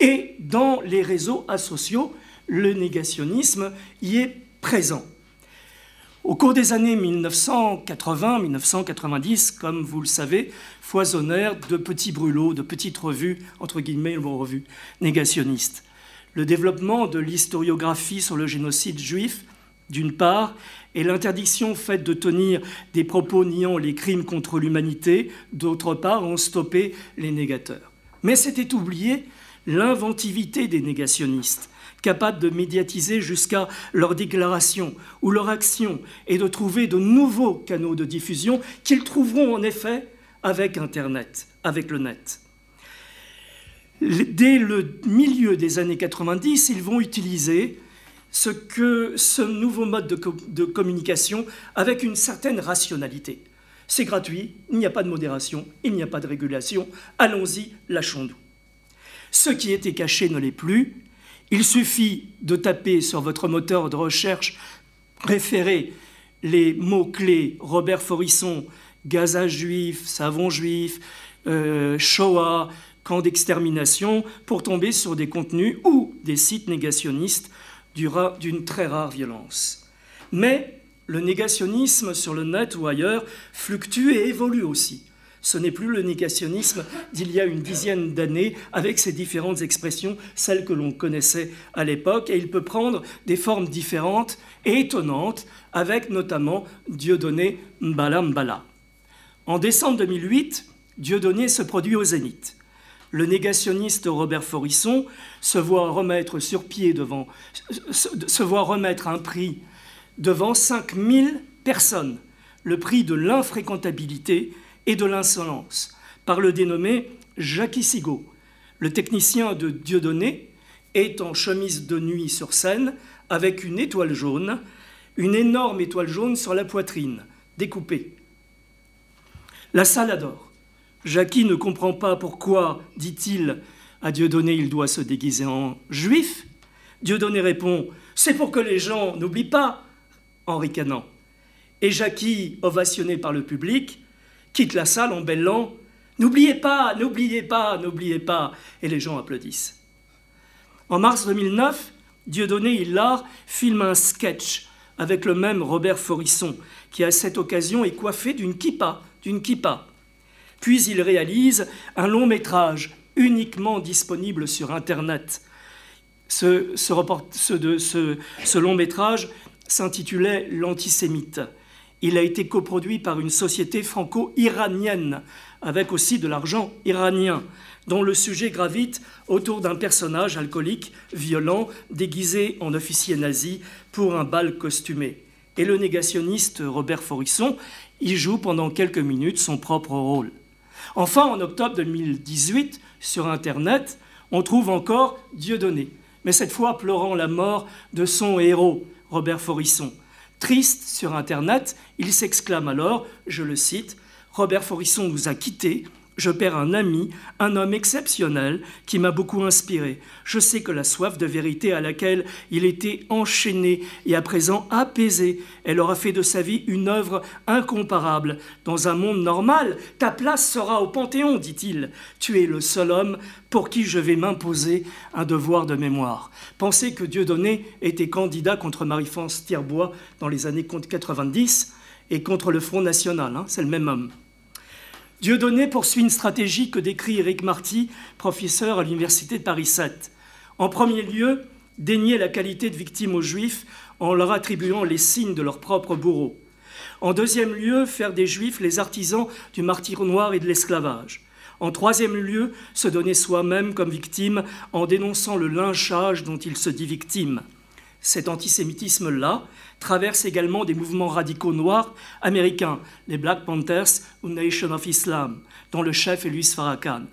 Et dans les réseaux asociaux, le négationnisme y est présent. Au cours des années 1980-1990, comme vous le savez, foisonnèrent de petits brûlots, de petites revues, entre guillemets, revues négationnistes. Le développement de l'historiographie sur le génocide juif d'une part, et l'interdiction faite de tenir des propos niant les crimes contre l'humanité, d'autre part, ont stoppé les négateurs. Mais c'était oublié l'inventivité des négationnistes, capables de médiatiser jusqu'à leur déclaration ou leur action et de trouver de nouveaux canaux de diffusion qu'ils trouveront en effet avec Internet, avec le net. Dès le milieu des années 90, ils vont utiliser ce, que, ce nouveau mode de, communication avec une certaine rationalité. C'est gratuit, il n'y a pas de modération, il n'y a pas de régulation, allons-y, lâchons-nous. Ce qui était caché ne l'est plus. Il suffit de taper sur votre moteur de recherche préféré les mots-clés Robert Forisson, Gaza juif, savon juif, euh, Shoah, camp d'extermination, pour tomber sur des contenus ou des sites négationnistes d'une très rare violence. Mais le négationnisme sur le net ou ailleurs fluctue et évolue aussi. Ce n'est plus le négationnisme d'il y a une dizaine d'années avec ses différentes expressions, celles que l'on connaissait à l'époque, et il peut prendre des formes différentes et étonnantes, avec notamment Dieudonné Mbala Mbala. En décembre 2008, Dieudonné se produit au Zénith. Le négationniste Robert Forisson se voit remettre un prix devant 5000 personnes, le prix de l'infréquentabilité et de l'insolence, par le dénommé Jackie Sigaud. Le technicien de Dieudonné est en chemise de nuit sur scène avec une étoile jaune, une énorme étoile jaune sur la poitrine, découpée. La salle adore. Jackie ne comprend pas pourquoi, dit-il, à Dieudonné il doit se déguiser en juif. Dieudonné répond C'est pour que les gens n'oublient pas, en ricanant. Et Jackie, ovationné par le public, quitte la salle en bêlant N'oubliez pas, n'oubliez pas, n'oubliez pas. Et les gens applaudissent. En mars 2009, Dieudonné Hillard filme un sketch avec le même Robert Forisson, qui à cette occasion est coiffé d'une kippa, d'une kippa. Puis il réalise un long métrage uniquement disponible sur Internet. Ce, long métrage s'intitulait L'antisémite. Il a été coproduit par une société franco-iranienne, avec aussi de l'argent iranien, dont le sujet gravite autour d'un personnage alcoolique, violent, déguisé en officier nazi pour un bal costumé. Et le négationniste Robert Forisson y joue pendant quelques minutes son propre rôle. Enfin, en octobre 2018, sur Internet, on trouve encore Dieudonné, mais cette fois pleurant la mort de son héros, Robert Forisson. Triste sur Internet, il s'exclame alors, je le cite, Robert Forisson nous a quittés, je perds un ami, un homme exceptionnel qui m'a beaucoup inspiré. Je sais que la soif de vérité à laquelle il était enchaîné et à présent apaisé, elle aura fait de sa vie une œuvre incomparable. Dans un monde normal, ta place sera au Panthéon, dit-il. Tu es le seul homme pour qui je vais m'imposer un devoir de mémoire. Pensez que Dieudonné était candidat contre Marie-France Thierbois dans les années 90 et contre le Front National, hein, c'est le même homme. Dieudonné poursuit une stratégie que décrit Éric Marty, professeur à l'Université de Paris 7. En premier lieu, dénier la qualité de victime aux Juifs en leur attribuant les signes de leur propre bourreau. En deuxième lieu, faire des Juifs les artisans du martyr noir et de l'esclavage. En troisième lieu, se donner soi-même comme victime en dénonçant le lynchage dont il se dit victime. Cet antisémitisme-là traverse également des mouvements radicaux noirs américains, les Black Panthers ou Nation of Islam, dont le chef est Louis Farrakhan.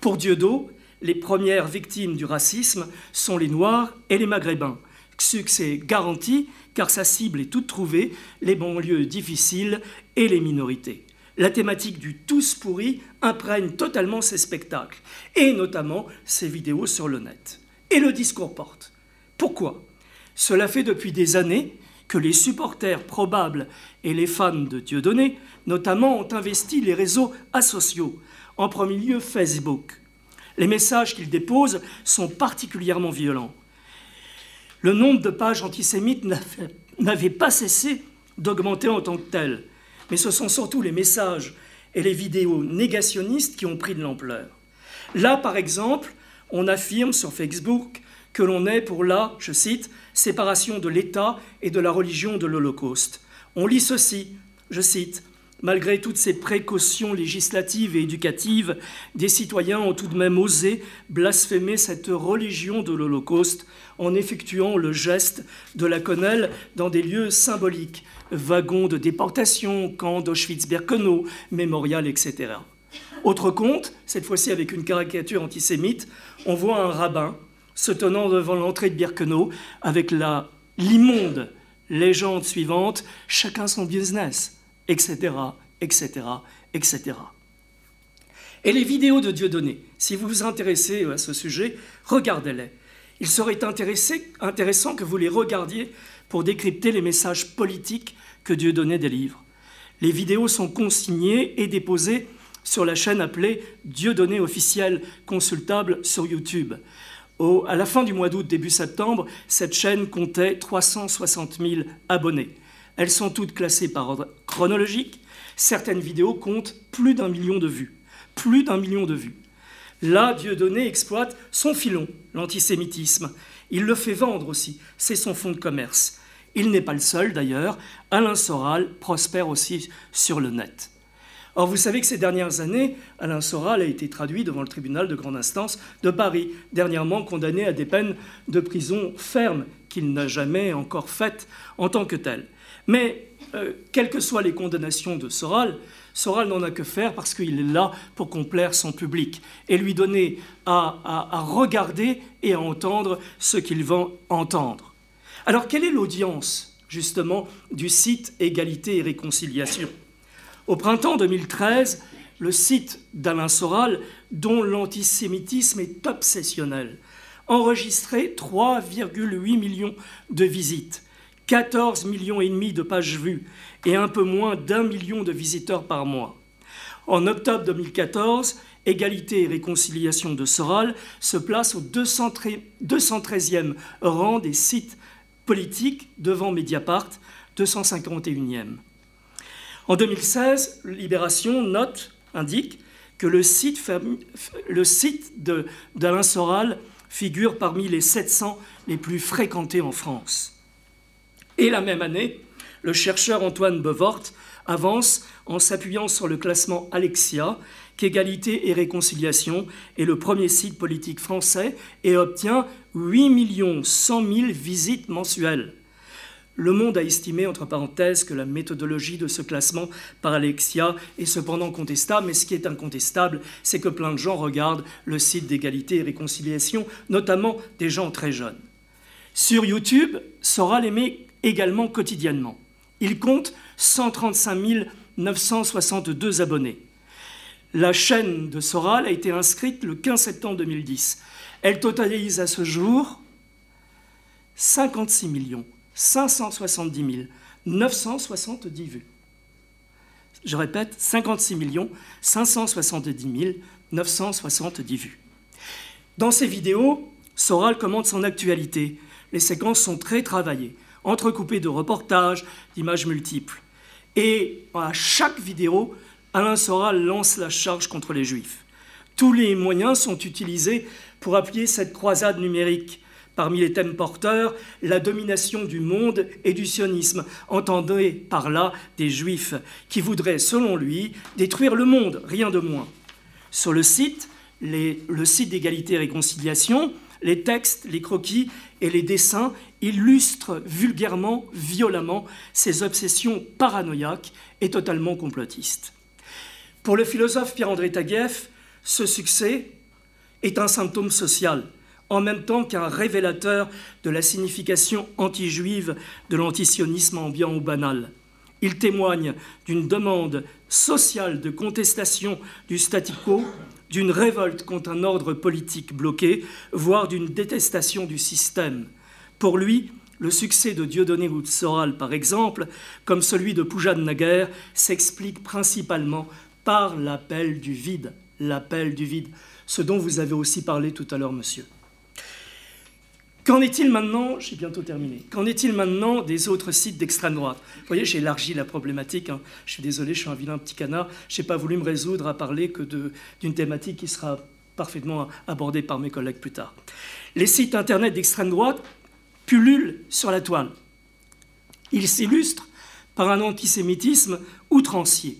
Pour Dieudo, les premières victimes du racisme sont les Noirs et les Maghrébins. Succès garanti, car sa cible est toute trouvée, les banlieues difficiles et les minorités. La thématique du tous pourri imprègne totalement ses spectacles, et notamment ses vidéos sur le net. Et le discours porte. Pourquoi? Cela fait depuis des années que les supporters probables et les fans de Dieudonné, notamment, ont investi les réseaux asociaux, en premier lieu Facebook. Les messages qu'ils déposent sont particulièrement violents. Le nombre de pages antisémites n'avait pas cessé d'augmenter en tant que tel, mais ce sont surtout les messages et les vidéos négationnistes qui ont pris de l'ampleur. Là, par exemple, on affirme sur Facebook que l'on est pour la, je cite, séparation de l'État et de la religion de l'Holocauste. On lit ceci, je cite, Malgré toutes ces précautions législatives et éducatives, des citoyens ont tout de même osé blasphémer cette religion de l'Holocauste en effectuant le geste de la quenelle dans des lieux symboliques, wagons de déportation, camps d'Auschwitz-Birkenau, mémorial, etc. Autre compte, cette fois-ci avec une caricature antisémite, on voit un rabbin se tenant devant l'entrée de Birkenau avec la l'immonde légende suivante, chacun son business, etc., etc., etc. Et les vidéos de Dieudonné, si vous vous intéressez à ce sujet, regardez-les. Il serait intéressant que vous les regardiez pour décrypter les messages politiques que Dieudonné délivre. Les vidéos sont consignées et déposées sur la chaîne appelée Dieudonné officiel consultable sur YouTube. À la fin du mois d'août, début septembre, cette chaîne comptait 360 000 abonnés. Elles sont toutes classées par ordre chronologique. Certaines vidéos comptent plus d'un million de vues. Plus d'un million de vues. Là, Dieudonné exploite son filon, l'antisémitisme. Il le fait vendre aussi, c'est son fonds de commerce. Il n'est pas le seul d'ailleurs, Alain Soral prospère aussi sur le net. Or, vous savez que ces dernières années, Alain Soral a été traduit devant le tribunal de grande instance de Paris, dernièrement condamné à des peines de prison fermes qu'il n'a jamais encore faites en tant que tel. Mais, euh, quelles que soient les condamnations de Soral, Soral n'en a que faire parce qu'il est là pour complaire son public et lui donner à, à regarder et à entendre ce qu'il va entendre. Alors, quelle est l'audience, justement, du site Égalité et Réconciliation? Au printemps 2013, le site d'Alain Soral, dont l'antisémitisme est obsessionnel, enregistrait 3,8 millions de visites, 14 millions et demi de pages vues et un peu moins d'un million de visiteurs par mois. En octobre 2014, Égalité et réconciliation de Soral se place au 213e rang des sites politiques devant Mediapart, 251e. En 2016, Libération note, indique que le site, le site d'Alain Soral figure parmi les 700 les plus fréquentés en France. Et la même année, le chercheur Antoine Bevort avance en s'appuyant sur le classement Alexia qu'Égalité et Réconciliation est le premier site politique français et obtient 8 100 000 visites mensuelles. Le Monde a estimé, entre parenthèses, que la méthodologie de ce classement par Alexia est cependant contestable, mais ce qui est incontestable, c'est que plein de gens regardent le site d'égalité et réconciliation, notamment des gens très jeunes. Sur YouTube, Sora l'aimé également quotidiennement. Il compte 135 962 abonnés. La chaîne de Soral a été inscrite le 15 septembre 2010. Elle totalise à ce jour 56 570 970 vues. Je répète, 56 570 970 vues. Dans ces vidéos, Soral commente son actualité. Les séquences sont très travaillées entrecoupé de reportages, d'images multiples. Et à chaque vidéo, Alain Soral lance la charge contre les Juifs. Tous les moyens sont utilisés pour appuyer cette croisade numérique. Parmi les thèmes porteurs, la domination du monde et du sionisme, entendez par là des juifs qui voudraient, selon lui, détruire le monde, rien de moins. Sur le site, le site d'égalité et réconciliation, les textes, les croquis et les dessins illustrent vulgairement, violemment, ces obsessions paranoïaques et totalement complotistes. Pour le philosophe Pierre-André Taguieff, ce succès est un symptôme social, en même temps qu'un révélateur de la signification anti-juive de l'antisionisme ambiant ou banal. Il témoigne d'une demande sociale de contestation du statu quo d'une révolte contre un ordre politique bloqué, voire d'une détestation du système. Pour lui, le succès de Dieudonné Soral, par exemple, comme celui de Poujade Naguère, s'explique principalement par l'appel du vide, l'appel du vide, ce dont vous avez aussi parlé tout à l'heure, monsieur. Qu'en est-il maintenant J'ai bientôt terminé. Qu'en est-il maintenant des autres sites d'extrême droite Vous voyez, j'ai élargi la problématique. Hein. Je suis désolé, je suis un vilain petit canard. Je n'ai pas voulu me résoudre à parler que d'une thématique qui sera parfaitement abordée par mes collègues plus tard. Les sites internet d'extrême droite pullulent sur la toile. Ils s'illustrent par un antisémitisme outrancier.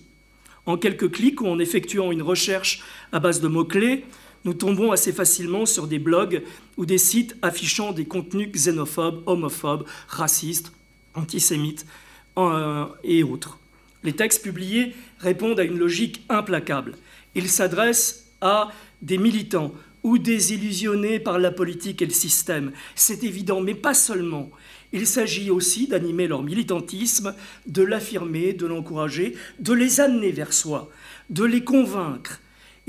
En quelques clics ou en effectuant une recherche à base de mots-clés, nous tombons assez facilement sur des blogs ou des sites affichant des contenus xénophobes, homophobes, racistes, antisémites euh, et autres. Les textes publiés répondent à une logique implacable. Ils s'adressent à des militants ou désillusionnés par la politique et le système. C'est évident, mais pas seulement. Il s'agit aussi d'animer leur militantisme, de l'affirmer, de l'encourager, de les amener vers soi, de les convaincre.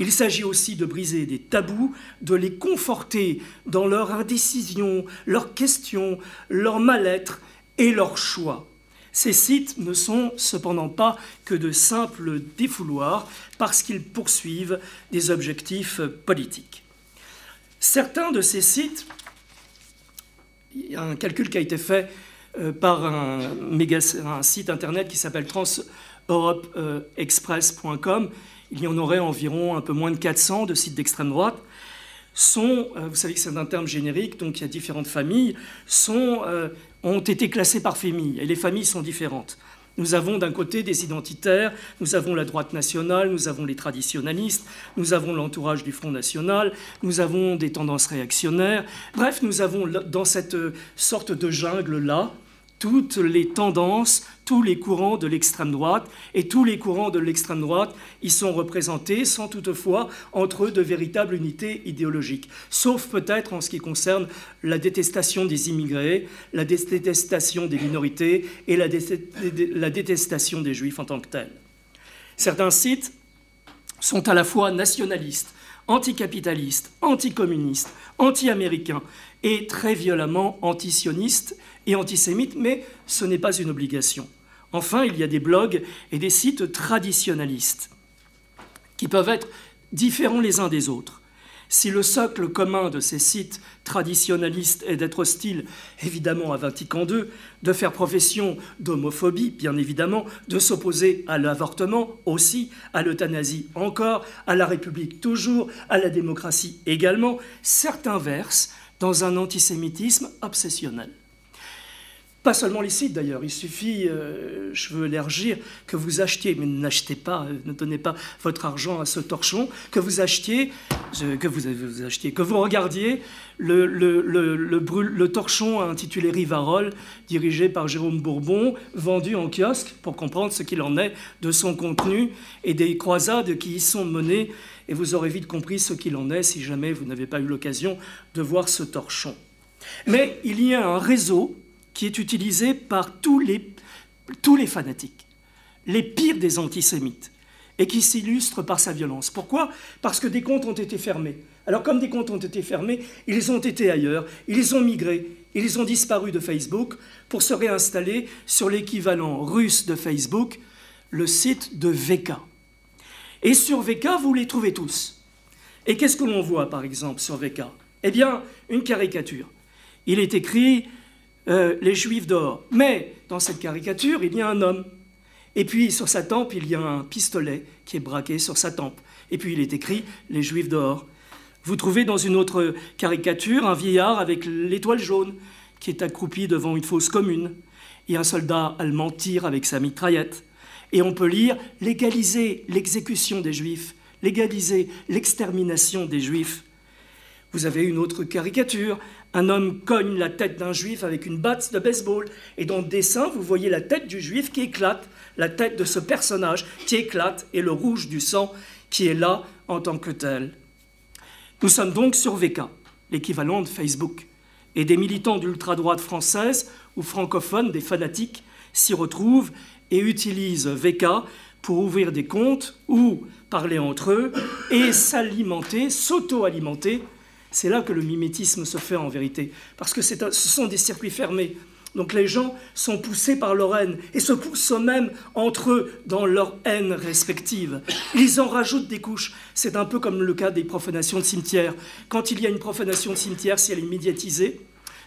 Il s'agit aussi de briser des tabous, de les conforter dans leur indécision, leurs questions, leur mal-être et leur choix. Ces sites ne sont cependant pas que de simples défouloirs parce qu'ils poursuivent des objectifs politiques. Certains de ces sites, il y a un calcul qui a été fait euh, par un, site internet qui s'appelle transeuropeexpress.com, il y en aurait environ un peu moins de 400 de sites d'extrême droite, sont, euh, vous savez que c'est un terme générique, donc il y a différentes familles, sont euh, ont été classés par famille, et les familles sont différentes. Nous avons d'un côté des identitaires, nous avons la droite nationale, nous avons les traditionalistes, nous avons l'entourage du Front National, nous avons des tendances réactionnaires. Bref, nous avons dans cette sorte de jungle-là toutes les tendances, tous les courants de l'extrême droite, et tous les courants de l'extrême droite y sont représentés sans toutefois entre eux de véritables unités idéologiques, sauf peut-être en ce qui concerne la détestation des immigrés, la détestation des minorités et la, détestation des juifs en tant que tels. Certains sites sont à la fois nationalistes, anticapitalistes, anticommunistes, anti-américains et très violemment antisionistes et antisémites, mais ce n'est pas une obligation. Enfin, il y a des blogs et des sites traditionnalistes qui peuvent être différents les uns des autres. Si le socle commun de ces sites traditionnalistes est d'être hostile évidemment à Vatican II, de faire profession d'homophobie, bien évidemment, de s'opposer à l'avortement aussi, à l'euthanasie encore, à la République toujours, à la démocratie également, certains versent dans un antisémitisme obsessionnel. Pas seulement les sites d'ailleurs, il suffit, euh, je veux élargir, que vous achetiez, mais n'achetez pas, euh, ne donnez pas votre argent à ce torchon, que vous achetiez, que vous, achetiez, que vous regardiez le, le, torchon intitulé Rivarol, dirigé par Jérôme Bourbon, vendu en kiosque pour comprendre ce qu'il en est de son contenu et des croisades qui y sont menées, et vous aurez vite compris ce qu'il en est si jamais vous n'avez pas eu l'occasion de voir ce torchon. Mais il y a un réseau qui est utilisé par tous les, fanatiques, les pires des antisémites, et qui s'illustre par sa violence. Pourquoi? Parce que des comptes ont été fermés. Alors comme des comptes ont été fermés, ils ont été ailleurs, ils ont migré, ils ont disparu de Facebook pour se réinstaller sur l'équivalent russe de Facebook, le site de VK. Et sur VK, vous les trouvez tous. Et qu'est-ce que l'on voit par exemple sur VK Eh bien, une caricature. Il est écrit euh, les Juifs d'or. Mais dans cette caricature, il y a un homme. Et puis sur sa tempe, il y a un pistolet qui est braqué sur sa tempe. Et puis il est écrit les Juifs d'or. Vous trouvez dans une autre caricature un vieillard avec l'étoile jaune qui est accroupi devant une fosse commune. Et un soldat allemand tire avec sa mitraillette. Et on peut lire légaliser l'exécution des Juifs, légaliser l'extermination des Juifs. Vous avez une autre caricature un homme cogne la tête d'un juif avec une batte de baseball. Et dans le dessin, vous voyez la tête du juif qui éclate, la tête de ce personnage qui éclate, et le rouge du sang qui est là en tant que tel. Nous sommes donc sur VK, l'équivalent de Facebook. Et des militants d'ultra-droite française ou francophones, des fanatiques, s'y retrouvent et utilisent VK pour ouvrir des comptes ou parler entre eux et s'alimenter, s'auto-alimenter c'est là que le mimétisme se fait en vérité, parce que ce sont des circuits fermés. Donc les gens sont poussés par leur haine et se poussent eux-mêmes entre eux dans leur haine respective. Ils en rajoutent des couches. C'est un peu comme le cas des profanations de cimetières. Quand il y a une profanation de cimetière, si elle est médiatisée,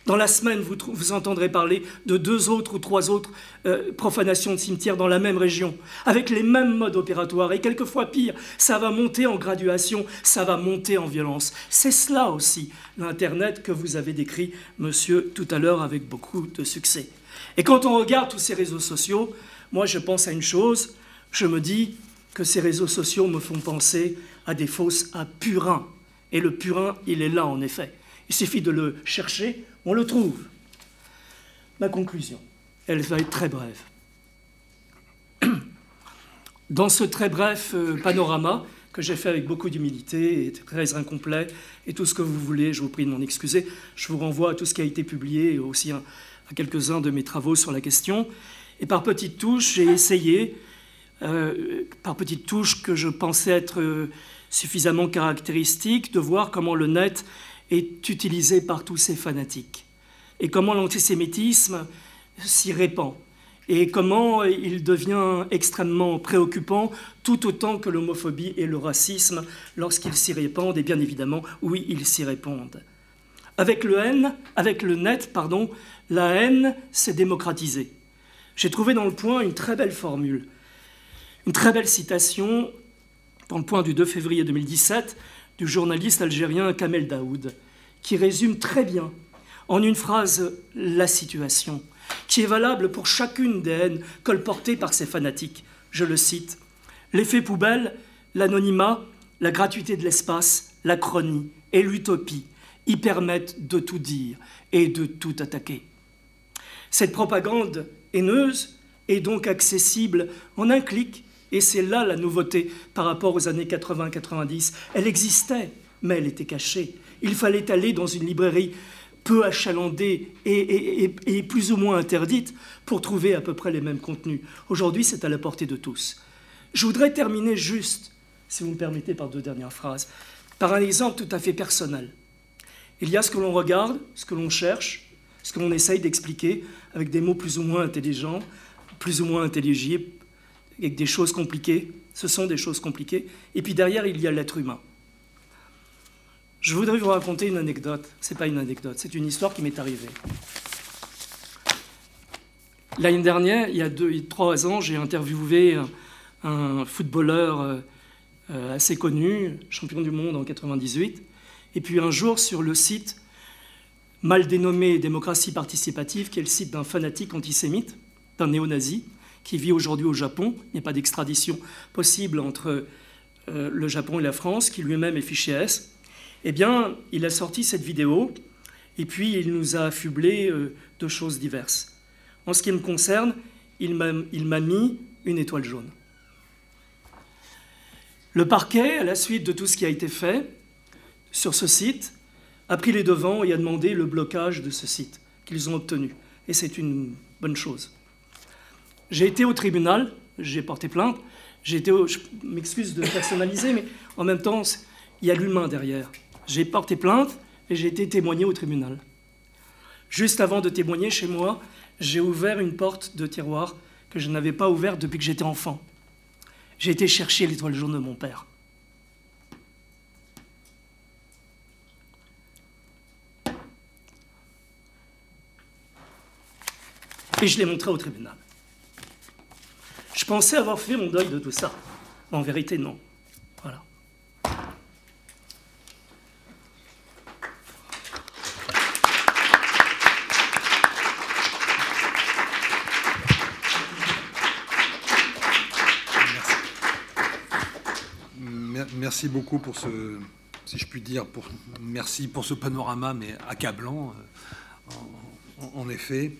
dans la semaine, vous, entendrez parler de deux autres ou trois autres euh, profanations de cimetières dans la même région, avec les mêmes modes opératoires. Et quelquefois pire, ça va monter en graduation, ça va monter en violence. C'est cela aussi, l'Internet que vous avez décrit, monsieur, tout à l'heure avec beaucoup de succès. Et quand on regarde tous ces réseaux sociaux, moi je pense à une chose, je me dis que ces réseaux sociaux me font penser à des fausses à purin. Et le purin, il est là en effet. Il suffit de le chercher, on le trouve. Ma conclusion, elle va être très brève. Dans ce très bref euh, panorama que j'ai fait avec beaucoup d'humilité et très incomplet, et tout ce que vous voulez, je vous prie de m'en excuser. Je vous renvoie à tout ce qui a été publié et aussi à quelques-uns de mes travaux sur la question. Et par petites touches, j'ai essayé, euh, par petites touches que je pensais être euh, suffisamment caractéristiques, de voir comment le net est utilisé par tous ces fanatiques et comment l'antisémitisme s'y répand et comment il devient extrêmement préoccupant tout autant que l'homophobie et le racisme lorsqu'ils s'y répandent, et bien évidemment, oui, ils s'y répandent. Avec le, haine, avec le net, pardon, la haine s'est démocratisée. J'ai trouvé dans le point une très belle formule, une très belle citation dans le point du 2 février 2017 du journaliste algérien Kamel Daoud, qui résume très bien en une phrase la situation qui est valable pour chacune des haines colportées par ces fanatiques. Je le cite L'effet poubelle, l'anonymat, la gratuité de l'espace, la chronie et l'utopie y permettent de tout dire et de tout attaquer. Cette propagande haineuse est donc accessible en un clic, et c'est là la nouveauté par rapport aux années 80-90. Elle existait, mais elle était cachée. Il fallait aller dans une librairie peu achalandée et, plus ou moins interdite pour trouver à peu près les mêmes contenus. Aujourd'hui, c'est à la portée de tous. Je voudrais terminer juste, si vous me permettez, par deux dernières phrases, par un exemple tout à fait personnel. Il y a ce que l'on regarde, ce que l'on cherche, ce que l'on essaye d'expliquer avec des mots plus ou moins intelligents, plus ou moins intelligibles, avec des choses compliquées. Ce sont des choses compliquées. Et puis derrière, il y a l'être humain. Je voudrais vous raconter une anecdote. Ce n'est pas une anecdote, c'est une histoire qui m'est arrivée. L'année dernière, il y a deux, trois ans, j'ai interviewé un, footballeur euh, assez connu, champion du monde en 98. Et puis un jour, sur le site mal dénommé Démocratie participative, qui est le site d'un fanatique antisémite, d'un néo-nazi, qui vit aujourd'hui au Japon. Il n'y a pas d'extradition possible entre euh, le Japon et la France, qui lui-même est fiché S eh bien, il a sorti cette vidéo et puis il nous a affublé euh, de choses diverses. En ce qui me concerne, il m'a mis une étoile jaune. Le parquet, à la suite de tout ce qui a été fait sur ce site, a pris les devants et a demandé le blocage de ce site qu'ils ont obtenu. Et c'est une bonne chose. J'ai été au tribunal, j'ai porté plainte, j'ai été je m'excuse de personnaliser, mais en même temps, il y a l'humain derrière. J'ai porté plainte et j'ai été témoigné au tribunal. Juste avant de témoigner chez moi, j'ai ouvert une porte de tiroir que je n'avais pas ouverte depuis que j'étais enfant. J'ai été chercher l'étoile jaune de mon père. Et je l'ai montré au tribunal. Je pensais avoir fait mon deuil de tout ça. En vérité, non. Voilà. merci beaucoup pour ce, si je puis dire, merci pour ce panorama, mais accablant, euh, en, effet.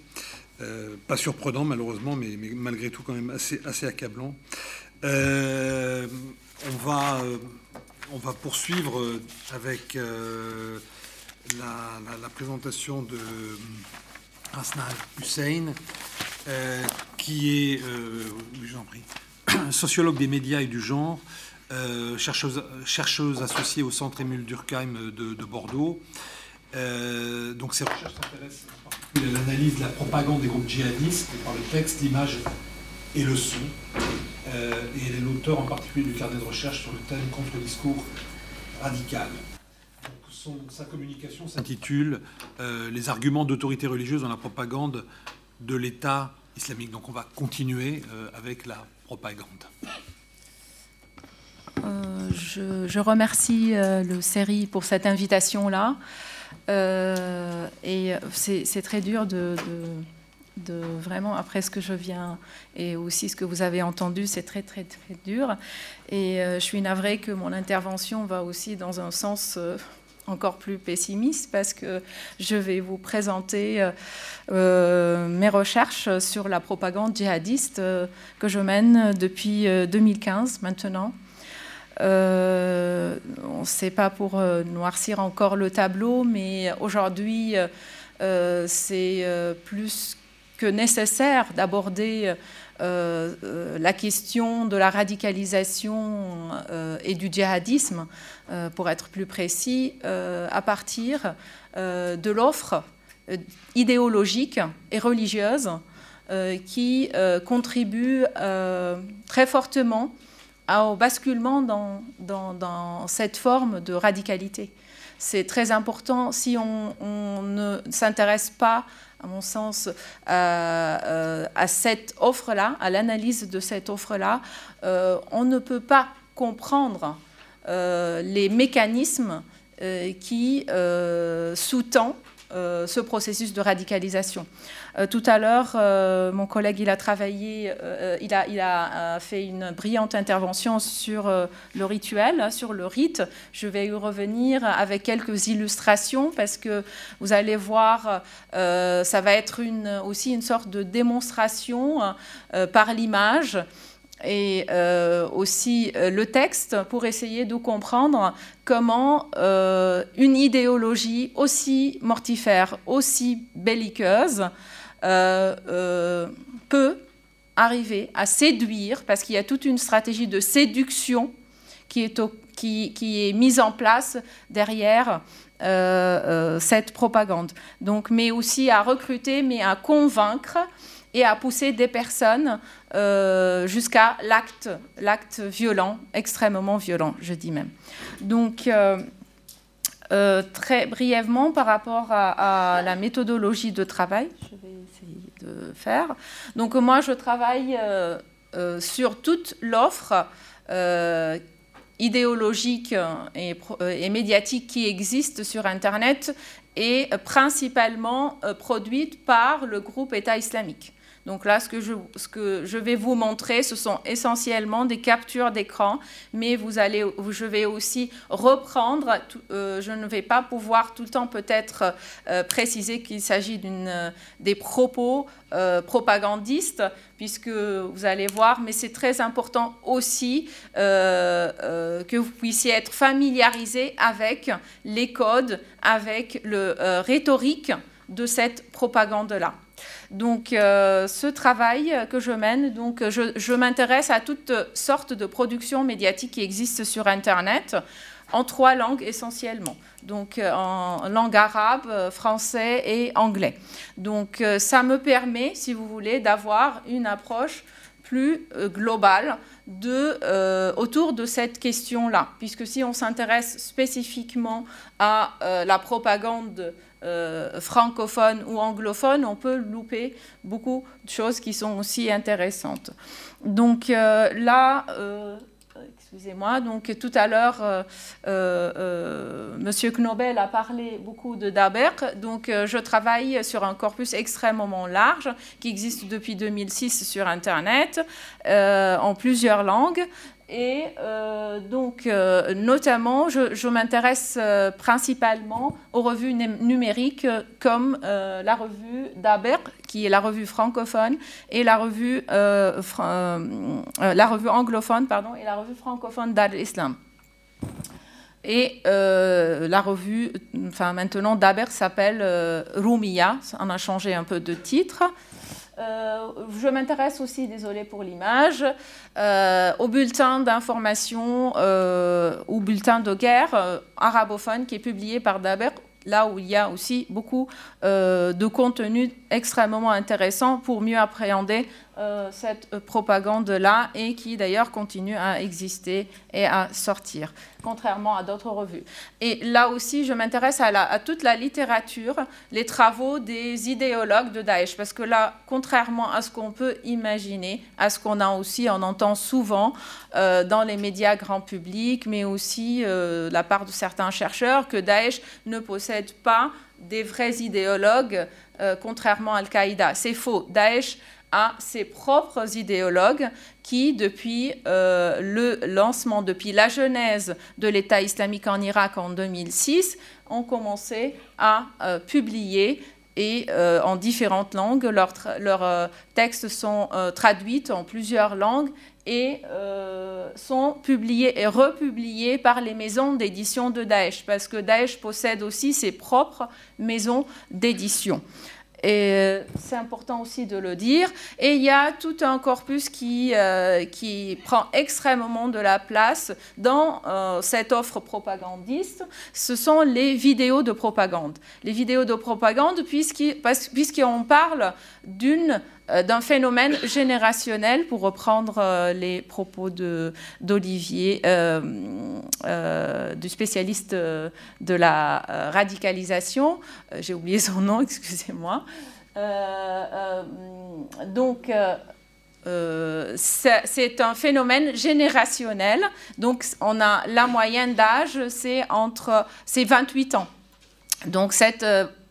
Euh, pas surprenant malheureusement, mais, malgré tout quand même assez, accablant. Euh, on, va, on va poursuivre avec la, présentation de Hasnal Hussein, qui est, prie, sociologue des médias et du genre, euh, chercheuse, associée au centre Émile Durkheim de, Bordeaux. Euh, donc ses recherches s'intéressent l'analyse de la propagande des groupes djihadistes par le texte, l'image et le son. Euh, et elle est l'auteur en particulier du carnet de recherche sur le thème contre-discours radical. sa communication s'intitule Les arguments d'autorité religieuse dans la propagande de l'État islamique. Donc on va continuer avec la propagande. Euh, je, remercie euh, le série pour cette invitation-là. Euh, et c'est très dur de, vraiment, après ce que je viens et aussi ce que vous avez entendu, c'est très, très, très dur. Et je suis navrée que mon intervention va aussi dans un sens encore plus pessimiste parce que je vais vous présenter mes recherches sur la propagande djihadiste que je mène depuis 2015 maintenant. Euh, on ne sait pas pour euh, noircir encore le tableau, mais aujourd'hui, c'est plus que nécessaire d'aborder la question de la radicalisation et du djihadisme, pour être plus précis, à partir de l'offre idéologique et religieuse qui contribue très fortement au basculement dans, cette forme de radicalité. C'est très important si on, ne s'intéresse pas, à mon sens, à, à cette offre-là, à l'analyse de cette offre-là, euh, on ne peut pas comprendre euh, les mécanismes euh, qui sous-tendent euh, ce processus de radicalisation. Euh, tout à l'heure, euh, mon collègue, il a travaillé, il a, fait une brillante intervention sur le rituel, hein, sur le rite. Je vais y revenir avec quelques illustrations parce que vous allez voir, ça va être aussi une sorte de démonstration par l'image et euh, aussi euh, le texte pour essayer de comprendre comment euh, une idéologie aussi mortifère, aussi belliqueuse, peut arriver à séduire, parce qu'il y a toute une stratégie de séduction qui est, qui, est mise en place derrière cette propagande. Donc, mais aussi à recruter, mais à convaincre et à pousser des personnes euh, jusqu'à l'acte, violent, extrêmement violent, je dis même. Donc, euh, euh, très brièvement, par rapport à, la méthodologie de travail, je vais essayer de faire. Donc, moi, je travaille sur toute l'offre idéologique et, médiatique qui existe sur Internet et principalement produite par le groupe État islamique. Donc là, ce que, je, vais vous montrer, ce sont essentiellement des captures d'écran, mais je vais aussi reprendre, euh, je ne vais pas pouvoir tout le temps peut-être euh, préciser qu'il s'agit euh, des propos propagandistes, puisque vous allez voir, mais c'est très important aussi que vous puissiez être familiarisé avec les codes, avec le rhétorique de cette propagande-là. Donc, euh, ce travail que je mène, donc, je, m'intéresse à toutes sortes de productions médiatiques qui existent sur Internet en trois langues essentiellement, donc euh, en langue arabe, français et anglais. Donc euh, ça me permet, si vous voulez, d'avoir une approche plus globale de, autour de cette question-là, puisque si on s'intéresse spécifiquement à la propagande euh, francophone ou anglophone, on peut louper beaucoup de choses qui sont aussi intéressantes. Donc euh, là, euh, excusez-moi, donc tout à l'heure, Monsieur Knobel a parlé beaucoup de Daberg. Donc je travaille sur un corpus extrêmement large qui existe depuis 2006 sur Internet en plusieurs langues. Et euh, donc, euh, notamment, je, m'intéresse euh, principalement aux revues numériques comme la revue d'Aber, qui est la revue francophone, et la revue, la revue anglophone, pardon, et la revue francophone d'Al-Islam. Et la revue, enfin maintenant, d'Aber s'appelle Rumia, on a changé un peu de titre. Euh, je m'intéresse aussi, désolé pour l'image, euh, au bulletin d'information euh, ou bulletin de guerre arabophone qui est publié par Daber, là où il y a aussi beaucoup de contenu extrêmement intéressant pour mieux appréhender euh, cette propagande-là et qui d'ailleurs continue à exister et à sortir, contrairement à d'autres revues. Et là aussi, je m'intéresse à, toute la littérature, les travaux des idéologues de Daesh, parce que là, contrairement à ce qu'on peut imaginer, à ce qu'on a aussi, on entend souvent euh, dans les médias grand public, mais aussi euh, la part de certains chercheurs, que Daesh ne possède pas des vrais idéologues, contrairement à Al-Qaïda. C'est faux. Daesh à ses propres idéologues qui, depuis euh, le lancement, depuis la genèse de l'État islamique en Irak en 2006, ont commencé à euh, publier et euh, en différentes langues. Leurs, textes sont traduits en plusieurs langues et sont publiés et republiés par les maisons d'édition de Daesh, parce que Daesh possède aussi ses propres maisons d'édition. Et euh, c'est important aussi de le dire. Et il y a tout un corpus qui, euh, qui prend extrêmement de la place dans euh, cette offre propagandiste. Ce sont les vidéos de propagande. Les vidéos de propagande, puisqu'on parle d'une d'un phénomène générationnel, pour reprendre euh, les propos d'Olivier, euh, du spécialiste de la radicalisation. J'ai oublié son nom, excusez-moi. donc, c'est un phénomène générationnel. Donc, on a la moyenne d'âge, c'est entre c'est 28 ans. Donc, cette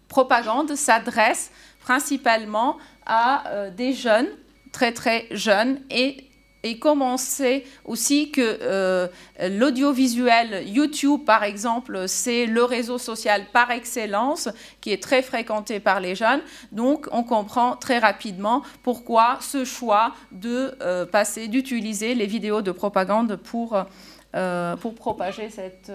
propagande s'adresse principalement à euh, des jeunes, très très jeunes, et, et comme on sait aussi que euh, l'audiovisuel YouTube, par exemple, c'est le réseau social par excellence qui est très fréquenté par les jeunes, donc on comprend très rapidement pourquoi ce choix de euh, passer, d'utiliser les vidéos de propagande pour, pour propager cette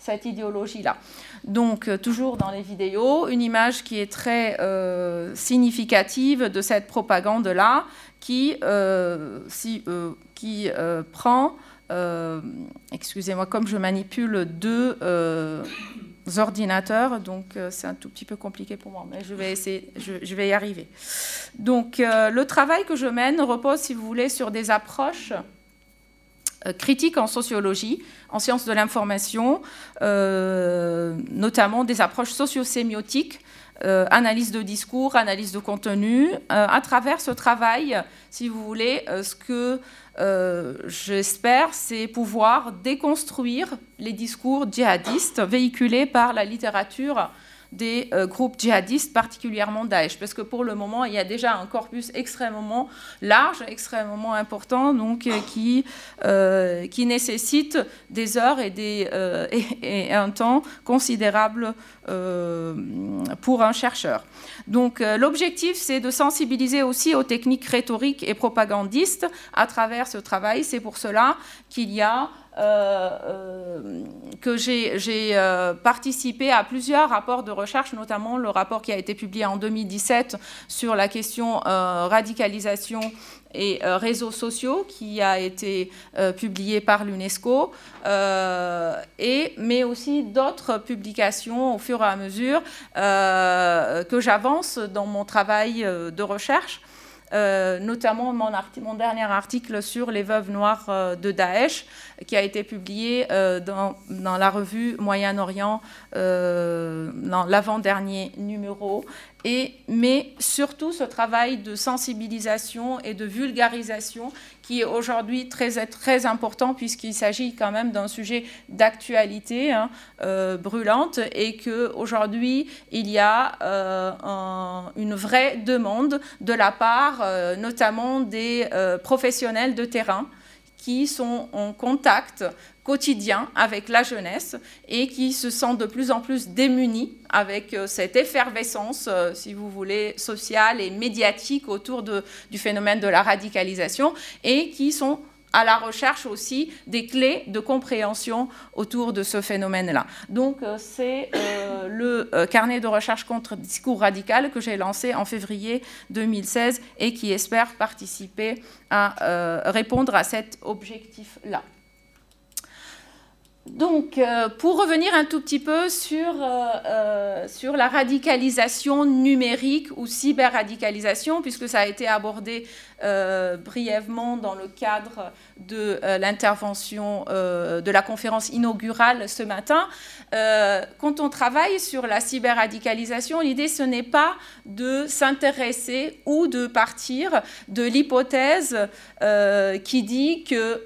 cette idéologie-là. Donc, euh, toujours dans les vidéos, une image qui est très euh, significative de cette propagande-là, qui, euh, si, qui prend, excusez-moi, comme je manipule deux ordinateurs, donc c'est un tout petit peu compliqué pour moi, mais je vais essayer, je, je vais y arriver. Donc, le travail que je mène repose, si vous voulez, sur des approches euh, critique en sociologie, en sciences de l'information, euh, notamment des approches sociosémiotiques, euh, analyse de discours, analyse de contenu. à travers ce travail, si vous voulez, ce que j'espère, c'est pouvoir déconstruire les discours djihadistes véhiculés par la littérature des euh, groupes djihadistes, particulièrement Daesh, parce que pour le moment, il y a déjà un corpus extrêmement large, extrêmement important, donc euh, qui, euh, qui nécessite des heures et, des, et, un temps considérable pour un chercheur. Donc l'objectif, c'est de sensibiliser aussi aux techniques rhétoriques et propagandistes à travers ce travail. C'est pour cela qu'il y a que j'ai euh, participé à plusieurs rapports de recherche, notamment le rapport qui a été publié en 2017 sur la question radicalisation et réseaux sociaux qui a été publié par l'UNESCO, et, mais aussi d'autres publications au fur et à mesure que j'avance dans mon travail de recherche. Euh, notamment mon, dernier article sur les veuves noires euh, de Daesh, qui a été publié euh, dans, dans, la revue Moyen-Orient, dans l'avant-dernier numéro, et, mais surtout ce travail de sensibilisation et de vulgarisation qui est aujourd'hui très, très important puisqu'il s'agit quand même d'un sujet d'actualité hein, euh, brûlante et qu'aujourd'hui il y a euh, une vraie demande de la part euh, notamment des professionnels de terrain qui sont en contact quotidien avec la jeunesse et qui se sentent de plus en plus démunis avec euh, cette effervescence, euh, si vous voulez, sociale et médiatique autour du phénomène de la radicalisation et qui sont à la recherche aussi des clés de compréhension autour de ce phénomène-là. Donc euh, c'est le carnet de recherche contre discours radical que j'ai lancé en février 2016 et qui espère participer à répondre à cet objectif-là. Donc, euh, pour revenir un tout petit peu sur, euh, euh, sur la radicalisation numérique ou cyberradicalisation, puisque ça a été abordé brièvement dans le cadre de l'intervention de la conférence inaugurale ce matin, quand on travaille sur la cyberradicalisation, l'idée ce n'est pas de s'intéresser ou de partir de l'hypothèse qui dit que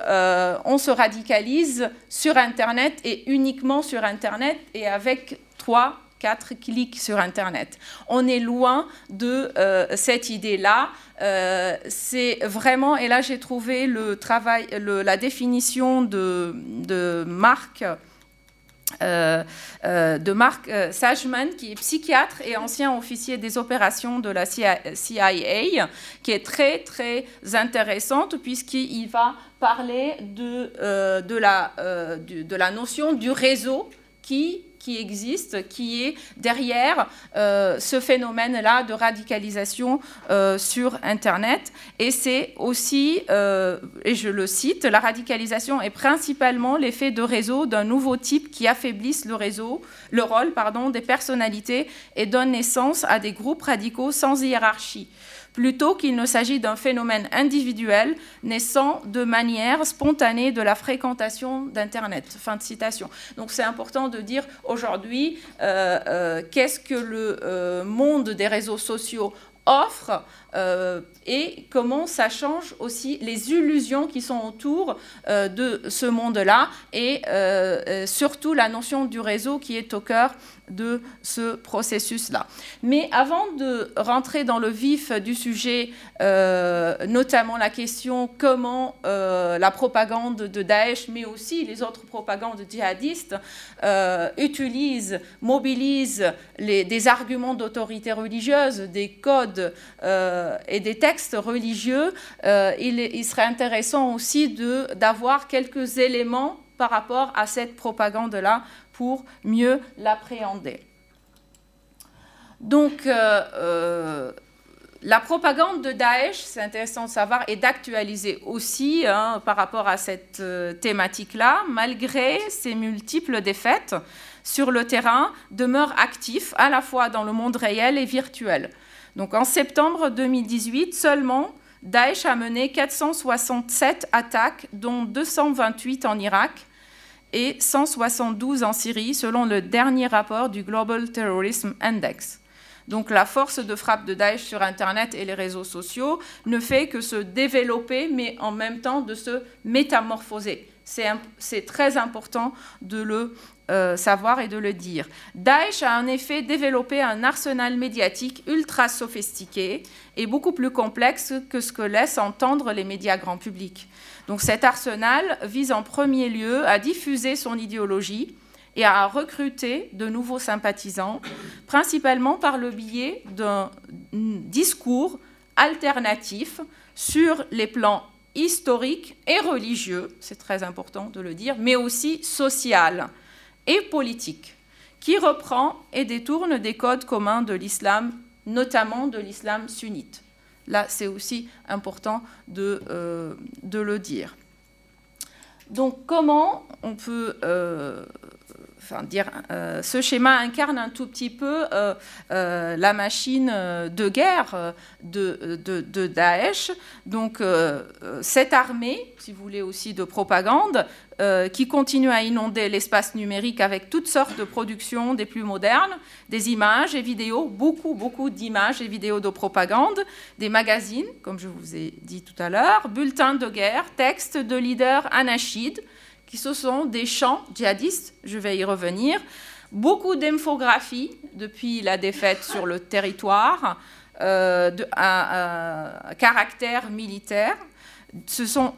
on se radicalise sur Internet et uniquement sur Internet et avec trois, quatre sur Internet. On est loin de euh, cette idée-là. Euh, c'est vraiment, et là j'ai trouvé le travail, la définition de, de Mark Sajman, qui est psychiatre et ancien officier des opérations de la CIA, qui est très très intéressante puisqu'il va parler de la notion du réseau qui qui existe, qui est derrière euh, ce phénomène-là de radicalisation euh, sur Internet. Et c'est aussi, euh, et je le cite, la radicalisation est principalement l'effet de réseau d'un nouveau type qui affaiblisse le réseau, le rôle pardon, des personnalités et donne naissance à des groupes radicaux sans hiérarchie plutôt qu'il ne s'agit d'un phénomène individuel naissant de manière spontanée de la fréquentation d'Internet. Fin de citation. Donc c'est important de dire aujourd'hui euh, euh, qu'est-ce que le euh, monde des réseaux sociaux offre et comment ça change aussi les illusions qui sont autour de ce monde-là et surtout la notion du réseau qui est au cœur de ce processus-là. Mais avant de rentrer dans le vif du sujet, euh, notamment la question comment euh, la propagande de Daesh, mais aussi les autres propagandes djihadistes, euh, utilisent, mobilisent des arguments d'autorité religieuse, des codes et des textes religieux, il, il, serait intéressant aussi d'avoir quelques éléments par rapport à cette propagande-là pour mieux l'appréhender. Donc, euh, euh, la propagande de Daesh, c'est intéressant de savoir, et d'actualiser aussi hein, par rapport à cette euh, thématique-là, malgré ses multiples défaites sur le terrain, demeure actif à la fois dans le monde réel et virtuel. Donc en septembre 2018 seulement, Daesh a mené 467 attaques, dont 228 en Irak, et 172 en Syrie, selon le dernier rapport du Global Terrorism Index. Donc la force de frappe de Daesh sur Internet et les réseaux sociaux ne fait que se développer, mais en même temps de se métamorphoser. C'est très important de le euh, savoir et de le dire. Daesh a en effet développé un arsenal médiatique ultra sophistiqué et beaucoup plus complexe que ce que laissent entendre les médias grand public. Donc cet arsenal vise en premier lieu à diffuser son idéologie et à recruter de nouveaux sympathisants, principalement par le biais d'un discours alternatif sur les plans historiques et religieux, c'est très important de le dire, mais aussi social et politique, qui reprend et détourne des codes communs de l'islam, notamment de l'islam sunnite. Là, c'est aussi important de, euh, de, le dire. Donc, comment on peut euh, enfin, dire, euh, ce schéma incarne un tout petit peu la machine de guerre de, Daesh. Donc, cette armée, si vous voulez aussi de propagande, euh, qui continue à inonder l'espace numérique avec toutes sortes de productions des plus modernes, des images et vidéos, beaucoup, beaucoup d'images et vidéos de propagande, des magazines, comme je vous ai dit tout à l'heure, bulletins de guerre, textes de leaders anachides, ce sont des chants djihadistes, je vais y revenir, beaucoup d'infographies depuis la défaite sur le territoire, euh, de, caractère militaire,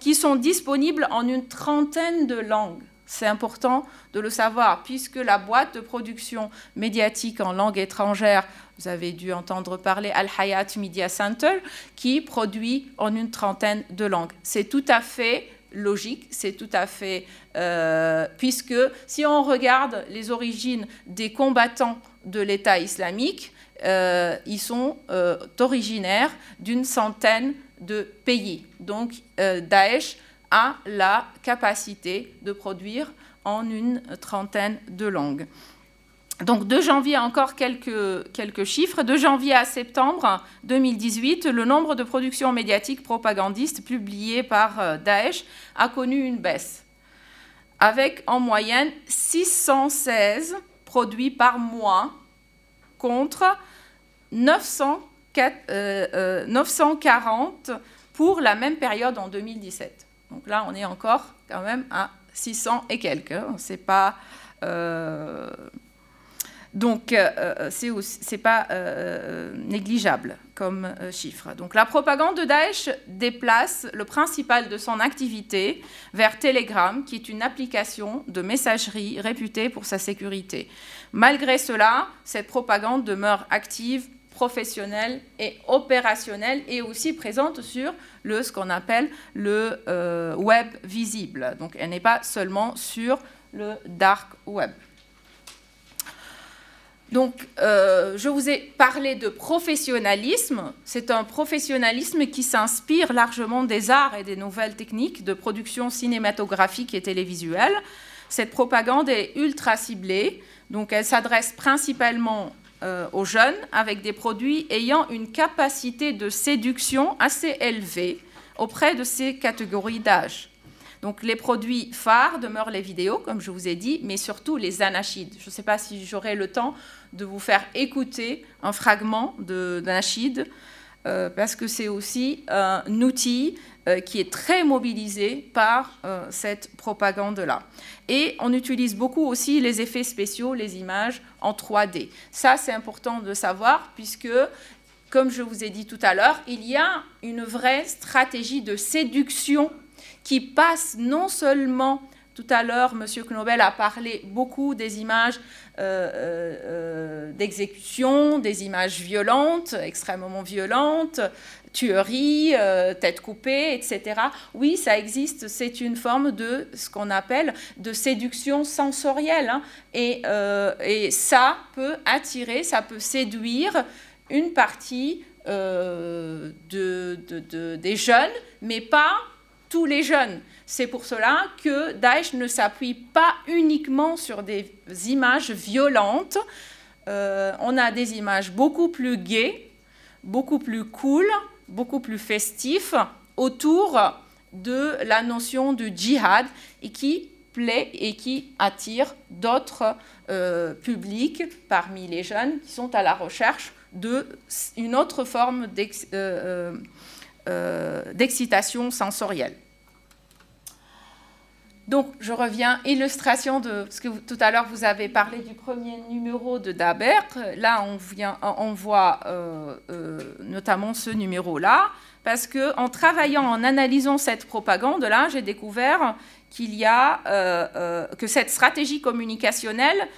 qui sont disponibles en une trentaine de langues. C'est important de le savoir, puisque la boîte de production médiatique en langue étrangère, vous avez dû entendre parler Al-Hayat Media Center, qui produit en une trentaine de langues. C'est tout à fait logique, c'est tout à fait... Euh, puisque si on regarde les origines des combattants de l'État islamique, euh, ils sont euh, originaires d'une centaine de pays. Donc Daesh a la capacité de produire en une trentaine de langues. Donc de janvier encore quelques, chiffres. De janvier à septembre 2018, le nombre de productions médiatiques propagandistes publiées par euh, Daesh a connu une baisse, avec en moyenne 616 produits par mois contre 900 940 euh, euh, pour la même période en 2017. Donc là, on est encore quand même à 600 et quelques. Hein. Pas. Donc, ce n'est pas négligeable comme chiffre. Donc, la propagande de Daesh déplace le principal de son activité vers Telegram, qui est une application de messagerie réputée pour sa sécurité. Malgré cela, cette propagande demeure active professionnelle et opérationnelle et aussi présente sur le, ce qu'on appelle le euh, web visible. Donc elle n'est pas seulement sur le dark web. Donc, euh, je vous ai parlé de professionnalisme. C'est un professionnalisme qui s'inspire largement des arts et des nouvelles techniques de production cinématographique et télévisuelle. Cette propagande est ultra ciblée, donc elle s'adresse principalement euh, aux jeunes avec des produits ayant une capacité de séduction assez élevée auprès de ces catégories d'âge. Donc les produits phares demeurent les vidéos, comme je vous ai dit, mais surtout les anachides. Je ne sais pas si j'aurai le temps de vous faire écouter un fragment d'anachide, euh, parce que c'est aussi un outil euh, qui est très mobilisé par euh, cette propagande-là. Et on utilise beaucoup aussi les effets spéciaux, les images en 3D. Ça, c'est important de savoir puisque, comme je vous ai dit tout à l'heure, il y a une vraie stratégie de séduction qui passe non seulement tout à l'heure, M. Knobel a parlé beaucoup des images euh, d'exécution, des images violentes, extrêmement violentes, tuerie, euh, tête coupée, etc. Oui, ça existe, c'est une forme de ce qu'on appelle de séduction sensorielle. Hein. Euh, et, ça peut attirer, ça peut séduire une partie euh, des jeunes, mais pas tous les jeunes. C'est pour cela que Daesh ne s'appuie pas uniquement sur des images violentes. on a des images beaucoup plus gaies, beaucoup plus cool, beaucoup plus festif autour de la notion du djihad et qui plaît et qui attire d'autres euh, publics parmi les jeunes qui sont à la recherche d'une autre forme euh, euh, d'excitation sensorielle. Donc, je reviens, illustration de ce que tout à l'heure vous avez parlé du premier numéro de Daber. Là, on voit euh, euh, notamment ce numéro-là, parce qu'en travaillant, en analysant cette propagande-là, j'ai découvert qu'il y a euh, que cette stratégie communicationnelle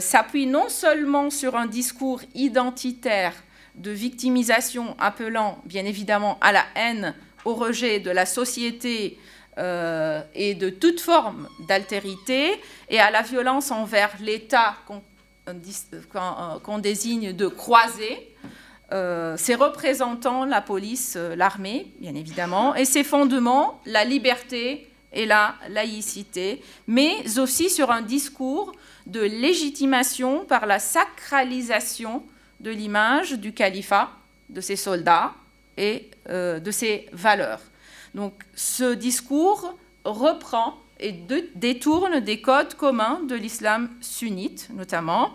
s'appuie non seulement sur un discours identitaire de victimisation appelant bien évidemment à la haine, au rejet de la société, euh, et de toute forme d'altérité et à la violence envers l'État qu'on euh, désigne de croisé, euh, ses représentants, la police, l'armée, bien évidemment, et ses fondements, la liberté et la laïcité, mais aussi sur un discours de légitimation par la sacralisation de l'image du califat, de ses soldats et de ses valeurs. Donc ce discours reprend et détourne des codes communs de l'islam sunnite notamment.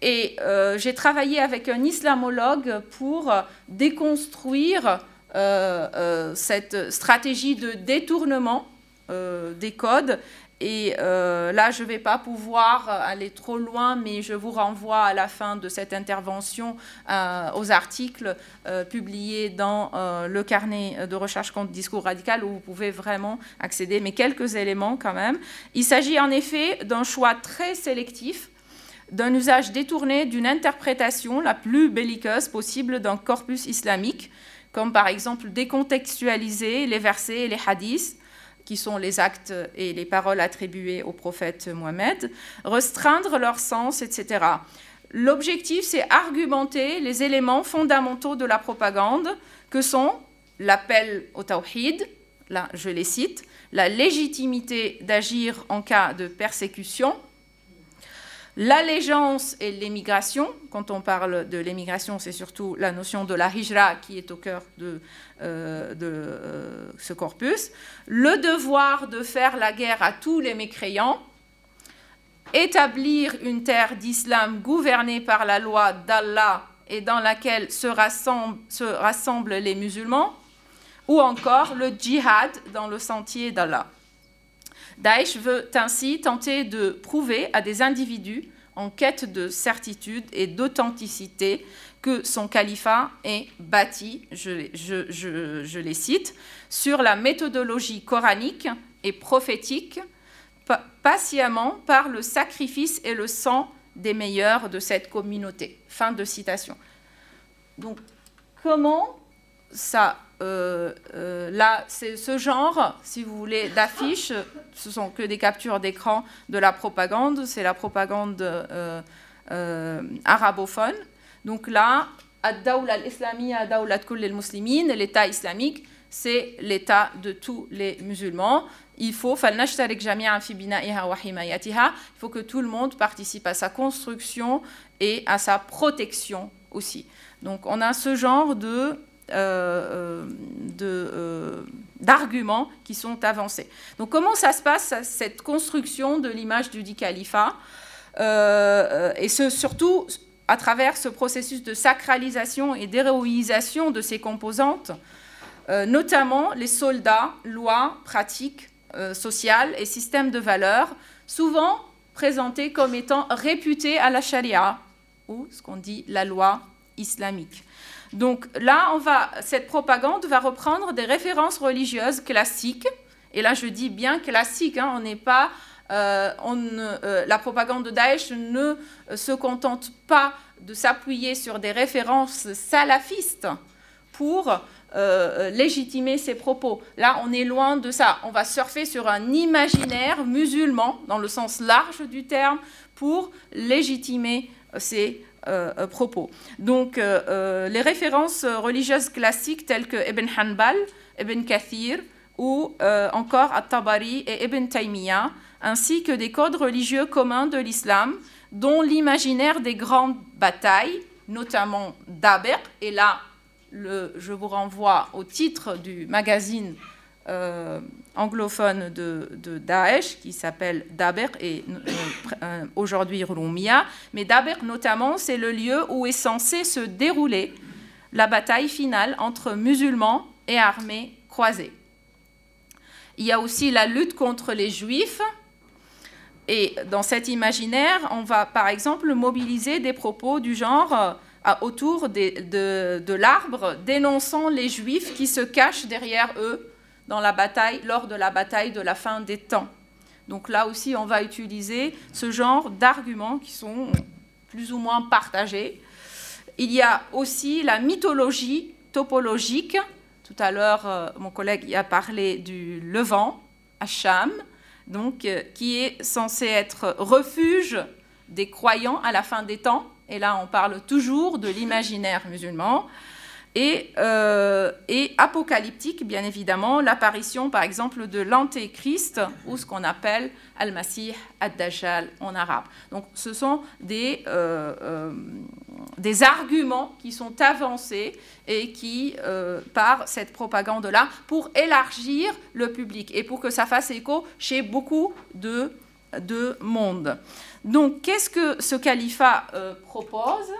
Et euh, j'ai travaillé avec un islamologue pour déconstruire euh, euh, cette stratégie de détournement des codes et euh, là, je ne vais pas pouvoir aller trop loin, mais je vous renvoie à la fin de cette intervention euh, aux articles euh, publiés dans le carnet de recherche contre discours radical où vous pouvez vraiment accéder, mais quelques éléments quand même. Il s'agit en effet d'un choix très sélectif d'un usage détourné d'une interprétation la plus belliqueuse possible d'un corpus islamique, comme par exemple décontextualiser les versets et les hadiths, qui sont les actes et les paroles attribuées au prophète Mohammed, restreindre leur sens, etc. L'objectif, c'est argumenter les éléments fondamentaux de la propagande, que sont l'appel au tawhid, là je les cite, la légitimité d'agir en cas de persécution, L'allégeance et l'émigration, quand on parle de l'émigration, c'est surtout la notion de la hijra qui est au cœur de, euh, euh, ce corpus. Le devoir de faire la guerre à tous les mécréants, établir une terre d'islam gouvernée par la loi d'Allah et dans laquelle se rassemblent, se rassemblent les musulmans, ou encore le djihad dans le sentier d'Allah. Daesh veut ainsi tenter de prouver à des individus en quête de certitude et d'authenticité que son califat est bâti, je, les cite, sur la méthodologie coranique et prophétique, patiemment par le sacrifice et le sang des meilleurs de cette communauté. Fin de citation. Donc, comment ça euh, euh, là, c'est ce genre, si vous voulez, d'affiches, ce sont que des captures d'écran de la propagande, c'est la propagande euh, arabophone. Donc là, l'État islamique, c'est l'État de tous les musulmans. Il faut, il faut que tout le monde participe à sa construction et à sa protection aussi. Donc on a ce genre de euh, euh, d'arguments qui sont avancés. Donc comment ça se passe, cette construction de l'image du dit califat euh, Et ce, surtout à travers ce processus de sacralisation et d'héroïsation de ces composantes, notamment les soldats, lois, pratiques sociales et systèmes de valeurs, souvent présentés comme étant réputés à la charia, ou ce qu'on dit la loi islamique. Donc là, cette propagande va reprendre des références religieuses classiques. Et là, je dis bien classiques, hein, on n'est pas, euh, euh, la propagande de Daesh ne se contente pas de s'appuyer sur des références salafistes pour euh, légitimer ses propos. Là, on est loin de ça. On va surfer sur un imaginaire musulman, dans le sens large du terme, pour légitimer ses euh, euh, propos. Donc, euh, les références religieuses classiques telles que Ibn Hanbal, Ibn Kathir ou encore At-Tabari et Ibn Taymiyyah, ainsi que des codes religieux communs de l'islam, dont l'imaginaire des grandes batailles, notamment d'Aber, et là, je vous renvoie au titre du magazine euh, anglophone de, Daesh qui s'appelle Daber et euh, euh, aujourd'hui Rumia. Mais Daber notamment, c'est le lieu où est censé se dérouler la bataille finale entre musulmans et armées croisées. Il y a aussi la lutte contre les juifs. Et dans cet imaginaire, on va par exemple mobiliser des propos du genre autour de l'arbre dénonçant les juifs qui se cachent derrière eux dans la bataille, lors de la bataille de la fin des temps. Donc là aussi, on va utiliser ce genre d'arguments qui sont plus ou moins partagés. Il y a aussi la mythologie topologique. Tout à l'heure, euh, mon collègue y a parlé du Levant, Hacham, donc, euh, qui est censé être refuge des croyants à la fin des temps. Et là, on parle toujours de l'imaginaire musulman. Euh, et, apocalyptique, bien évidemment, l'apparition, par exemple, de l'antéchrist, ou ce qu'on appelle Al-Masih ad-Dajjal en arabe. Donc, ce sont des, euh, euh, arguments qui sont avancés et qui, par cette propagande-là, pour élargir le public et pour que ça fasse écho chez beaucoup de monde. Donc, qu'est-ce que ce califat propose?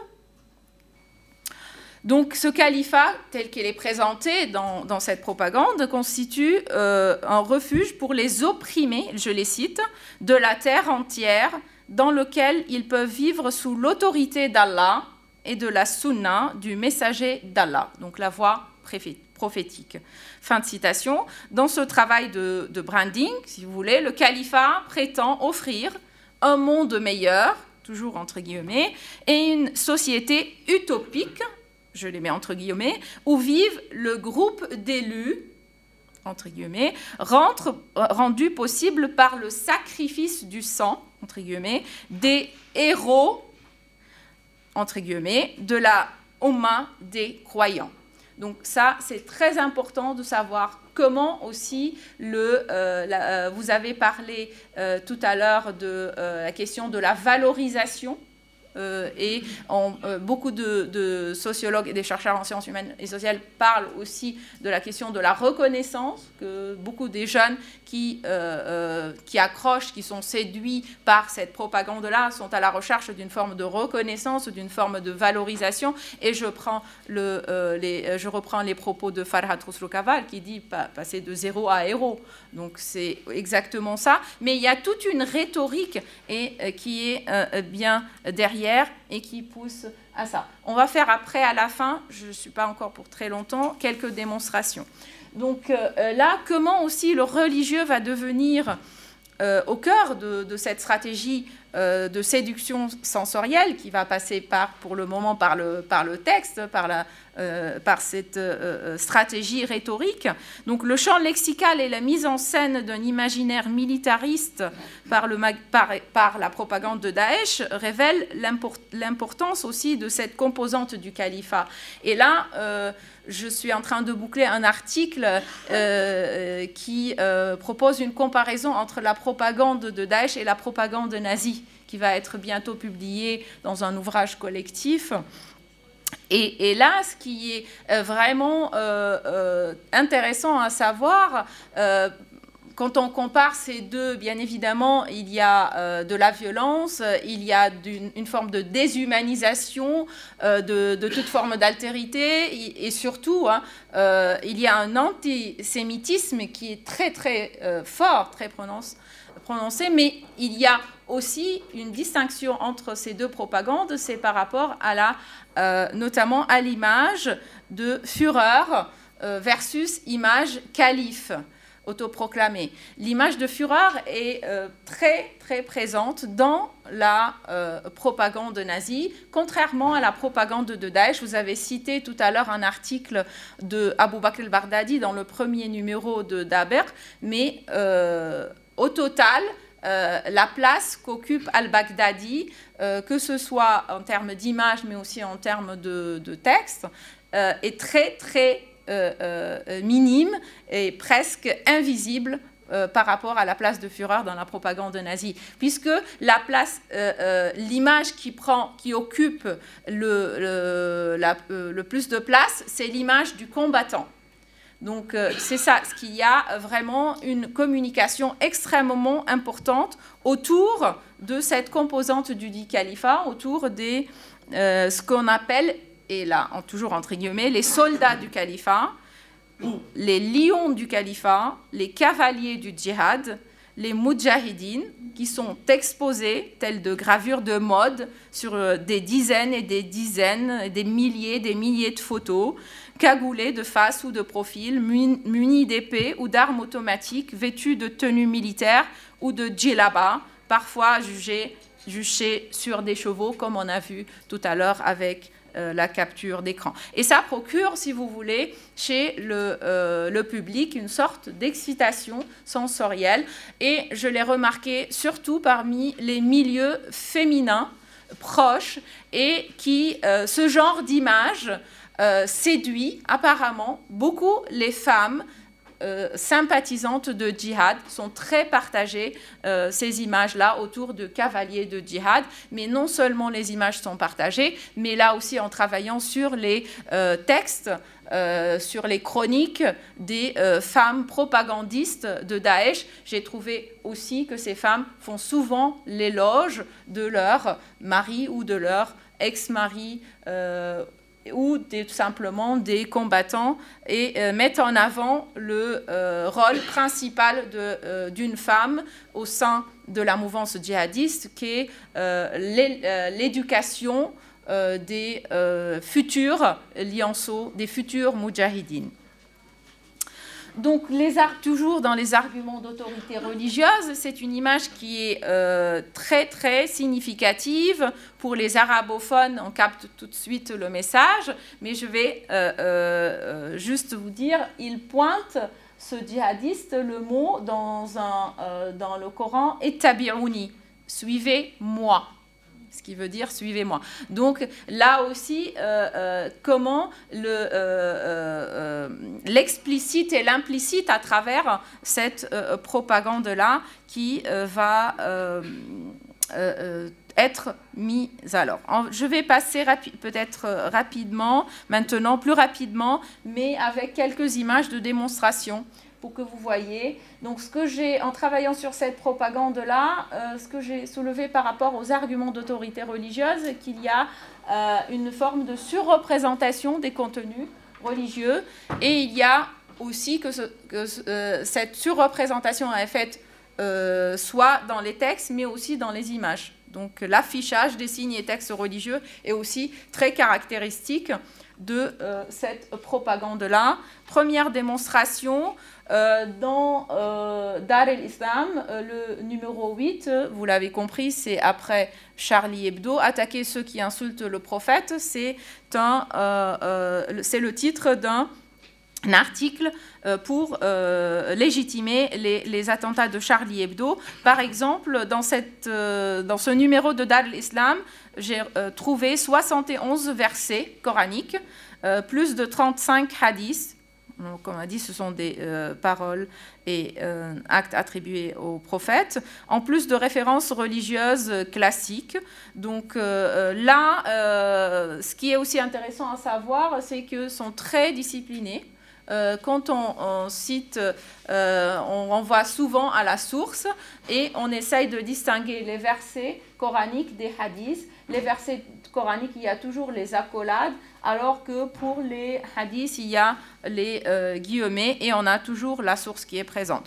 Donc ce califat, tel qu'il est présenté dans, cette propagande, constitue euh, un refuge pour les opprimés, je les cite, de la terre entière, dans lequel ils peuvent vivre sous l'autorité d'Allah et de la sunna du messager d'Allah, donc la voix prophétique. Fin de citation. Dans ce travail de, de branding, si vous voulez, le califat prétend offrir un monde meilleur, toujours entre guillemets, et une société utopique je les mets entre guillemets, où vivent le groupe d'élus, entre guillemets, rendu possible par le sacrifice du sang, entre guillemets, des héros, entre guillemets, de la Oma des croyants. Donc ça, c'est très important de savoir comment aussi le, euh, euh, vous avez parlé euh, tout à l'heure de la question de la valorisation Euh, et euh, beaucoup de, sociologues et des chercheurs en sciences humaines et sociales parlent aussi de la question de la reconnaissance, que beaucoup des jeunes qui, euh, qui accrochent, qui sont séduits par cette propagande-là, sont à la recherche d'une forme de reconnaissance, d'une forme de valorisation. Et je, prends le, je reprends les propos de Farhad Khosrow-Kaval qui dit passer de zéro à héros. Donc c'est exactement ça. Mais il y a toute une rhétorique qui est bien derrière et qui pousse à ça. On va faire après, à la fin, je ne suis pas encore pour très longtemps, quelques démonstrations. Donc euh, là, comment aussi le religieux va devenir euh, au cœur de, cette stratégie euh, de séduction sensorielle qui va passer par, pour le moment par le, texte, par, euh, cette stratégie rhétorique. Donc le champ lexical et la mise en scène d'un imaginaire militariste par, par, la propagande de Daesh révèlent l'importance aussi de cette composante du califat. Et là, je suis en train de boucler un article euh, euh, qui euh, propose une comparaison entre la propagande de Daesh et la propagande nazie, qui va être bientôt publié dans un ouvrage collectif. Et, là, ce qui est vraiment intéressant à savoir, quand on compare ces deux, bien évidemment, il y a euh, de la violence, il y a une, forme de déshumanisation euh, de, toute forme d'altérité, et, surtout, hein, euh, il y a un antisémitisme qui est très très fort, très prononcé, mais il y a aussi une distinction entre ces deux propagandes, c'est par rapport à la, notamment à l'image de fureur versus image calife autoproclamé. L'image de fureur est euh, très très présente dans la euh, propagande nazie, contrairement à la propagande de Daesh. Vous avez cité tout à l'heure un article de Bakr al-Baghdadi dans le premier numéro de Daber, mais euh, au total, la place qu'occupe al-Baghdadi, que ce soit en termes d'image, mais aussi en termes de, texte, est très, très euh, euh, minime et presque invisible euh, par rapport à la place de Führer dans la propagande nazie, puisque l'image qui occupe le plus de place, c'est l'image du combattant. Donc c'est ça, ce qu'il y a vraiment une communication extrêmement importante autour de cette composante du dit califat, autour des ce qu'on appelle et là, toujours entre guillemets, les soldats du califat, les lions du califat, les cavaliers du djihad, les mujahidines, qui sont exposés, tels de gravures de mode, sur euh, des dizaines et des dizaines, des milliers, des milliers de photos, cagoulés de face ou de profil, munis d'épées ou d'armes automatiques, vêtus de tenues militaires ou de djellaba, parfois jugés, juchés sur des chevaux, comme on a vu tout à l'heure avec euh, la capture d'écran. Et ça procure, si vous voulez, chez le, euh, le public une sorte d'excitation sensorielle. Et je l'ai remarqué surtout parmi les milieux féminins proches et qui, euh, ce genre d'image, séduit apparemment beaucoup les femmes euh, sympathisantes de djihad sont très partagées, euh, ces images-là, autour de cavaliers de djihad. Mais non seulement les images sont partagées, mais là aussi en travaillant sur les euh, textes, sur les chroniques des femmes propagandistes de Daesh, j'ai trouvé aussi que ces femmes font souvent l'éloge de leur mari ou de leur ex-mari ou tout simplement des combattants et euh, mettent en avant le euh, rôle principal euh, d'une femme au sein de la mouvance djihadiste qui est l'éducation des futurs lianceaux, des futurs moudjahidines. Donc, les toujours dans les arguments d'autorité religieuse, c'est une image qui est euh, très, très significative. Pour les arabophones, on capte tout de suite le message, mais je vais euh, euh, juste vous dire, il pointe ce djihadiste le mot dans, le Coran, et suivez-moi ce qui veut dire suivez-moi. Donc là aussi, euh, euh, comment euh, l'explicite et l'implicite à travers cette propagande-là qui va être mis alors. Je vais passer peut-être rapidement, maintenant, plus rapidement, mais avec quelques images de démonstration pour que vous voyez. Donc, ce que j'ai, en travaillant sur cette propagande-là, euh, ce que j'ai soulevé par rapport aux arguments d'autorité religieuse, qu'il y a euh, une forme de surreprésentation des contenus religieux, et il y a aussi que, euh, cette surreprésentation est faite soit dans les textes, mais aussi dans les images. Donc, l'affichage des signes et textes religieux est aussi très caractéristique de cette propagande-là. Première démonstration, euh, dans euh, Dar el-Islam, euh, le numéro 8, vous l'avez compris, c'est après Charlie Hebdo, attaquer ceux qui insultent le prophète, c'est le titre d'un article pour légitimer les, attentats de Charlie Hebdo. Par exemple, dans, dans ce numéro de Dar el-Islam, j'ai trouvé 71 versets coraniques, plus de 35 hadiths, comme on a dit, ce sont des euh, paroles et euh, actes attribués aux prophètes, en plus de références religieuses classiques. Donc euh, là, ce qui est aussi intéressant à savoir, c'est qu'ils sont très disciplinés. quand on, cite, on renvoie souvent à la source et on essaye de distinguer les versets coraniques des hadiths. Les versets coraniques, il y a toujours les accolades alors que pour les hadiths, il y a les euh, guillemets et on a toujours la source qui est présente.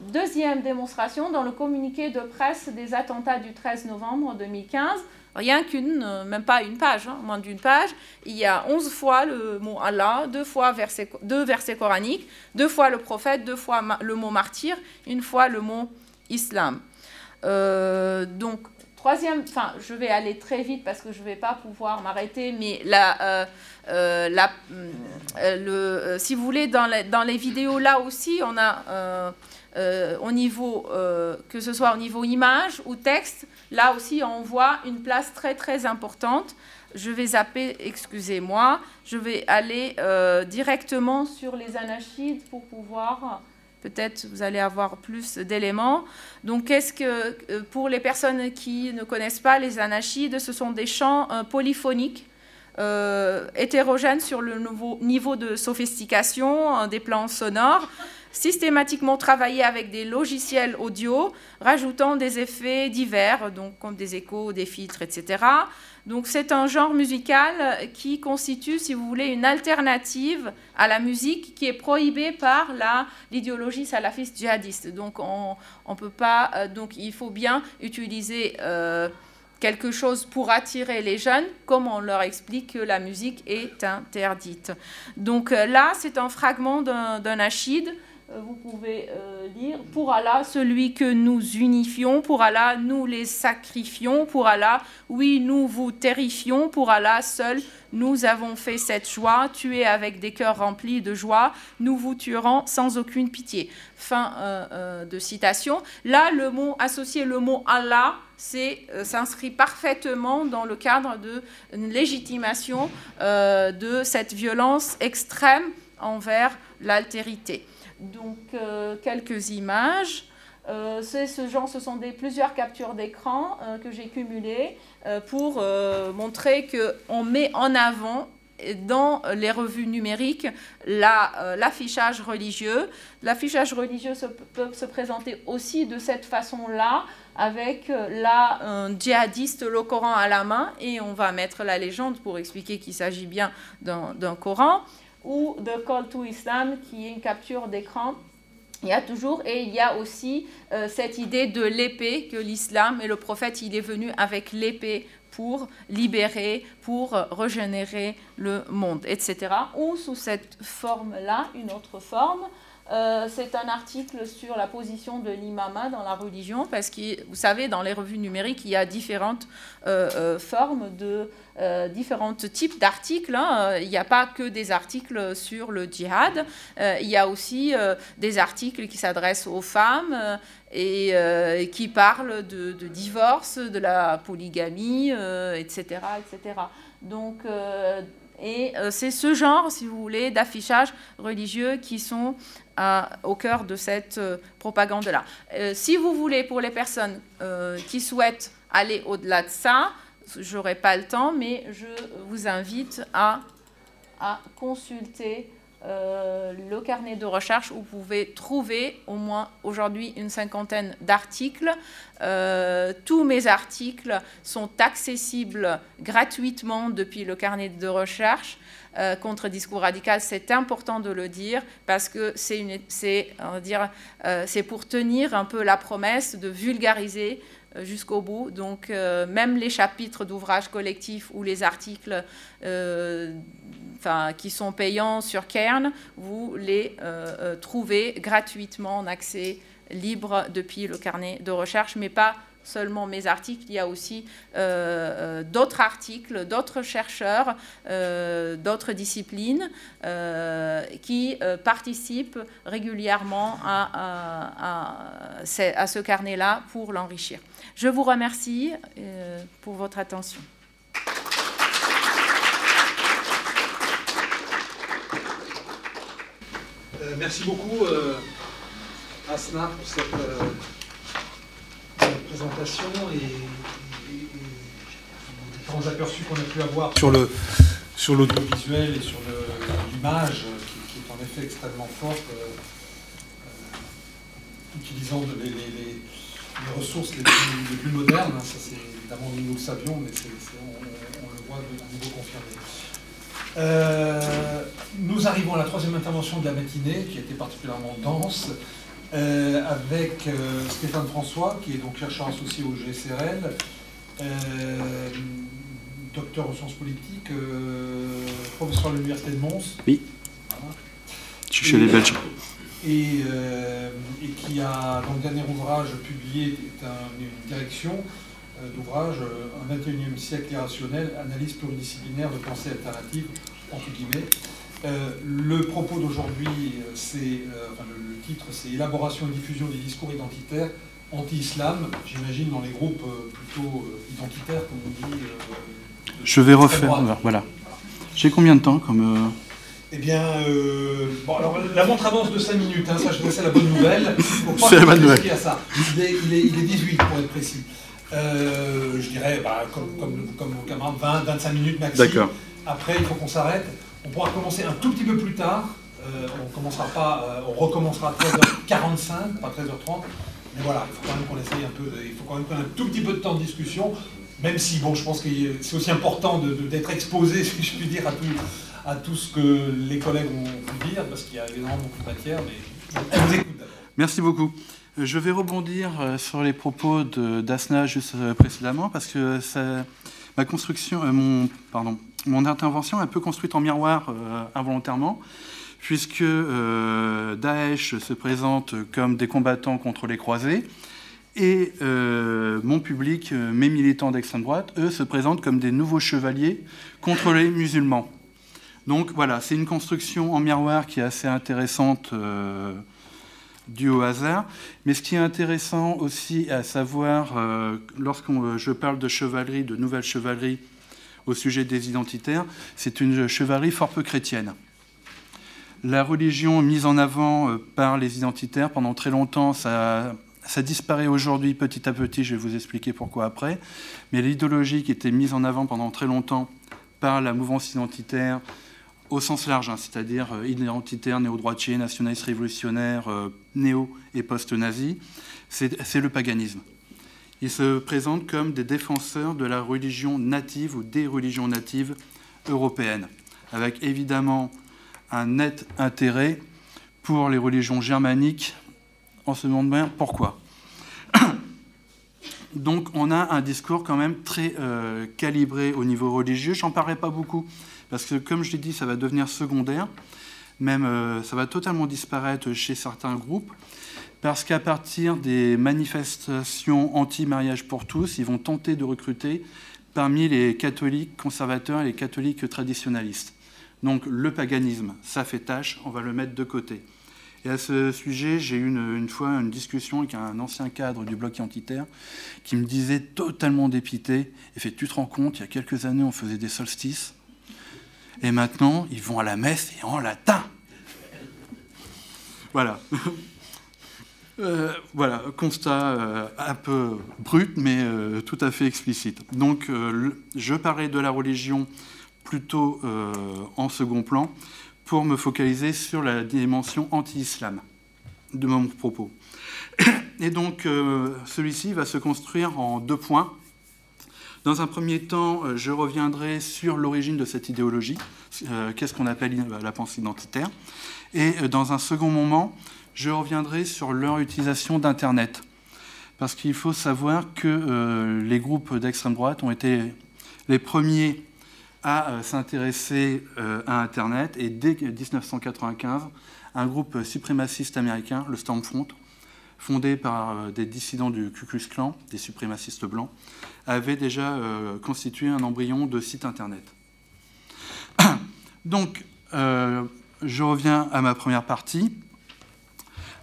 Deuxième démonstration, dans le communiqué de presse des attentats du 13 novembre 2015, rien qu'une, euh, même pas une page, hein, moins d'une page, il y a 11 fois le mot Allah, deux fois deux versets coraniques, deux fois le prophète, deux fois le mot martyr, une fois le mot islam. Euh, donc Troisième, enfin, je vais aller très vite parce que je ne vais pas pouvoir m'arrêter, mais la, euh, euh, la, euh, le, si vous voulez, dans, dans, les vidéos là aussi, on a au niveau, que ce soit au niveau image ou texte, là aussi on voit une place très très importante. Je vais zapper, excusez-moi, je vais aller directement sur les anachides pour pouvoir peut-être vous allez avoir plus d'éléments. Donc, qu'est-ce que, euh, pour les personnes qui ne connaissent pas les anachides, ce sont des chants euh, polyphoniques, euh, hétérogènes sur le niveau de sophistication des plans sonores, systématiquement travaillés avec des logiciels audio, rajoutant des effets divers, donc comme des échos, des filtres, etc. Donc c'est un genre musical qui constitue, si vous voulez, une alternative à la musique qui est prohibée par l'idéologie salafiste djihadiste. Donc on, on peut pas, euh, donc il faut bien utiliser euh, quelque chose pour attirer les jeunes, comme on leur explique que la musique est interdite. Donc euh, là, c'est un fragment d'un achide vous pouvez euh, lire Pour Allah, celui que nous unifions, pour Allah, nous les sacrifions, pour Allah, oui, nous vous terrifions, pour Allah seul, nous avons fait cette joie, tuer avec des cœurs remplis de joie, nous vous tuerons sans aucune pitié. Fin euh, de citation. Là, le mot associé, le mot Allah, s'inscrit parfaitement dans le cadre de légitimation de cette violence extrême envers l'altérité. Donc, euh, quelques images. Euh, ce genre, ce sont des, plusieurs captures d'écran euh, que j'ai cumulées pour montrer qu'on met en avant dans les revues numériques l'affichage religieux. L'affichage religieux peut se présenter aussi de cette façon-là, avec un djihadiste le Coran à la main, et on va mettre la légende pour expliquer qu'il s'agit bien d'un Coran ou The Call to Islam, qui est une capture d'écran. Il y a toujours, et il y a aussi euh, cette idée de l'épée, que l'islam et le prophète, il est venu avec l'épée pour libérer, pour régénérer le monde, etc. Ou sous cette forme-là, une autre forme, euh, c'est un article sur la position de l'imama dans la religion, parce que vous savez, dans les revues numériques, il y a différentes euh, euh, formes de différents types d'articles. Hein. Il n'y a pas que des articles sur le djihad, il y a aussi des articles qui s'adressent aux femmes et qui parlent de, de, divorce, de la polygamie, etc., etc. Donc, et c'est ce genre, si vous voulez, d'affichage religieux qui sont au cœur de cette euh, propagande-là. Euh, si vous voulez, pour les personnes euh, qui souhaitent aller au-delà de ça, je n'aurai pas le temps, mais je vous invite à, consulter le carnet de recherche où vous pouvez trouver au moins aujourd'hui une cinquantaine d'articles. Tous mes articles sont accessibles gratuitement depuis le carnet de recherche. Euh, contre discours radical, c'est important de le dire parce que c'est pour tenir un peu la promesse de vulgariser jusqu'au bout. Donc même les chapitres d'ouvrages collectifs ou les articles qui sont payants sur Cairn, vous les euh, euh, trouvez gratuitement en accès libre depuis le carnet de recherche, mais pas seulement mes articles, il y a aussi euh, d'autres articles, d'autres chercheurs, d'autres disciplines qui participent régulièrement à, ce carnet-là pour l'enrichir. Je vous remercie pour votre attention. Euh, merci beaucoup, euh, Asna, pour cette, euh, présentation et, les différents aperçus qu'on a pu avoir sur le sur l'audiovisuel et sur l'image, qui, est en effet extrêmement forte, utilisant les, ressources les plus, modernes. Hein, ça, c'est évidemment, nous, le savions, mais on, le voit de nouveau confirmé. Euh, nous arrivons à la troisième intervention de la matinée, qui a été particulièrement dense, euh, avec euh, Stéphane François, qui est donc chercheur associé au GSRL, docteur en sciences politiques, professeur à l'Université de Mons. Oui. Je suis chez les Belges. Et, qui a, dans le dernier ouvrage publié, une direction euh, d'ouvrage Un 21e siècle irrationnel, analyse pluridisciplinaire de pensée alternative, entre guillemets. Euh, le propos d'aujourd'hui, euh, c'est, le, titre, c'est Élaboration et diffusion des discours identitaires anti-islam, j'imagine dans les groupes plutôt identitaires, comme on dit. Je vais refaire, voilà. J'ai combien de temps comme... Eh bien, bon, alors, la montre avance de 5 minutes, hein, ça je c'est la bonne nouvelle. C'est la bonne nouvelle. Il est, il, est, il est 18 pour être précis. Euh, je dirais, bah, comme, comme, comme vos camarades, 20, 25 minutes maxi. Après, il faut qu'on s'arrête. On pourra commencer un tout petit peu plus tard. Euh, on commencera pas, euh, on recommencera à 13h45, pas 13h30. Mais voilà, il faut quand même qu'on essaye un peu, il faut quand même qu'on ait un tout petit peu de temps de discussion, même si, bon, je pense que c'est aussi important d'être exposé, si je puis dire, à tout, à tout ce que les collègues ont pu dire, parce qu'il y a évidemment beaucoup de matière, mais vous écoute. Merci beaucoup. Je vais rebondir euh, sur les propos d'Asna juste précédemment parce que ma construction, mon, pardon, mon intervention est un peu construite en miroir involontairement, puisque Daesh se présente comme des combattants contre les croisés et mon public, mes militants d'extrême droite, eux, se présentent comme des nouveaux chevaliers contre les musulmans. Donc voilà, c'est une construction en miroir qui est assez intéressante dû au hasard. Mais ce qui est intéressant aussi à savoir, euh, lorsque euh, je parle de chevalerie, de nouvelle chevalerie au sujet des identitaires, c'est une chevalerie fort peu chrétienne. La religion mise en avant euh, par les identitaires pendant très longtemps, ça, ça disparaît aujourd'hui petit à petit, je vais vous expliquer pourquoi après. Mais l'idéologie qui était mise en avant pendant très longtemps par la mouvance identitaire, au sens large, hein, c'est-à-dire euh, identitaire, néo-droitier, nationaliste révolutionnaire, euh, néo- et post-nazi, c'est le paganisme. Ils se présentent comme des défenseurs de la religion native ou des religions natives européennes, avec évidemment un net intérêt pour les religions germaniques. On se demande bien pourquoi? Donc on a un discours quand même très euh, calibré au niveau religieux. J'en parlerai pas beaucoup parce que comme je l'ai dit, ça va devenir secondaire, même euh, ça va totalement disparaître chez certains groupes, parce qu'à partir des manifestations anti-mariage pour tous, ils vont tenter de recruter parmi les catholiques conservateurs et les catholiques traditionnalistes. Donc le paganisme, ça fait tâche, on va le mettre de côté. Et à ce sujet, j'ai eu une, une, fois une discussion avec un ancien cadre du bloc identitaire qui me disait totalement dépité, et fait, tu te rends compte, il y a quelques années, on faisait des solstices, et maintenant, ils vont à la messe et en latin. Voilà. Euh, voilà, constat euh, un peu brut, mais euh, tout à fait explicite. Donc, je parlais de la religion plutôt en second plan pour me focaliser sur la dimension anti-islam de mon propos. Et donc, celui-ci va se construire en deux points. Dans un premier temps, je reviendrai sur l'origine de cette idéologie, qu'est-ce qu'on appelle la pensée identitaire. Et dans un second moment, je reviendrai sur leur utilisation d'Internet. Parce qu'il faut savoir que euh, les groupes d'extrême droite ont été les premiers à euh, s'intéresser euh, à Internet. Et dès 1995, un groupe suprémaciste américain, le Stormfront, fondé par des dissidents du Ku Klux Klan, des suprémacistes blancs, avait déjà constitué un embryon de site Internet. Donc, je reviens à ma première partie.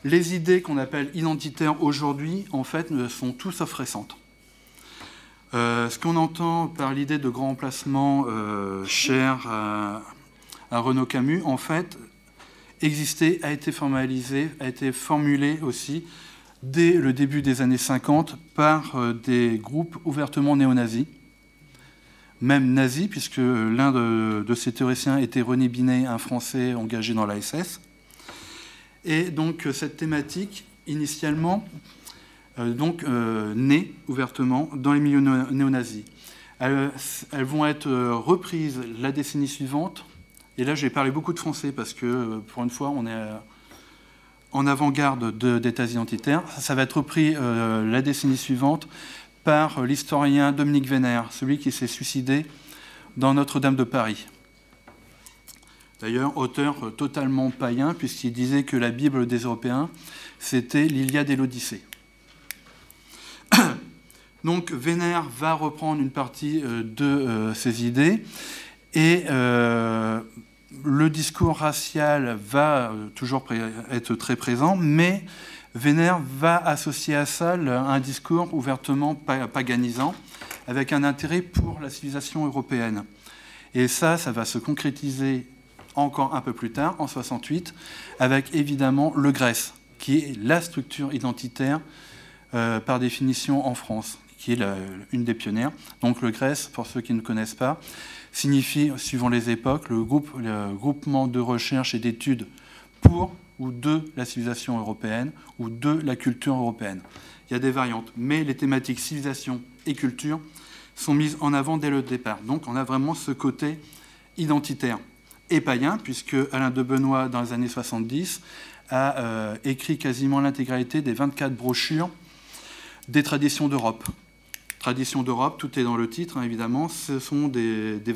Les idées qu'on appelle identitaires aujourd'hui, en fait, sont tout sauf récentes. Euh, ce qu'on entend par l'idée de grand emplacement euh, cher à, Renaud Camus, en fait, existait, a été formalisé, a été formulé aussi dès le début des années 50 par euh, des groupes ouvertement néo-nazis, même nazis, puisque l'un de, ces théoriciens était René Binet, un Français engagé dans la SS. Et donc euh, cette thématique, initialement, euh, donc, euh, née ouvertement dans les milieux néo-nazis. Elles, vont être reprises la décennie suivante. Et là, j'ai parlé beaucoup de français parce que, pour une fois, on est en avant-garde d'États identitaires. Ça va être repris la décennie suivante par l'historien Dominique Vénère, celui qui s'est suicidé dans Notre-Dame de Paris. D'ailleurs, auteur totalement païen, puisqu'il disait que la Bible des Européens, c'était l'Iliade et l'Odyssée. Donc Vénère va reprendre une partie euh, de euh, ses idées et euh, le discours racial va toujours être très présent, mais Vénère va associer à ça un discours ouvertement paganisant avec un intérêt pour la civilisation européenne. Et ça, ça va se concrétiser encore un peu plus tard, en 68, avec évidemment le Grèce, qui est la structure identitaire euh, par définition en France, qui est une des pionnières. Donc le Grèce, pour ceux qui ne connaissent pas, signifie, suivant les époques, le, groupe, le groupement de recherche et d'études pour ou de la civilisation européenne ou de la culture européenne. Il y a des variantes, mais les thématiques civilisation et culture sont mises en avant dès le départ. Donc on a vraiment ce côté identitaire et païen, puisque Alain de Benoît, dans les années 70, a euh, écrit quasiment l'intégralité des 24 brochures des traditions d'Europe. Traditions d'Europe, tout est dans le titre, hein, évidemment, ce sont des, des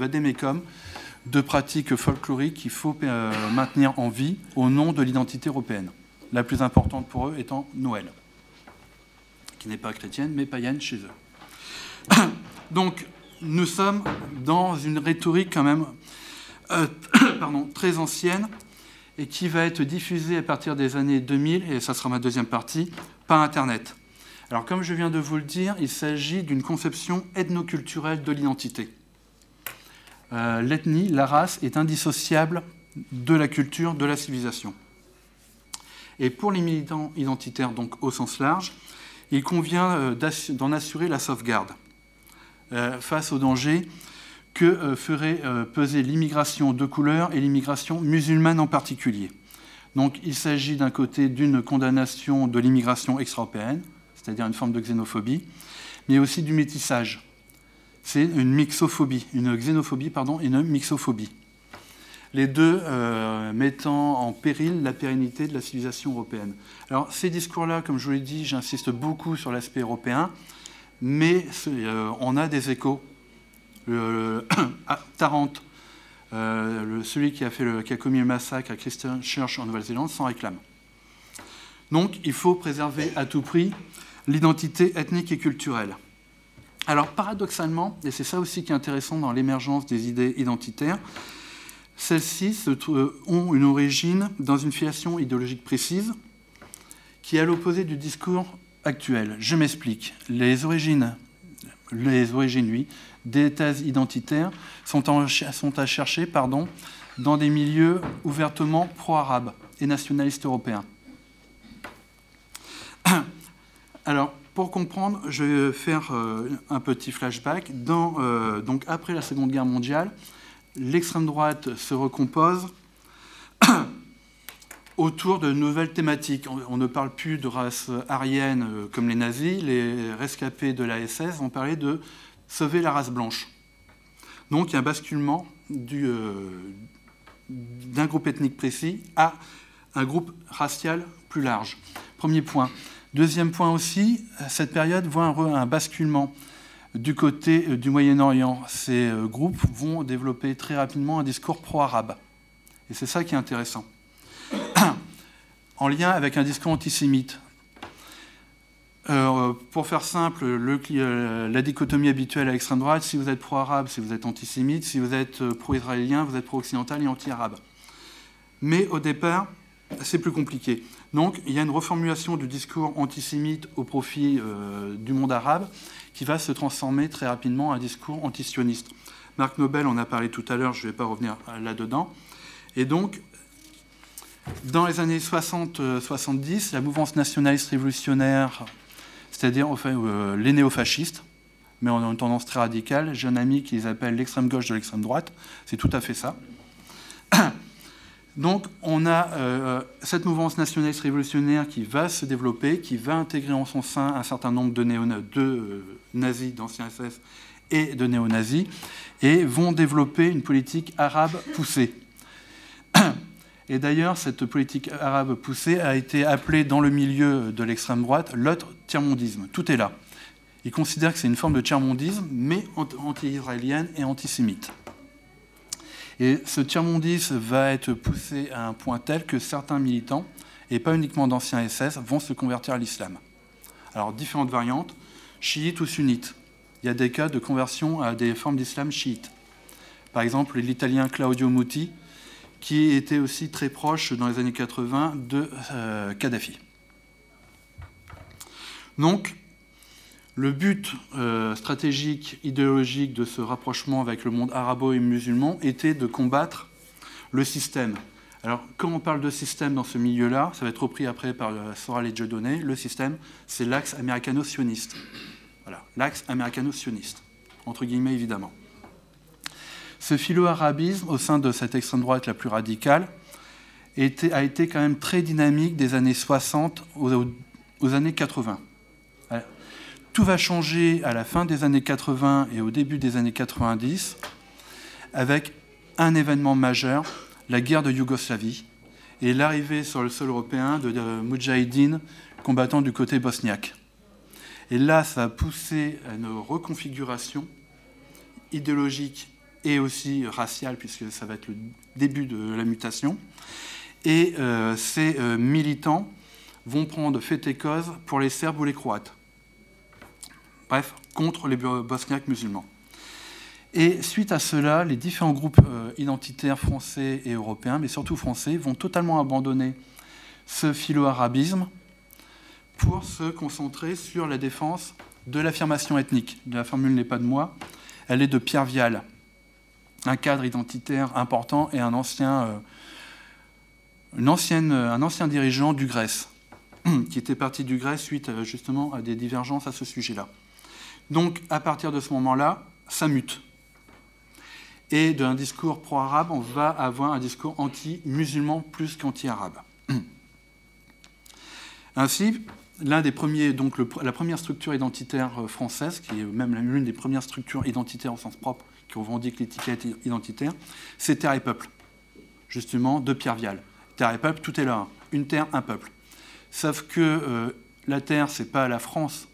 de pratiques folkloriques qu'il faut euh, maintenir en vie au nom de l'identité européenne. La plus importante pour eux étant Noël, qui n'est pas chrétienne, mais païenne chez eux. Donc, nous sommes dans une rhétorique quand même euh, très ancienne et qui va être diffusée à partir des années 2000, et ça sera ma deuxième partie, par Internet. Alors comme je viens de vous le dire, il s'agit d'une conception ethnoculturelle de l'identité. Euh, l'ethnie, la race, est indissociable de la culture, de la civilisation. Et pour les militants identitaires, donc au sens large, il convient euh, d'en assurer la sauvegarde face aux dangers que euh, ferait euh, peser l'immigration de couleur et l'immigration musulmane en particulier. Donc il s'agit d'un côté d'une condamnation de l'immigration extra-européenne, c'est-à-dire une forme de xénophobie, mais aussi du métissage. C'est une mixophobie, une xénophobie pardon, et une mixophobie. Les deux euh, mettant en péril la pérennité de la civilisation européenne. Alors ces discours-là, comme je vous l'ai dit, j'insiste beaucoup sur l'aspect européen, mais on a des échos Tarrant, euh, celui qui a, qui a commis le massacre à Christchurch en Nouvelle-Zélande, s'en réclame. Donc il faut préserver à tout prix l'identité ethnique et culturelle. Alors paradoxalement, et c'est ça aussi qui est intéressant dans l'émergence des idées identitaires, celles-ci ont une origine dans une filiation idéologique précise qui est à l'opposé du discours actuel. Je m'explique. Les origines, les origines, oui, des thèses identitaires sont, à chercher pardon, dans des milieux ouvertement pro-arabes et nationalistes européens. Alors, pour comprendre, je vais faire euh, un petit flashback. Euh, donc, après la Seconde Guerre mondiale, l'extrême droite se recompose autour de nouvelles thématiques. On, ne parle plus de race aryenne euh, comme les nazis. Les rescapés de la SS vont parler de sauver la race blanche. Donc, il y a un basculement d'un groupe ethnique précis à un groupe racial plus large. Premier point. Deuxième point aussi, cette période voit un, basculement du côté euh, du Moyen-Orient. Ces euh, groupes vont développer très rapidement un discours pro-arabe. Et c'est ça qui est intéressant. en lien avec un discours antisémite. Euh, pour faire simple, la dichotomie habituelle à l'extrême droite, si vous êtes pro-arabe, si vous êtes antisémite, si vous êtes pro-israélien, vous êtes pro-occidental et anti-arabe. Mais au départ, c'est plus compliqué. Donc il y a une reformulation du discours antisémite au profit euh, du monde arabe qui va se transformer très rapidement en un discours antisioniste. Marc Nobel en a parlé tout à l'heure, je ne vais pas revenir là-dedans. Et donc, dans les années 60-70, euh, la mouvance nationaliste révolutionnaire, c'est-à-dire euh, les néofascistes, mais en une tendance très radicale, j'ai un ami qui les appelle l'extrême gauche de l'extrême droite, c'est tout à fait ça. Donc on a euh, cette mouvance nationaliste révolutionnaire qui va se développer, qui va intégrer en son sein un certain nombre de euh, nazis, d'anciens SS et de néo-nazis, et vont développer une politique arabe poussée. Et d'ailleurs, cette politique arabe poussée a été appelée dans le milieu de l'extrême droite l'autre tiers-mondisme. Tout est là. Ils considèrent que c'est une forme de tiers-mondisme, mais anti-israélienne et antisémite. Et ce tiers-mondisme va être poussé à un point tel que certains militants, et pas uniquement d'anciens SS, vont se convertir à l'islam. Alors, différentes variantes, chiites ou sunnites. Il y a des cas de conversion à des formes d'islam chiites. Par exemple, l'italien Claudio Muti, qui était aussi très proche dans les années 80 de euh, Kadhafi. Donc, le but euh, stratégique, idéologique de ce rapprochement avec le monde arabo et musulman était de combattre le système. Alors, quand on parle de système dans ce milieu-là, ça va être repris après par Soral et Dieudonné, le système, c'est l'axe américano-sioniste. Voilà, l'axe américano-sioniste, entre guillemets évidemment. Ce philo-arabisme, au sein de cette extrême droite la plus radicale, a été quand même très dynamique des années 60 aux années 80. Tout va changer à la fin des années 80 et au début des années 90 avec un événement majeur, la guerre de Yougoslavie et l'arrivée sur le sol européen de, de combattant du côté bosniaque. Et là, ça a poussé à une reconfiguration idéologique et aussi raciale, puisque ça va être le début de la mutation. Et euh, ces euh, militants vont prendre fait et cause pour les Serbes ou les Croates bref, contre les bosniaques musulmans. Et suite à cela, les différents groupes euh, identitaires français et européens, mais surtout français, vont totalement abandonner ce philo-arabisme pour se concentrer sur la défense de l'affirmation ethnique. La formule n'est pas de moi, elle est de Pierre Vial, un cadre identitaire important et un ancien, euh, ancienne, un ancien dirigeant du Grèce, qui était parti du Grèce suite euh, justement à des divergences à ce sujet-là. Donc, à partir de ce moment-là, ça mute. Et d'un discours pro-arabe, on va avoir un discours anti-musulman plus qu'anti-arabe. Ainsi, l'un des premiers, donc la première structure identitaire euh, française, qui est même l'une des premières structures identitaires au sens propre qui revendique l'étiquette identitaire, c'est Terre et Peuple, justement, de Pierre Vial. Terre et Peuple, tout est là, une terre, un peuple. Sauf que euh, la terre, c'est pas la France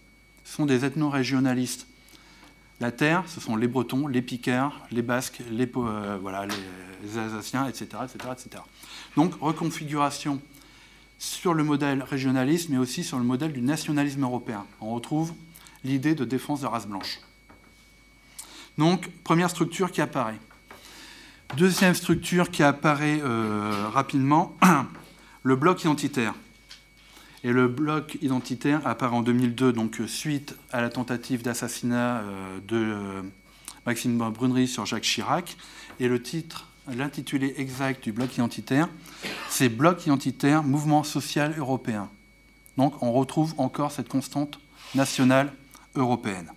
sont des ethno-régionalistes. La terre, ce sont les Bretons, les Picards, les Basques, les, euh, Alsaciens, etc., etc., etc. Donc, reconfiguration sur le modèle régionaliste, mais aussi sur le modèle du nationalisme européen. On retrouve l'idée de défense de race blanche. Donc, première structure qui apparaît. Deuxième structure qui apparaît euh, rapidement, le bloc identitaire. Et le bloc identitaire apparaît en 2002, donc euh, suite à la tentative d'assassinat euh, de euh, Maxime Brunery sur Jacques Chirac. Et le titre, l'intitulé exact du bloc identitaire, c'est Bloc identitaire, mouvement social européen. Donc on retrouve encore cette constante nationale européenne.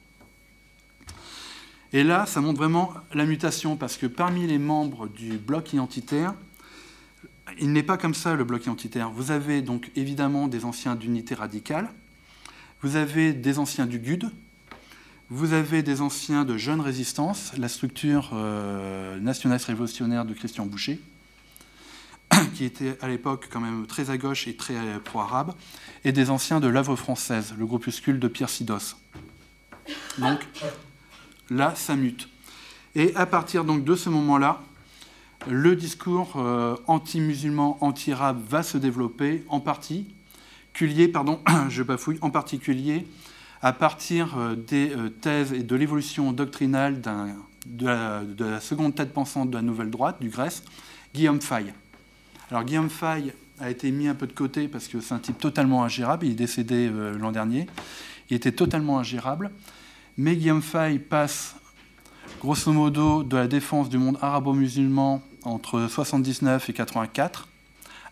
Et là, ça montre vraiment la mutation, parce que parmi les membres du bloc identitaire, il n'est pas comme ça le bloc identitaire. Vous avez donc évidemment des anciens d'unité radicale, vous avez des anciens du GUD, vous avez des anciens de Jeunes Résistance, la structure euh, nationaliste révolutionnaire de Christian Boucher, qui était à l'époque quand même très à gauche et très euh, pro-arabe, et des anciens de l'œuvre française, le groupuscule de Pierre Sidos. Donc là, ça mute. Et à partir donc de ce moment-là, le discours euh, anti-musulman, anti-arabe va se développer en particulier, pardon, je bafouille, en particulier à partir euh, des euh, thèses et de l'évolution doctrinale de la, de, la, seconde tête pensante de la nouvelle droite, du Grèce, Guillaume Fay. Alors Guillaume Fay a été mis un peu de côté parce que c'est un type totalement ingérable, il est décédé l'an dernier, il était totalement ingérable, mais Guillaume Fay passe grosso modo de la défense du monde arabo-musulman entre 79 et 84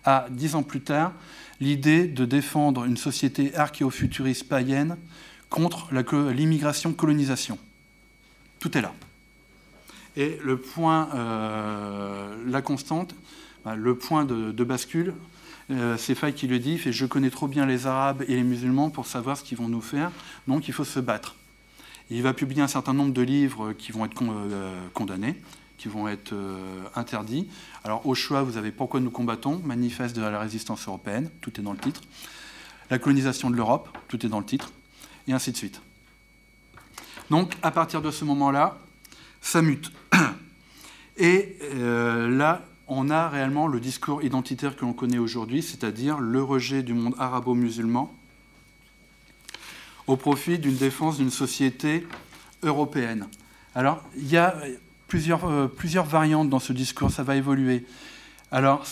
à dix ans plus tard l'idée de défendre une société archéofuturiste païenne contre l'immigration-colonisation. Tout est là. Et le point, euh, la constante, bah, le point de, bascule, euh, c'est Faye qui le dit, fait, je connais trop bien les Arabes et les musulmans pour savoir ce qu'ils vont nous faire, donc il faut se battre. Il va publier un certain nombre de livres qui vont être euh, condamnés, qui vont être euh, interdits. Alors au choix, vous avez Pourquoi nous combattons, manifeste de la résistance européenne, tout est dans le titre. La colonisation de l'Europe, tout est dans le titre, et ainsi de suite. Donc à partir de ce moment-là, ça mute. Et euh, là, on a réellement le discours identitaire que l'on connaît aujourd'hui, c'est-à-dire le rejet du monde arabo-musulman au profit d'une défense d'une société européenne. Alors, il y a plusieurs, euh, plusieurs variantes dans ce discours, ça va évoluer. Alors,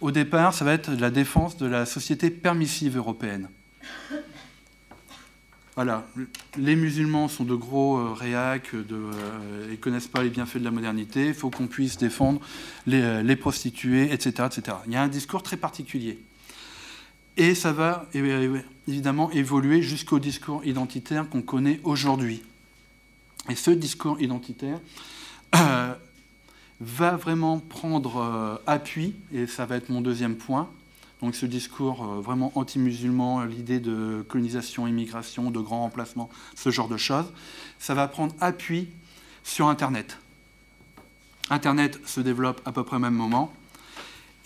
au départ, ça va être la défense de la société permissive européenne. Voilà, les musulmans sont de gros euh, réacs, de, euh, ils connaissent pas les bienfaits de la modernité, il faut qu'on puisse défendre les, les, prostituées, etc., etc. Il y a un discours très particulier. Et ça va évidemment évoluer jusqu'au discours identitaire qu'on connaît aujourd'hui. Et ce discours identitaire, euh, va vraiment prendre euh, appui, et ça va être mon deuxième point, donc ce discours euh, vraiment anti-musulman, l'idée de colonisation, immigration, de grands remplacements, ce genre de choses, ça va prendre appui sur Internet. Internet se développe à peu près au même moment,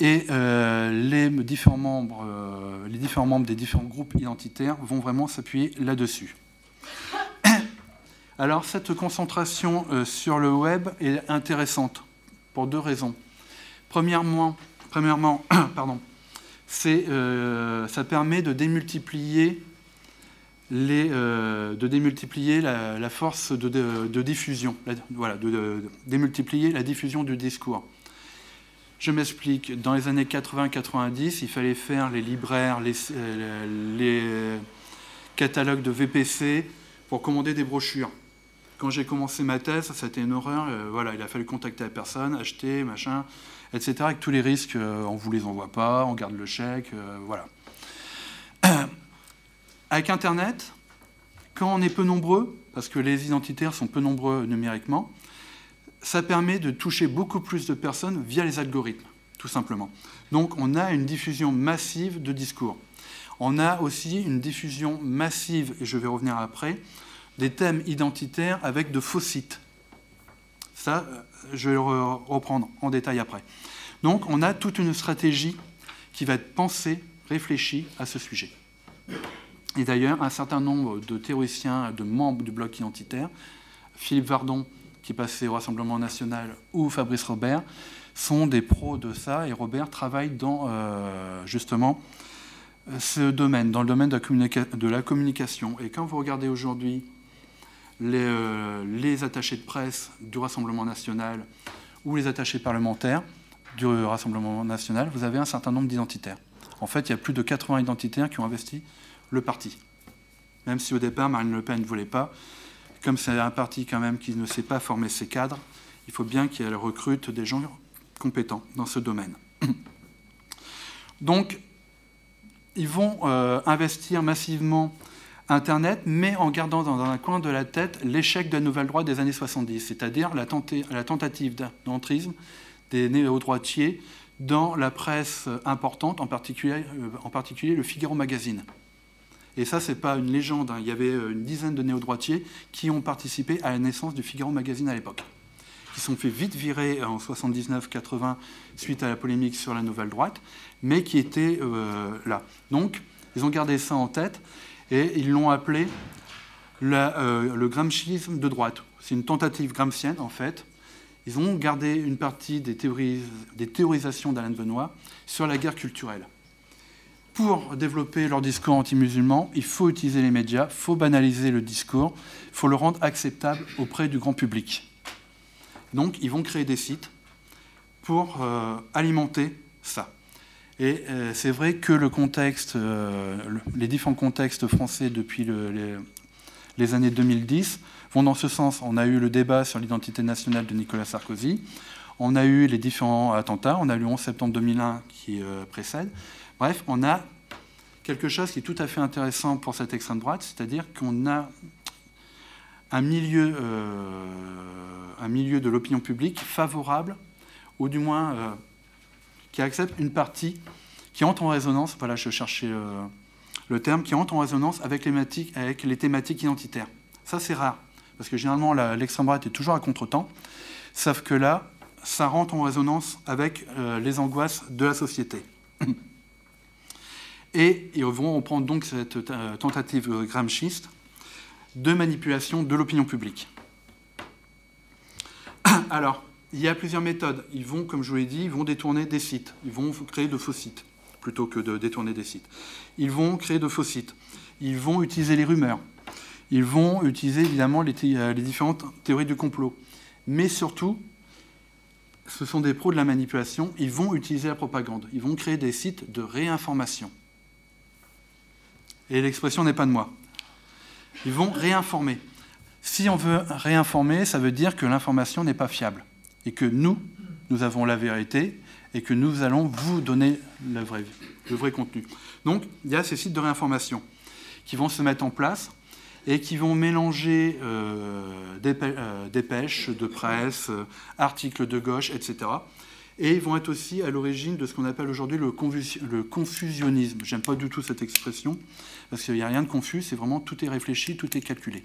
et les, différents membres, les différents membres des différents groupes identitaires vont vraiment s'appuyer là-dessus. Alors cette concentration euh, sur le web est intéressante pour deux raisons. Premièrement, euh, ça permet de démultiplier, euh, la, force de, diffusion, voilà, de, démultiplier la diffusion du discours. Je m'explique, dans les années 80-90, il fallait faire les libraires, les catalogues de VPC pour commander des brochures. Quand j'ai commencé ma thèse, c'était une horreur. Euh, voilà, il a fallu contacter la personne, acheter, machin, etc. Avec tous les risques, euh, on vous les envoie pas, on garde le chèque, euh, voilà. Avec Internet, quand on est peu nombreux, parce que les identitaires sont peu nombreux numériquement, ça permet de toucher beaucoup plus de personnes via les algorithmes, tout simplement. Donc on a une diffusion massive de discours. On a aussi une diffusion massive, et je vais revenir après, des thèmes identitaires avec de faux sites. Ça, euh, je vais le reprendre en détail après. Donc, on a toute une stratégie qui va être pensée, réfléchie à ce sujet. Et d'ailleurs, un certain nombre de théoriciens, de membres du bloc identitaire, Philippe Vardon, qui passait au Rassemblement national, ou Fabrice Robert, sont des pros de ça. Et Robert travaille dans euh, justement ce domaine, dans le domaine de la communication. Et quand vous regardez aujourd'hui euh, les, attachés de presse du Rassemblement national ou les attachés parlementaires du Rassemblement national, vous avez un certain nombre d'identitaires. En fait, il y a plus de 80 identitaires qui ont investi le parti. Même si au départ, Marine Le Pen ne voulait pas, comme c'est un parti quand même qui ne sait pas former ses cadres, il faut bien qu'elle recrute des gens compétents dans ce domaine. Donc, ils vont euh, investir massivement Internet, mais en gardant dans un coin de la tête l'échec de la nouvelle droite des années 70, c'est-à-dire la, tentative d'entrisme des néo-droitiers dans la presse importante, en particulier, euh, en particulier le Figaro Magazine. Et ça, ce n'est pas une légende. Hein. Il y avait euh, une dizaine de néo-droitiers qui ont participé à la naissance du Figaro Magazine à l'époque, qui sont fait vite virer en 79-80 suite à la polémique sur la nouvelle droite, mais qui étaient euh, là. Donc, ils ont gardé ça en tête et ils l'ont appelé euh, le gramscisme de droite. C'est une tentative gramscienne, en fait. Ils ont gardé une partie des, des théorisations d'Alain Benoît sur la guerre culturelle pour développer leur discours anti-musulman, il faut utiliser les médias, il faut banaliser le discours, il faut le rendre acceptable auprès du grand public. Donc, ils vont créer des sites pour euh, alimenter ça. Et euh, c'est vrai que euh, les différents contextes français depuis les, années 2010 vont dans ce sens. On a eu le débat sur l'identité nationale de Nicolas Sarkozy, on a eu les différents attentats, on a eu le 11 septembre 2001 qui précède. Bref, on a quelque chose qui est tout à fait intéressant pour cette extrême droite, c'est-à-dire qu'on a un milieu, euh, un milieu de l'opinion publique favorable, ou du moins euh, qui accepte une partie qui entre en résonance, voilà, je cherchais euh, le terme, qui entre en résonance avec les, thématiques identitaires. Ça, c'est rare, parce que généralement, l'extrême droite est toujours à contre-temps, sauf que là, ça rentre en résonance avec les angoisses de la société. Et ils vont prendre donc cette euh, tentative gramschiste de manipulation de l'opinion publique. Alors, il y a plusieurs méthodes. Ils vont, comme je vous l'ai dit, ils vont détourner des sites. Ils vont créer de faux sites, plutôt que de détourner des sites. Ils vont créer de faux sites. Ils vont utiliser les rumeurs. Ils vont utiliser évidemment les, euh, les différentes théories du complot. Mais surtout, ce sont des pros de la manipulation. Ils vont utiliser la propagande. Ils vont créer des sites de réinformation et l'expression n'est pas de moi. Ils vont réinformer. Si on veut réinformer, ça veut dire que l'information n'est pas fiable et que nous, nous avons la vérité et que nous allons vous donner le vrai, contenu. Donc, il y a ces sites de réinformation qui vont se mettre en place et qui vont mélanger euh, euh, dépêches de presse, euh, articles de gauche, etc et vont être aussi à l'origine de ce qu'on appelle aujourd'hui le, le, confusionnisme. J'aime pas du tout cette expression, parce qu'il n'y a rien de confus, c'est vraiment tout est réfléchi, tout est calculé.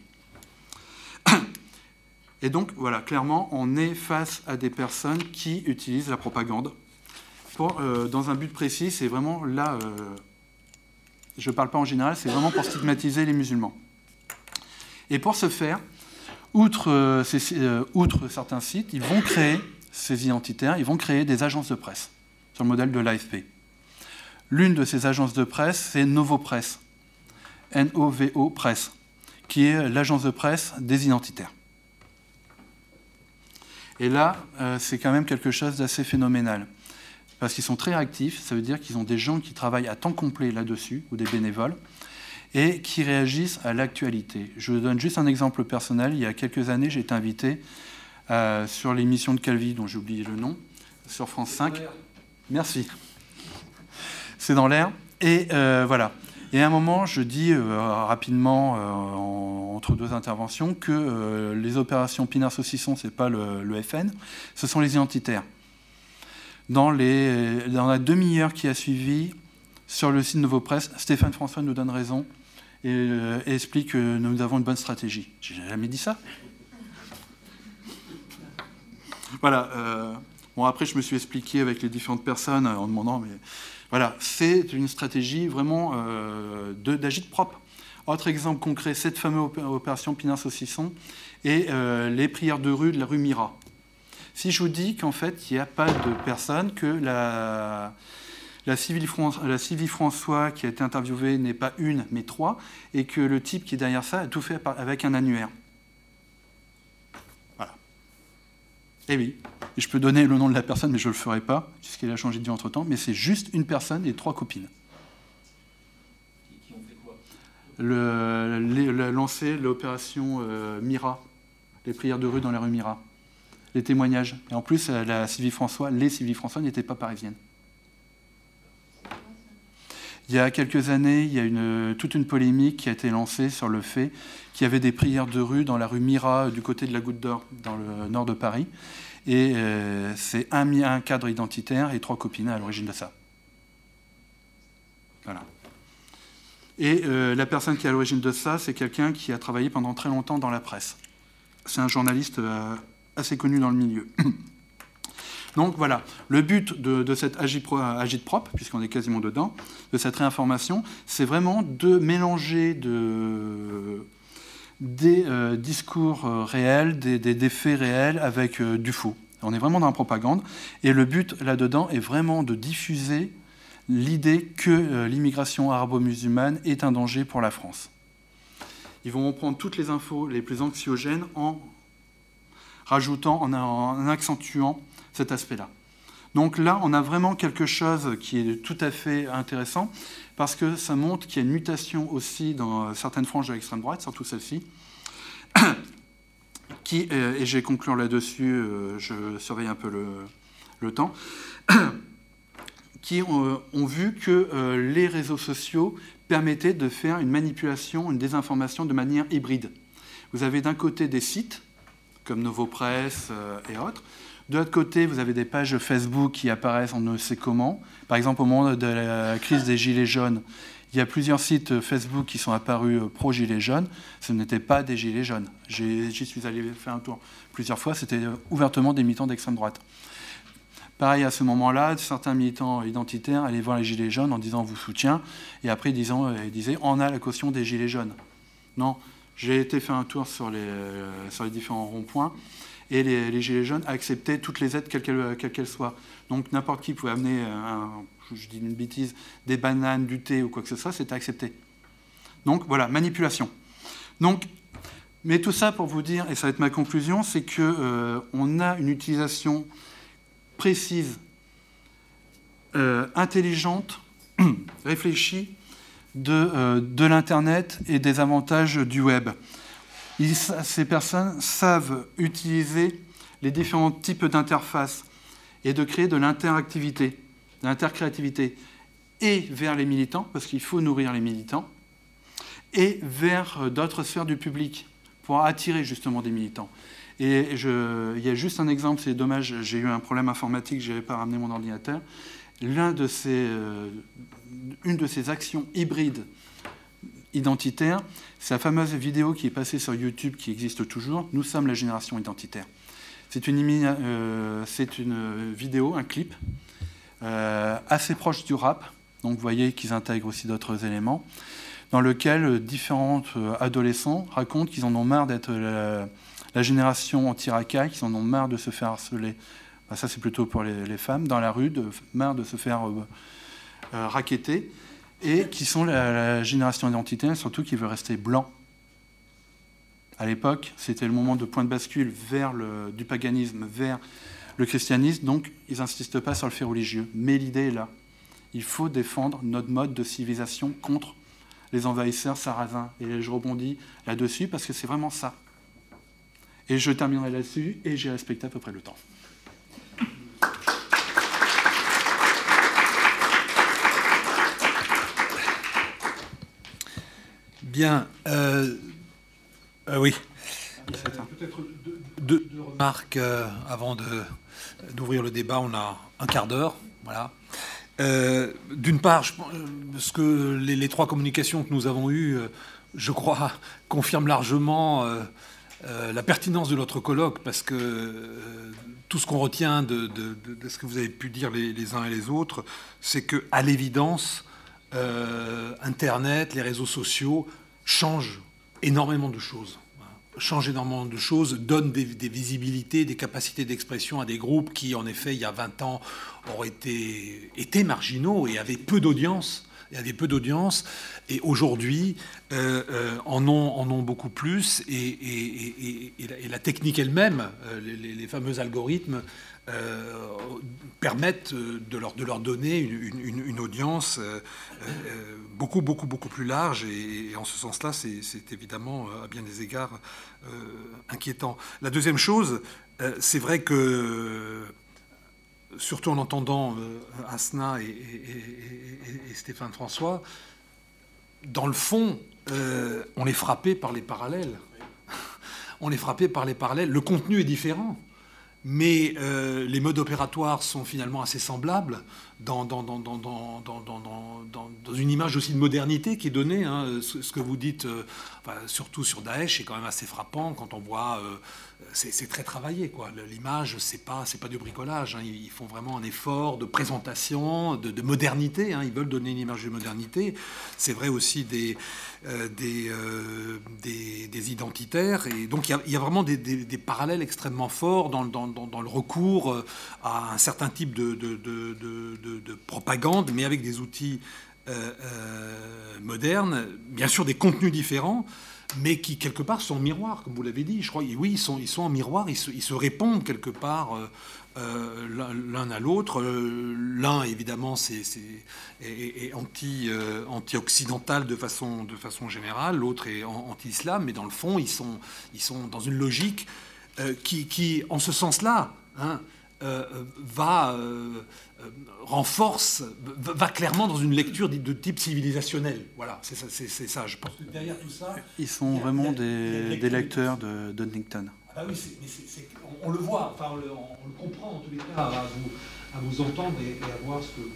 Et donc, voilà, clairement, on est face à des personnes qui utilisent la propagande euh, dans un but précis, c'est vraiment là, euh, je ne parle pas en général, c'est vraiment pour stigmatiser les musulmans. Et pour ce faire, outre, euh, outre certains sites, ils vont créer ces identitaires, ils vont créer des agences de presse, sur le modèle de l'AFP. L'une de ces agences de presse, c'est Novo Press, N-O-V-O Press, qui est l'agence de presse des identitaires. Et là, euh, c'est quand même quelque chose d'assez phénoménal. Parce qu'ils sont très actifs, ça veut dire qu'ils ont des gens qui travaillent à temps complet là-dessus, ou des bénévoles, et qui réagissent à l'actualité. Je vous donne juste un exemple personnel. Il y a quelques années, j'ai été invité euh, sur l'émission de Calvi, dont j'ai oublié le nom, sur France 5. Merci. C'est dans l'air. Et euh, voilà. Et à un moment, je dis euh, rapidement, entre deux interventions, que les opérations Pinard-Saucisson, ce n'est pas le, FN, ce sont les identitaires. Dans, la demi-heure qui a suivi, sur le site Nouveau Presse, Stéphane François nous donne raison et, et explique que nous avons une bonne stratégie. J'ai jamais dit ça. Voilà. Euh, bon, après, je me suis expliqué avec les différentes personnes en demandant, mais voilà, c'est une stratégie vraiment euh, d'agite propre. Autre exemple concret, cette fameuse opération Pinard-Saucisson et euh, les prières de rue de la rue Mira. Si je vous dis qu'en fait, il n'y a pas de personne, que la, la Sylvie, François qui a été interviewée n'est pas une, mais trois, et que le type qui est derrière ça a tout fait avec un annuaire. Eh oui, je peux donner le nom de la personne, mais je ne le ferai pas, puisqu'elle a changé de vie entre-temps, mais c'est juste une personne et trois copines. Qui ont fait quoi? Le, Lancer l'opération euh, Mira, les prières de rue dans la rue Mira, les témoignages. Et en plus, la Sylvie François, les Sylvie François n'étaient pas parisiennes. Il y a quelques années, il y a toute une polémique qui a été lancée sur le fait qu'il y avait des prières de rue dans la rue Mira, du côté de la Goutte d'Or, dans le nord de Paris. Et euh, c'est un, cadre identitaire et trois copines à l'origine de ça. Voilà. Et euh, la personne qui est à l'origine de ça, c'est quelqu'un qui a travaillé pendant très longtemps dans la presse. C'est un journaliste euh, assez connu dans le milieu. Donc voilà, le but de, cette agite-propre, puisqu'on est quasiment dedans, de cette réinformation, c'est vraiment de mélanger des euh, discours euh, réels, des, faits réels avec euh, du faux. On est vraiment dans la propagande. Et le but là-dedans est vraiment de diffuser l'idée que l'immigration arabo-musulmane est un danger pour la France. Ils vont prendre toutes les infos les plus anxiogènes en rajoutant, en accentuant cet aspect-là. Donc là, on a vraiment quelque chose qui est tout à fait intéressant, parce que ça montre qu'il y a une mutation aussi dans certaines franges de l'extrême droite, surtout celle-ci, qui, euh, et j'ai conclure là-dessus, euh, je surveille un peu le, temps, qui ont, vu que euh, les réseaux sociaux permettaient de faire une manipulation, une désinformation de manière hybride. Vous avez d'un côté des sites, comme Novopresse et autres, de l'autre côté, vous avez des pages Facebook qui apparaissent on ne sait comment. Par exemple, au moment de la crise des Gilets jaunes, il y a plusieurs sites Facebook qui sont apparus euh, pro-Gilets jaunes. Ce n'étaient pas des Gilets jaunes. J'y suis allé faire un tour plusieurs fois. C'était euh, ouvertement des militants d'extrême droite. Pareil, à ce moment-là, certains militants identitaires allaient voir les Gilets jaunes en disant « vous soutient », et après disant, euh, ils disaient « on a la caution des Gilets jaunes ». Non, j'ai été faire un tour sur les, sur les différents ronds-points et les, Gilets jaunes acceptaient toutes les aides, quelles qu'elles soient. Donc n'importe qui pouvait amener, un, je dis une bêtise, des bananes, du thé ou quoi que ce soit, c'était accepté. Donc voilà, manipulation. Donc, mais tout ça pour vous dire, et ça va être ma conclusion, c'est qu'on euh, a une utilisation précise, euh, intelligente, réfléchie de, euh, de l'Internet et des avantages du web ces personnes savent utiliser les différents types d'interfaces et de créer de l'interactivité, de l'intercréativité, et vers les militants, parce qu'il faut nourrir les militants, et vers euh, d'autres sphères du public, pour attirer justement des militants. Et il y a juste un exemple, c'est dommage, j'ai eu un problème informatique, je n'avais pas ramené mon ordinateur. L'un euh, une de ces actions hybrides identitaire, c'est la fameuse vidéo qui est passée sur YouTube, qui existe toujours, Nous sommes la génération identitaire. C'est une, euh, vidéo, un clip, euh, assez proche du rap, donc vous voyez qu'ils intègrent aussi d'autres éléments, dans lequel différents euh, adolescents racontent qu'ils en ont marre d'être la, génération anti-racaille, qu'ils en ont marre de se faire harceler. ça c'est plutôt pour les, femmes, dans la rue, de, marre de se faire raqueter et qui sont la, génération identitaire, surtout qui veut rester blanc. À l'époque, c'était le moment de point de bascule vers le, du paganisme, vers le christianisme, donc ils n'insistent pas sur le fait religieux. Mais l'idée est là. Il faut défendre notre mode de civilisation contre les envahisseurs sarrasins. Et je rebondis là-dessus parce que c'est vraiment ça. Et je terminerai là-dessus et j'ai respecté à peu près le temps. Bien. Euh, euh, oui. Peut-être deux, remarques euh, avant d'ouvrir le débat. On a un quart d'heure. Voilà. D'une part, je, ce que les, trois communications que nous avons eues, je crois, confirment largement la pertinence de notre colloque, parce que tout ce qu'on retient de, ce que vous avez pu dire les, les uns et les autres, c'est que, à l'évidence, Internet, les réseaux sociaux change énormément de choses. Change énormément de choses, donne des, visibilités, des capacités d'expression à des groupes qui, en effet, il y a 20 ans, auraient été, marginaux et avaient peu d'audience peu d'audience, et aujourd'hui euh, euh, en, ont, en ont beaucoup plus, et, la, technique elle-même, euh, les, fameux algorithmes, permettent de leur, de leur donner une, audience beaucoup, beaucoup, beaucoup plus large, et, en ce sens-là, c'est évidemment à bien des égards inquiétant. La deuxième chose, c'est vrai que surtout en entendant Asna et, Stéphane François, dans le fond, on est frappé par les parallèles. on est frappé par les parallèles. Le contenu est différent mais euh, les modes opératoires sont finalement assez semblables dans, une image aussi de modernité qui est donnée. Hein. Ce, que vous dites, euh, surtout sur Daesh, est quand même assez frappant quand on voit euh, c'est très travaillé. quoi. L'image, c'est pas, pas du bricolage. Hein. Ils font vraiment un effort de présentation, de, modernité. Hein. Ils veulent donner une image de modernité. C'est vrai aussi des, euh, euh, identitaires. Et donc, il y a, vraiment des, parallèles extrêmement forts dans, le recours à un certain type de propagande, mais avec des outils modernes, bien sûr des contenus différents, mais qui quelque part sont en miroir, comme vous l'avez dit. Je crois, oui, ils sont, ils sont en miroir, ils se, ils se répondent quelque part euh, euh, l'un à l'autre. Euh, l'un, évidemment, c'est, est, anti, anti-occidental de façon, de façon générale, l'autre est anti-islam, mais dans le fond, ils sont, ils sont dans une logique qui, qui, en ce sens-là, hein, va euh, renforce, va clairement dans une lecture de type civilisationnel. Voilà, c'est ça, ça, Je pense que derrière tout ça. Ils sont vraiment des, lecteurs de Donington. Ah oui, on, le voit, enfin, on le, comprend en tous les cas à vous, à vous entendre et, à voir ce que,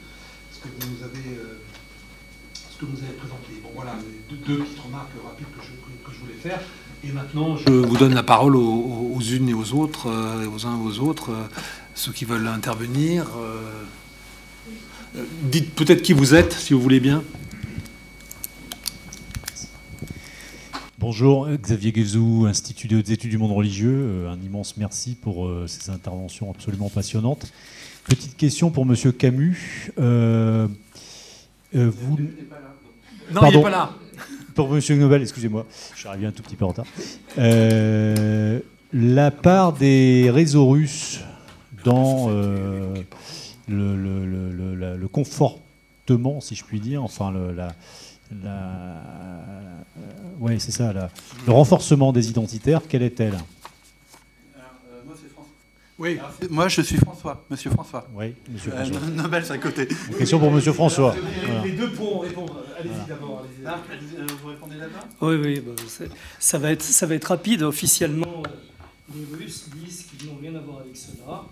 ce que vous nous avez. Euh, ce que vous avez présenté. Bon voilà, deux, petites remarques rapides que je, que je, voulais faire. Et maintenant, je vous donne la parole aux, unes et aux autres, euh, aux uns et aux autres ceux qui veulent intervenir. Euh, euh, dites peut-être qui vous êtes, si vous voulez bien. Bonjour, Xavier Guezou, Institut des études du monde religieux. Euh, un immense merci pour ces interventions absolument passionnantes. Petite question pour Monsieur Camus. vous... Non, il n'est pas là. Pour Monsieur Nobel, excusez-moi, je suis arrivé un tout petit peu en retard. la part des réseaux russes dans euh, le, confortement, si je puis dire, enfin le, la, euh, ouais, c'est ça, le renforcement des identitaires, quelle est-elle? Oui. moi, je suis François, Monsieur François. Oui, Monsieur euh, François. Nobel, c'est à côté. Une question pour Monsieur François. Les, deux pourront répondre. Allez-y d'abord. vous répondez là-bas? Oui, oui. Bah, ça, va être, ça va être rapide. Officiellement, les Russes disent qu'ils n'ont rien à voir avec cela.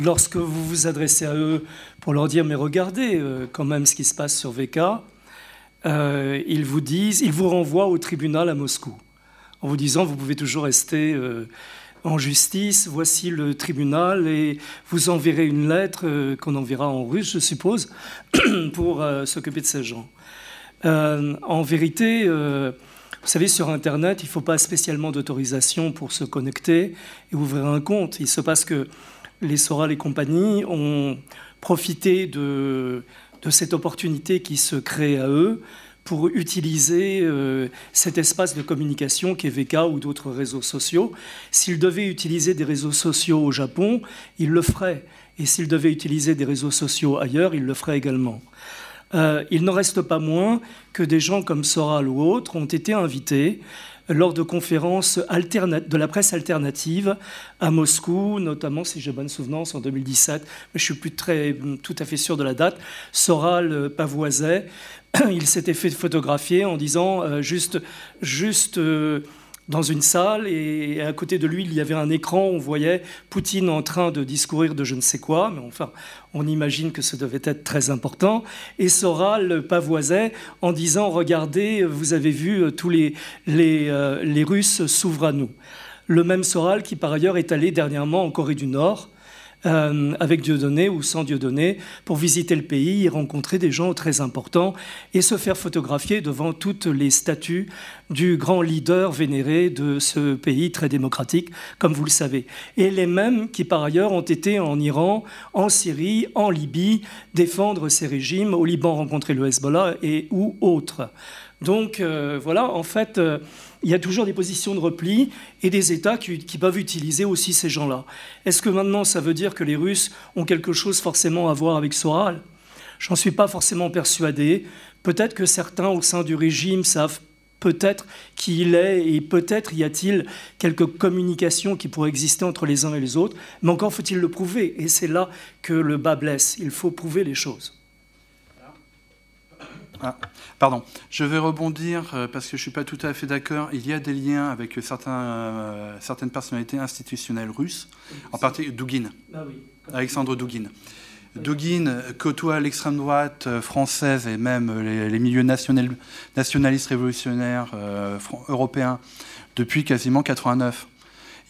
Lorsque, vous vous adressez à eux pour leur dire mais regardez euh, quand même ce qui se passe sur VK, euh, ils vous disent, ils vous renvoient au tribunal à Moscou en vous disant vous pouvez toujours rester euh, en justice, voici le tribunal et vous enverrez une lettre qu'on enverra en russe, je suppose, pour s'occuper de ces gens. en vérité, vous savez, sur Internet, il ne faut pas spécialement d'autorisation pour se connecter et ouvrir un compte. Il se passe que les Soral et compagnie ont profité de, cette opportunité qui se crée à eux pour utiliser euh, cet espace de communication qui est VK ou d'autres réseaux sociaux. S'ils devaient utiliser des réseaux sociaux au Japon, ils le feraient. Et s'ils devaient utiliser des réseaux sociaux ailleurs, ils le feraient également. Euh, il n'en reste pas moins que des gens comme Soral ou autres ont été invités lors de conférences de la presse alternative à Moscou, notamment, si j'ai bonne souvenance, en 2017, mais je suis plus très, tout à fait sûr de la date, Soral pavoisait, il s'était fait photographier en disant euh, juste, juste euh, dans une salle et à côté de lui, il y avait un écran, on voyait Poutine en train de discourir de je ne sais quoi, mais enfin, on imagine que ce devait être très important. Et Soral pavoisait en disant, regardez, vous avez vu, euh, tous les, les, euh, les Russes s'ouvrent à nous. Le même Soral qui, par ailleurs, est allé dernièrement en Corée du Nord, euh, avec Dieudonné ou sans Dieudonné pour visiter le pays et rencontrer des gens très importants et se faire photographier devant toutes les statues du grand leader vénéré de ce pays très démocratique, comme vous le savez. Et les mêmes qui, par ailleurs, ont été en Iran, en Syrie, en Libye, défendre ces régimes, au Liban rencontrer le Hezbollah et ou autres. Donc euh, voilà, en fait, euh, il y a toujours des positions de repli et des États qui, peuvent utiliser aussi ces gens-là. Est-ce que maintenant ça veut dire que les Russes ont quelque chose forcément à voir avec Soral? J'en suis pas forcément persuadé. Peut-être que certains au sein du régime savent peut-être qu'il est et peut-être y a-t-il quelques communications qui pourraient exister entre les uns et les autres, mais encore faut-il le prouver. Et c'est là que le bas blesse. Il faut prouver les choses. Ah, pardon, je vais rebondir euh, parce que je ne suis pas tout à fait d'accord. Il y a des liens avec certains, euh, certaines personnalités institutionnelles russes, en particulier ah Alexandre Dugin. Dugin côtoie l'extrême droite euh, française et même les, milieux nationalistes révolutionnaires euh, européens depuis quasiment 89.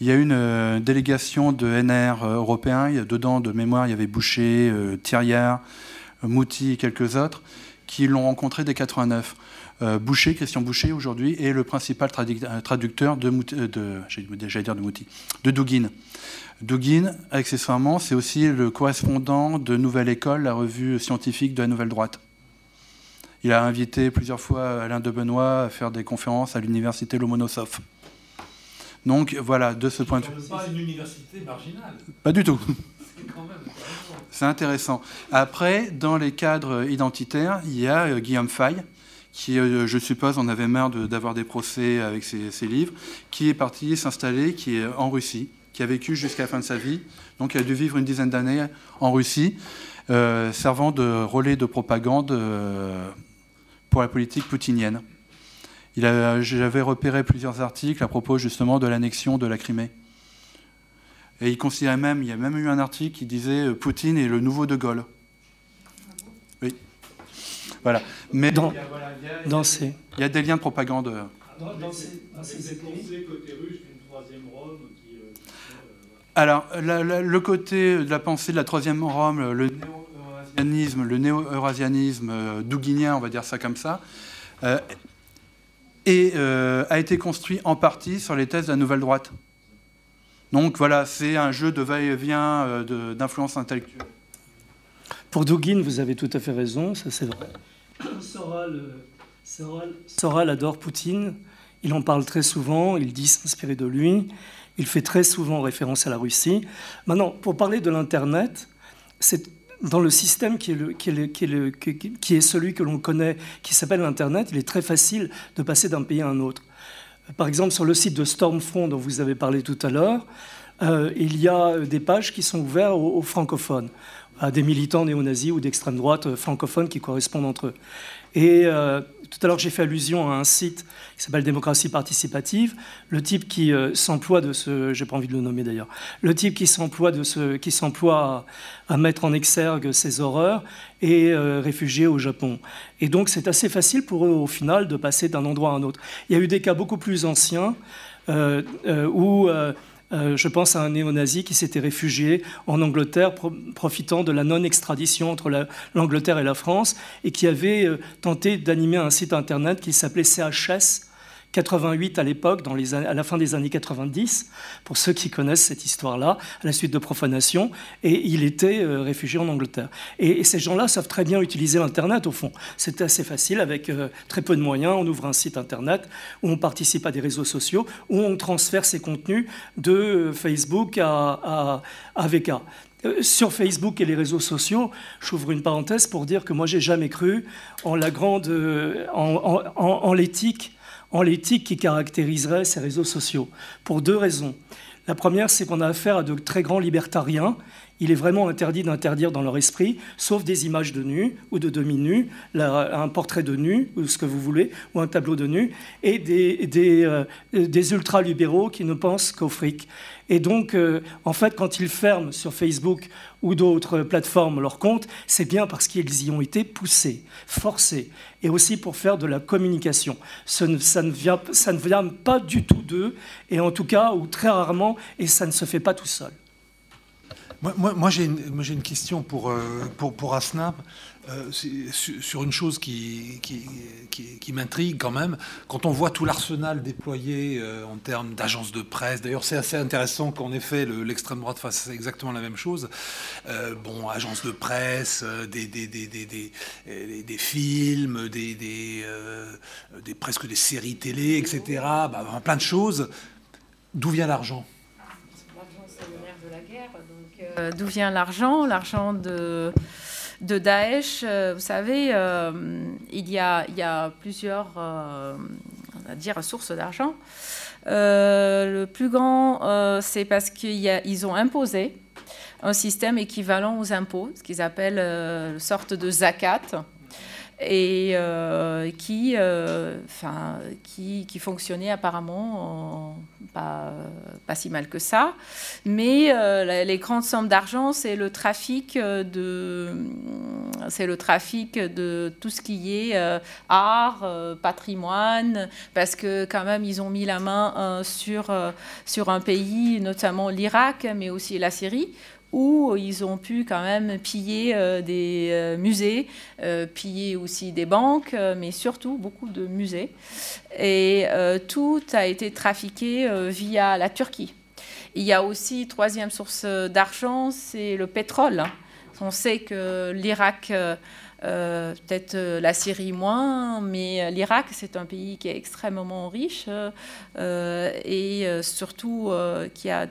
Il y a une euh, délégation de NR européens, dedans de mémoire il y avait Boucher, Thiriard, Mouty et quelques autres, qui l'ont rencontré dès 89. Boucher, Christian Boucher aujourd'hui, est le principal traducteur de, de, dire de Mouty, de Dugin. Dugin, accessoirement, c'est aussi le correspondant de Nouvelle École, la revue scientifique de la Nouvelle Droite. Il a invité plusieurs fois Alain de Benoît à faire des conférences à l'université Lomonosov. Donc voilà, de ce point de vue. pas une université marginale. Pas du tout. C'est intéressant. Après, dans les cadres identitaires, il y a euh, Guillaume Fay, qui, euh, je suppose, en avait marre d'avoir des procès avec ses, livres, qui est parti s'installer, qui est en Russie, qui a vécu jusqu'à la fin de sa vie. Donc, il a dû vivre une dizaine d'années en Russie, euh, servant de relais de propagande pour la politique poutinienne. J'avais repéré plusieurs articles à propos justement de l'annexion de la Crimée. Et il considérait même, il y a même eu un article qui disait euh, Poutine est le nouveau De Gaulle. Oui. Voilà. Mais dans, dans ces... il y a des liens de propagande. Dans, dans ces, dans ces côté russe, une troisième Rome alors, le côté de la pensée de la troisième Rome, le néo-eurasianisme, le néo-eurasianisme euh, douguinien, on va dire ça comme ça, euh, et, euh, a été construit en partie sur les thèses de la nouvelle droite. Donc voilà, c'est un jeu de va-et-vient d'influence intellectuelle. Pour Dugin, vous avez tout à fait raison, ça c'est vrai. Soral adore Poutine, il en parle très souvent, il dit s'inspirer de lui. Il fait très souvent référence à la Russie. Maintenant, pour parler de l'Internet, c'est dans le système qui est, le, qui, est qui, est celui que l'on connaît, qui s'appelle l'Internet, il est très facile de passer d'un pays à un autre. Par exemple, sur le site de Stormfront dont vous avez parlé tout à l'heure, euh, il y a des pages qui sont ouvertes aux, francophones, à des militants néo-nazis ou d'extrême droite euh, francophones qui correspondent entre eux. Euh, tout à l'heure, j'ai fait allusion à un site qui s'appelle Démocratie participative. Le type qui euh, s'emploie de ce, j'ai pas envie de le nommer d'ailleurs, le type qui s'emploie de à, mettre en exergue ces horreurs est euh, réfugié au Japon. Et donc, c'est assez facile pour eux, au final, de passer d'un endroit à un autre. Il y a eu des cas beaucoup plus anciens où euh, je pense à un néo-nazi qui s'était réfugié en Angleterre, profitant de la non-extradition entre l'Angleterre et la France, et qui avait euh, tenté d'animer un site internet qui s'appelait CHS, 88 à l'époque, à la fin des années 90, pour ceux qui connaissent cette histoire-là, à la suite de profanation, et il était euh, réfugié en Angleterre. Et, ces gens-là savent très bien utiliser l'Internet, au fond. C'est assez facile, avec euh, très peu de moyens, on ouvre un site Internet, où on participe à des réseaux sociaux, où on transfère ses contenus de euh, Facebook à, à, VK sur Facebook et les réseaux sociaux, j'ouvre une parenthèse pour dire que moi, j'ai jamais cru en la grande, en l'éthique en l'éthique qui caractériserait ces réseaux sociaux, pour deux raisons. La première, c'est qu'on a affaire à de très grands libertariens. Il est vraiment interdit d'interdire dans leur esprit, sauf des images de nu ou de demi-nu, un portrait de nu, ou ce que vous voulez, ou un tableau de nu, et des, des, euh, des ultra-libéraux qui ne pensent qu'au fric. Et donc, euh, en fait, quand ils ferment sur Facebook ou d'autres plateformes leur compte, c'est bien parce qu'ils y ont été poussés, forcés, et aussi pour faire de la communication. ne ça ne vient pas du tout d'eux, et en tout cas, ou très rarement, et ça ne se fait pas tout seul. Moi, moi, j'ai une, question pour, euh, pour, pour. Euh, sur une chose qui, qui, m'intrigue quand même. Quand on voit tout l'arsenal déployé euh, en termes d'agences de presse, d'ailleurs c'est assez intéressant qu'en effet l'extrême droite fasse exactement la même chose. Bon, agences de presse, des, des, des, des, films, des, presque des séries télé, etc. Bah, plein de choses. D'où vient l'argent? L'argent, c'est de la guerre. D'où vient l'argent L'argent de de Daesh, euh, vous savez, euh, il, y a, il y a plusieurs, euh, va dire, source d'argent. le plus grand, c'est parce qu'ils ont imposé un système équivalent aux impôts, ce qu'ils appellent une sorte de zakat et euh, qui, euh, qui, qui, fonctionnait apparemment pas, pas, si mal que ça. Mais euh, les grandes sommes d'argent, c'est le trafic de c'est le trafic de tout ce qui est art, patrimoine, parce que quand même ils ont mis la main sur, sur un pays, notamment l'Irak, mais aussi la Syrie, où ils ont pu quand même piller euh, des euh, musées, euh, piller aussi des banques, mais surtout beaucoup de musées. Et tout a été trafiqué via la Turquie. Il y a aussi, troisième source d'argent, c'est le pétrole. On sait que l'Irak euh, peut-être euh, la Syrie moins, mais euh, l'Irak, c'est un pays qui est extrêmement riche et surtout qui a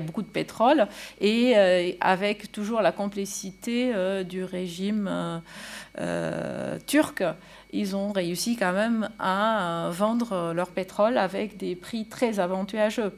beaucoup de pétrole et avec toujours la complicité du régime turc ils ont réussi quand même à vendre leur pétrole avec des prix très avantageux.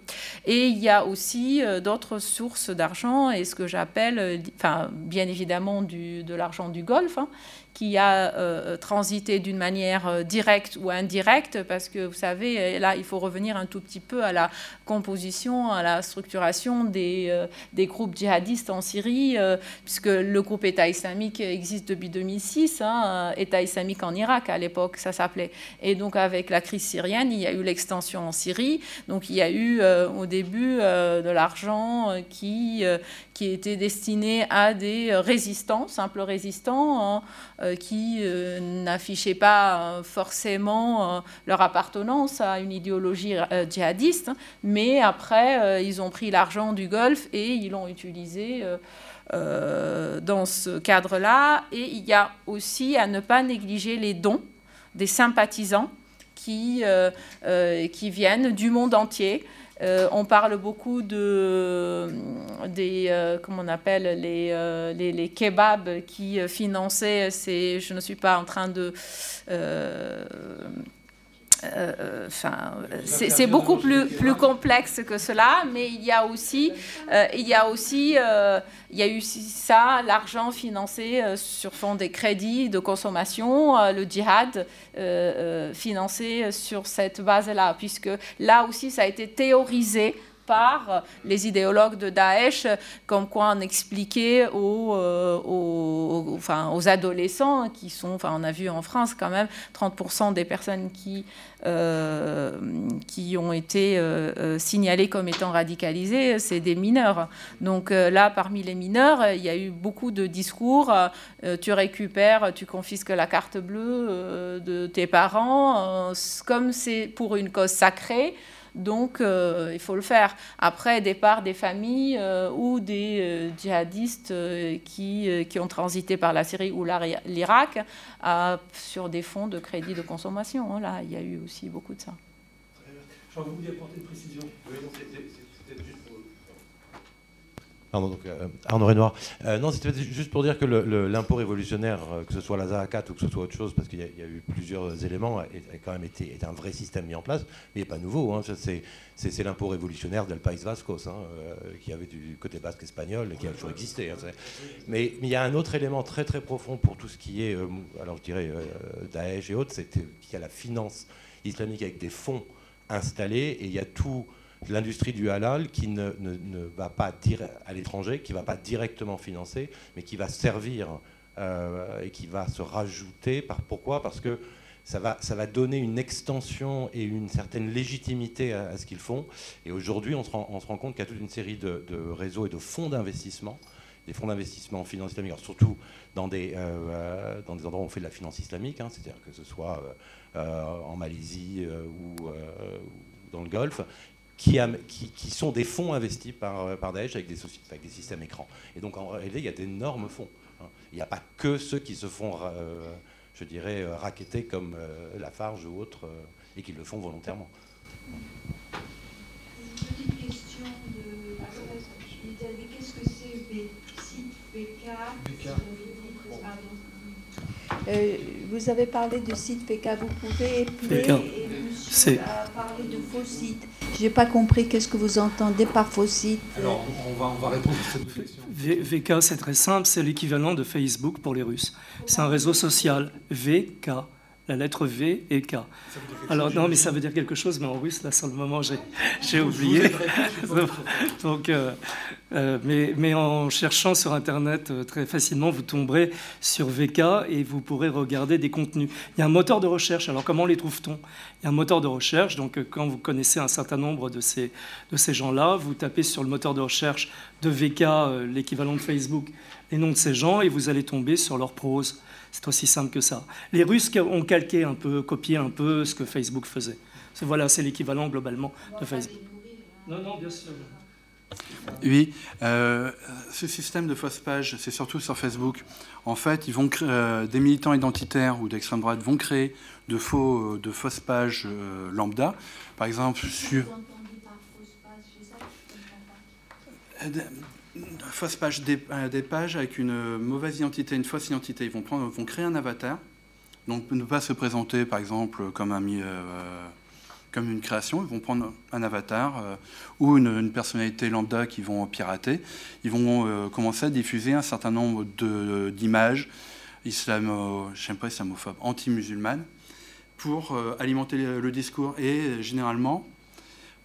Et il y a aussi euh, d'autres sources d'argent, et ce que j'appelle, euh, enfin, bien évidemment de l'argent du Golfe, hein, qui a euh, transité d'une manière euh, directe ou indirecte, parce que vous savez, là, il faut revenir un tout petit peu à la composition, à la structuration des, euh, des groupes djihadistes en Syrie, puisque le groupe État islamique existe depuis 2006, hein, État islamique en Irak à l'époque, ça s'appelait. Et donc, avec la crise syrienne, il y a eu l'extension en Syrie. Donc, il y a eu au début de l'argent qui, qui était destiné à des résistants, simples résistants, hein, euh, qui euh, n'affichaient pas euh, forcément leur appartenance à une idéologie djihadiste, mais après, ils ont pris l'argent du Golfe et ils l'ont utilisé. dans ce cadre-là. Et il y a aussi à ne pas négliger les dons des sympathisants qui, qui viennent du monde entier. Euh, on parle beaucoup de, des, euh, comment on appelle, les, euh, les, les, kebabs qui finançaient ces, je ne suis pas en train de euh, enfin, c'est beaucoup plus, plus complexe que cela, mais il y a aussi, euh, il y a aussi, euh, il y a eu ça, l'argent financé sur fond des crédits de consommation, le djihad financé sur cette base-là, puisque là aussi ça a été théorisé par les idéologues de Daesh, comme quoi on expliquait aux, euh, enfin, aux adolescents, qui sont, enfin, on a vu en France quand même, 30% des personnes qui, euh, qui ont été euh, signalées comme étant radicalisées, c'est des mineurs. Donc là, parmi les mineurs, il y a eu beaucoup de discours, tu récupères, tu confisques la carte bleue de tes parents, comme c'est pour une cause sacrée. Donc, euh, il faut le faire. Après, départ des familles euh, ou des euh, djihadistes qui, qui, ont transité par la Syrie ou l'Irak sur des fonds de crédit de consommation. Là, il y a eu aussi beaucoup de ça. Je vous apporter une précision? Euh, Arnaud Renoir. Euh, non, c'était juste pour dire que l'impôt révolutionnaire, euh, que ce soit la Zakat ou que ce soit autre chose, parce qu'il y, a eu plusieurs éléments, a, quand même été est un vrai système mis en place, mais il n'est pas nouveau. Hein, c'est l'impôt révolutionnaire del País Vascos, hein, qui avait du côté basque espagnol et qui a toujours existé. Hein, mais, il y a un autre élément très très profond pour tout ce qui est, alors je dirais Daesh et autres, c'est qu'il y a la finance islamique avec des fonds installés et il y a tout l'industrie du halal qui ne, va pas dire à l'étranger, qui ne va pas directement financer, mais qui va servir euh, et qui va se rajouter. Par, pourquoi? Parce que ça va, ça va donner une extension et une certaine légitimité à, ce qu'ils font. Et aujourd'hui, on, se rend, compte qu'il y a toute une série de, réseaux et de fonds d'investissement, des fonds d'investissement en finance islamique, surtout dans des, euh, dans des endroits où on fait de la finance islamique, hein, c'est-à-dire que ce soit euh, en Malaisie ou dans le Golfe, qui, sont des fonds investis par, euh, par Daesh avec des, systèmes écrans. Et donc en réalité, il y a d'énormes fonds. Hein. Il n'y a pas que ceux qui se font, euh, je dirais, euh, raqueter comme Lafarge ou autres, et qui le font volontairement. Une petite question de. Qu'est-ce que c'est BK euh, vous avez parlé de site VK. Vous pouvez épeler VK. et C'est- monsieur a parlé de faux sites. J'ai pas compris qu'est-ce que vous entendez par faux site. Alors, on va, on va répondre à cette. V- VK, c'est très simple, c'est l'équivalent de Facebook pour les Russes. C'est un réseau social. VK, la lettre V et K. Alors non, mais ça veut dire quelque chose, mais en russe, là, sur le moment, j'ai j'ai oublié. Donc, euh, euh, mais, mais en cherchant sur Internet euh, très facilement, vous tomberez sur VK et vous pourrez regarder des contenus. Il y a un moteur de recherche. Alors comment les trouve-t-on? Il y a un moteur de recherche. Donc quand vous connaissez un certain nombre de ces, de ces gens-là, vous tapez sur le moteur de recherche de VK, l'équivalent de Facebook, les noms de ces gens et vous allez tomber sur leur prose. C'est aussi simple que ça. Les Russes ont calqué un peu, copié un peu ce que Facebook faisait. C'est- Voilà, c'est l'équivalent globalement de Facebook. Non, non, bien sûr. Oui, euh, ce système de fausses pages, c'est surtout sur Facebook. En fait, ils vont créer, euh, des militants identitaires ou d'extrême droite vont créer de, faux, de fausses pages euh, lambda. Par exemple, sur. Pages, des, euh, des pages avec une mauvaise identité, une fausse identité. Ils vont, créer un avatar. Donc, ne pas se présenter, par exemple, comme un, euh, comme une création. Ils vont prendre un avatar euh, ou une, personnalité lambda qu'ils vont pirater. Ils vont euh, commencer à diffuser un certain nombre d'images islamo, anti-musulmanes, pour alimenter le, discours. Et généralement,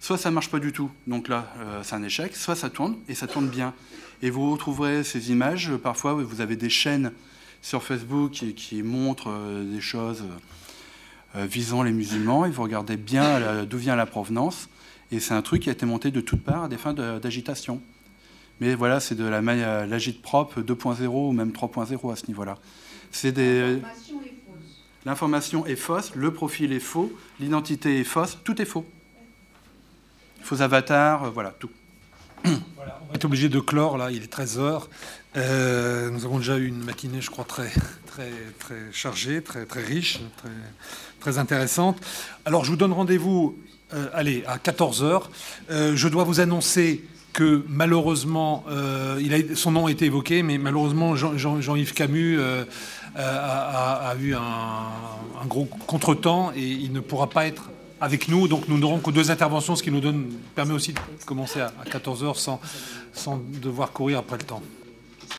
soit ça marche pas du tout, donc là euh, c'est un échec, soit ça tourne et ça tourne bien. Et vous retrouverez ces images, euh, parfois vous avez des chaînes sur Facebook qui, qui montrent euh, des choses euh, visant les musulmans, et vous regardez bien la- d'où vient la provenance, et c'est un truc qui a été monté de toutes parts à des fins de- d'agitation. Mais voilà, c'est de la ma- euh, l'agite-propre 2.0 ou même 3.0 à ce niveau-là. C'est des... L'information est fausse. L'information est fausse, le profil est faux, l'identité est fausse, tout est faux. Faux avatars, euh, voilà, tout. On est obligé de clore, là, il est 13h. nous avons déjà eu une matinée, je crois, très, très, très chargée, très, riche, très, intéressante. Alors, je vous donne rendez-vous, euh, allez, à 14h. je dois vous annoncer que malheureusement, euh, son nom a été évoqué, mais malheureusement, Jean- Jean- Jean-Yves Camus euh, a eu un, un gros contretemps et il ne pourra pas être avec nous. Donc nous n'aurons que deux interventions, ce qui nous permet aussi de commencer à, à 14h sans, sans devoir courir après le temps.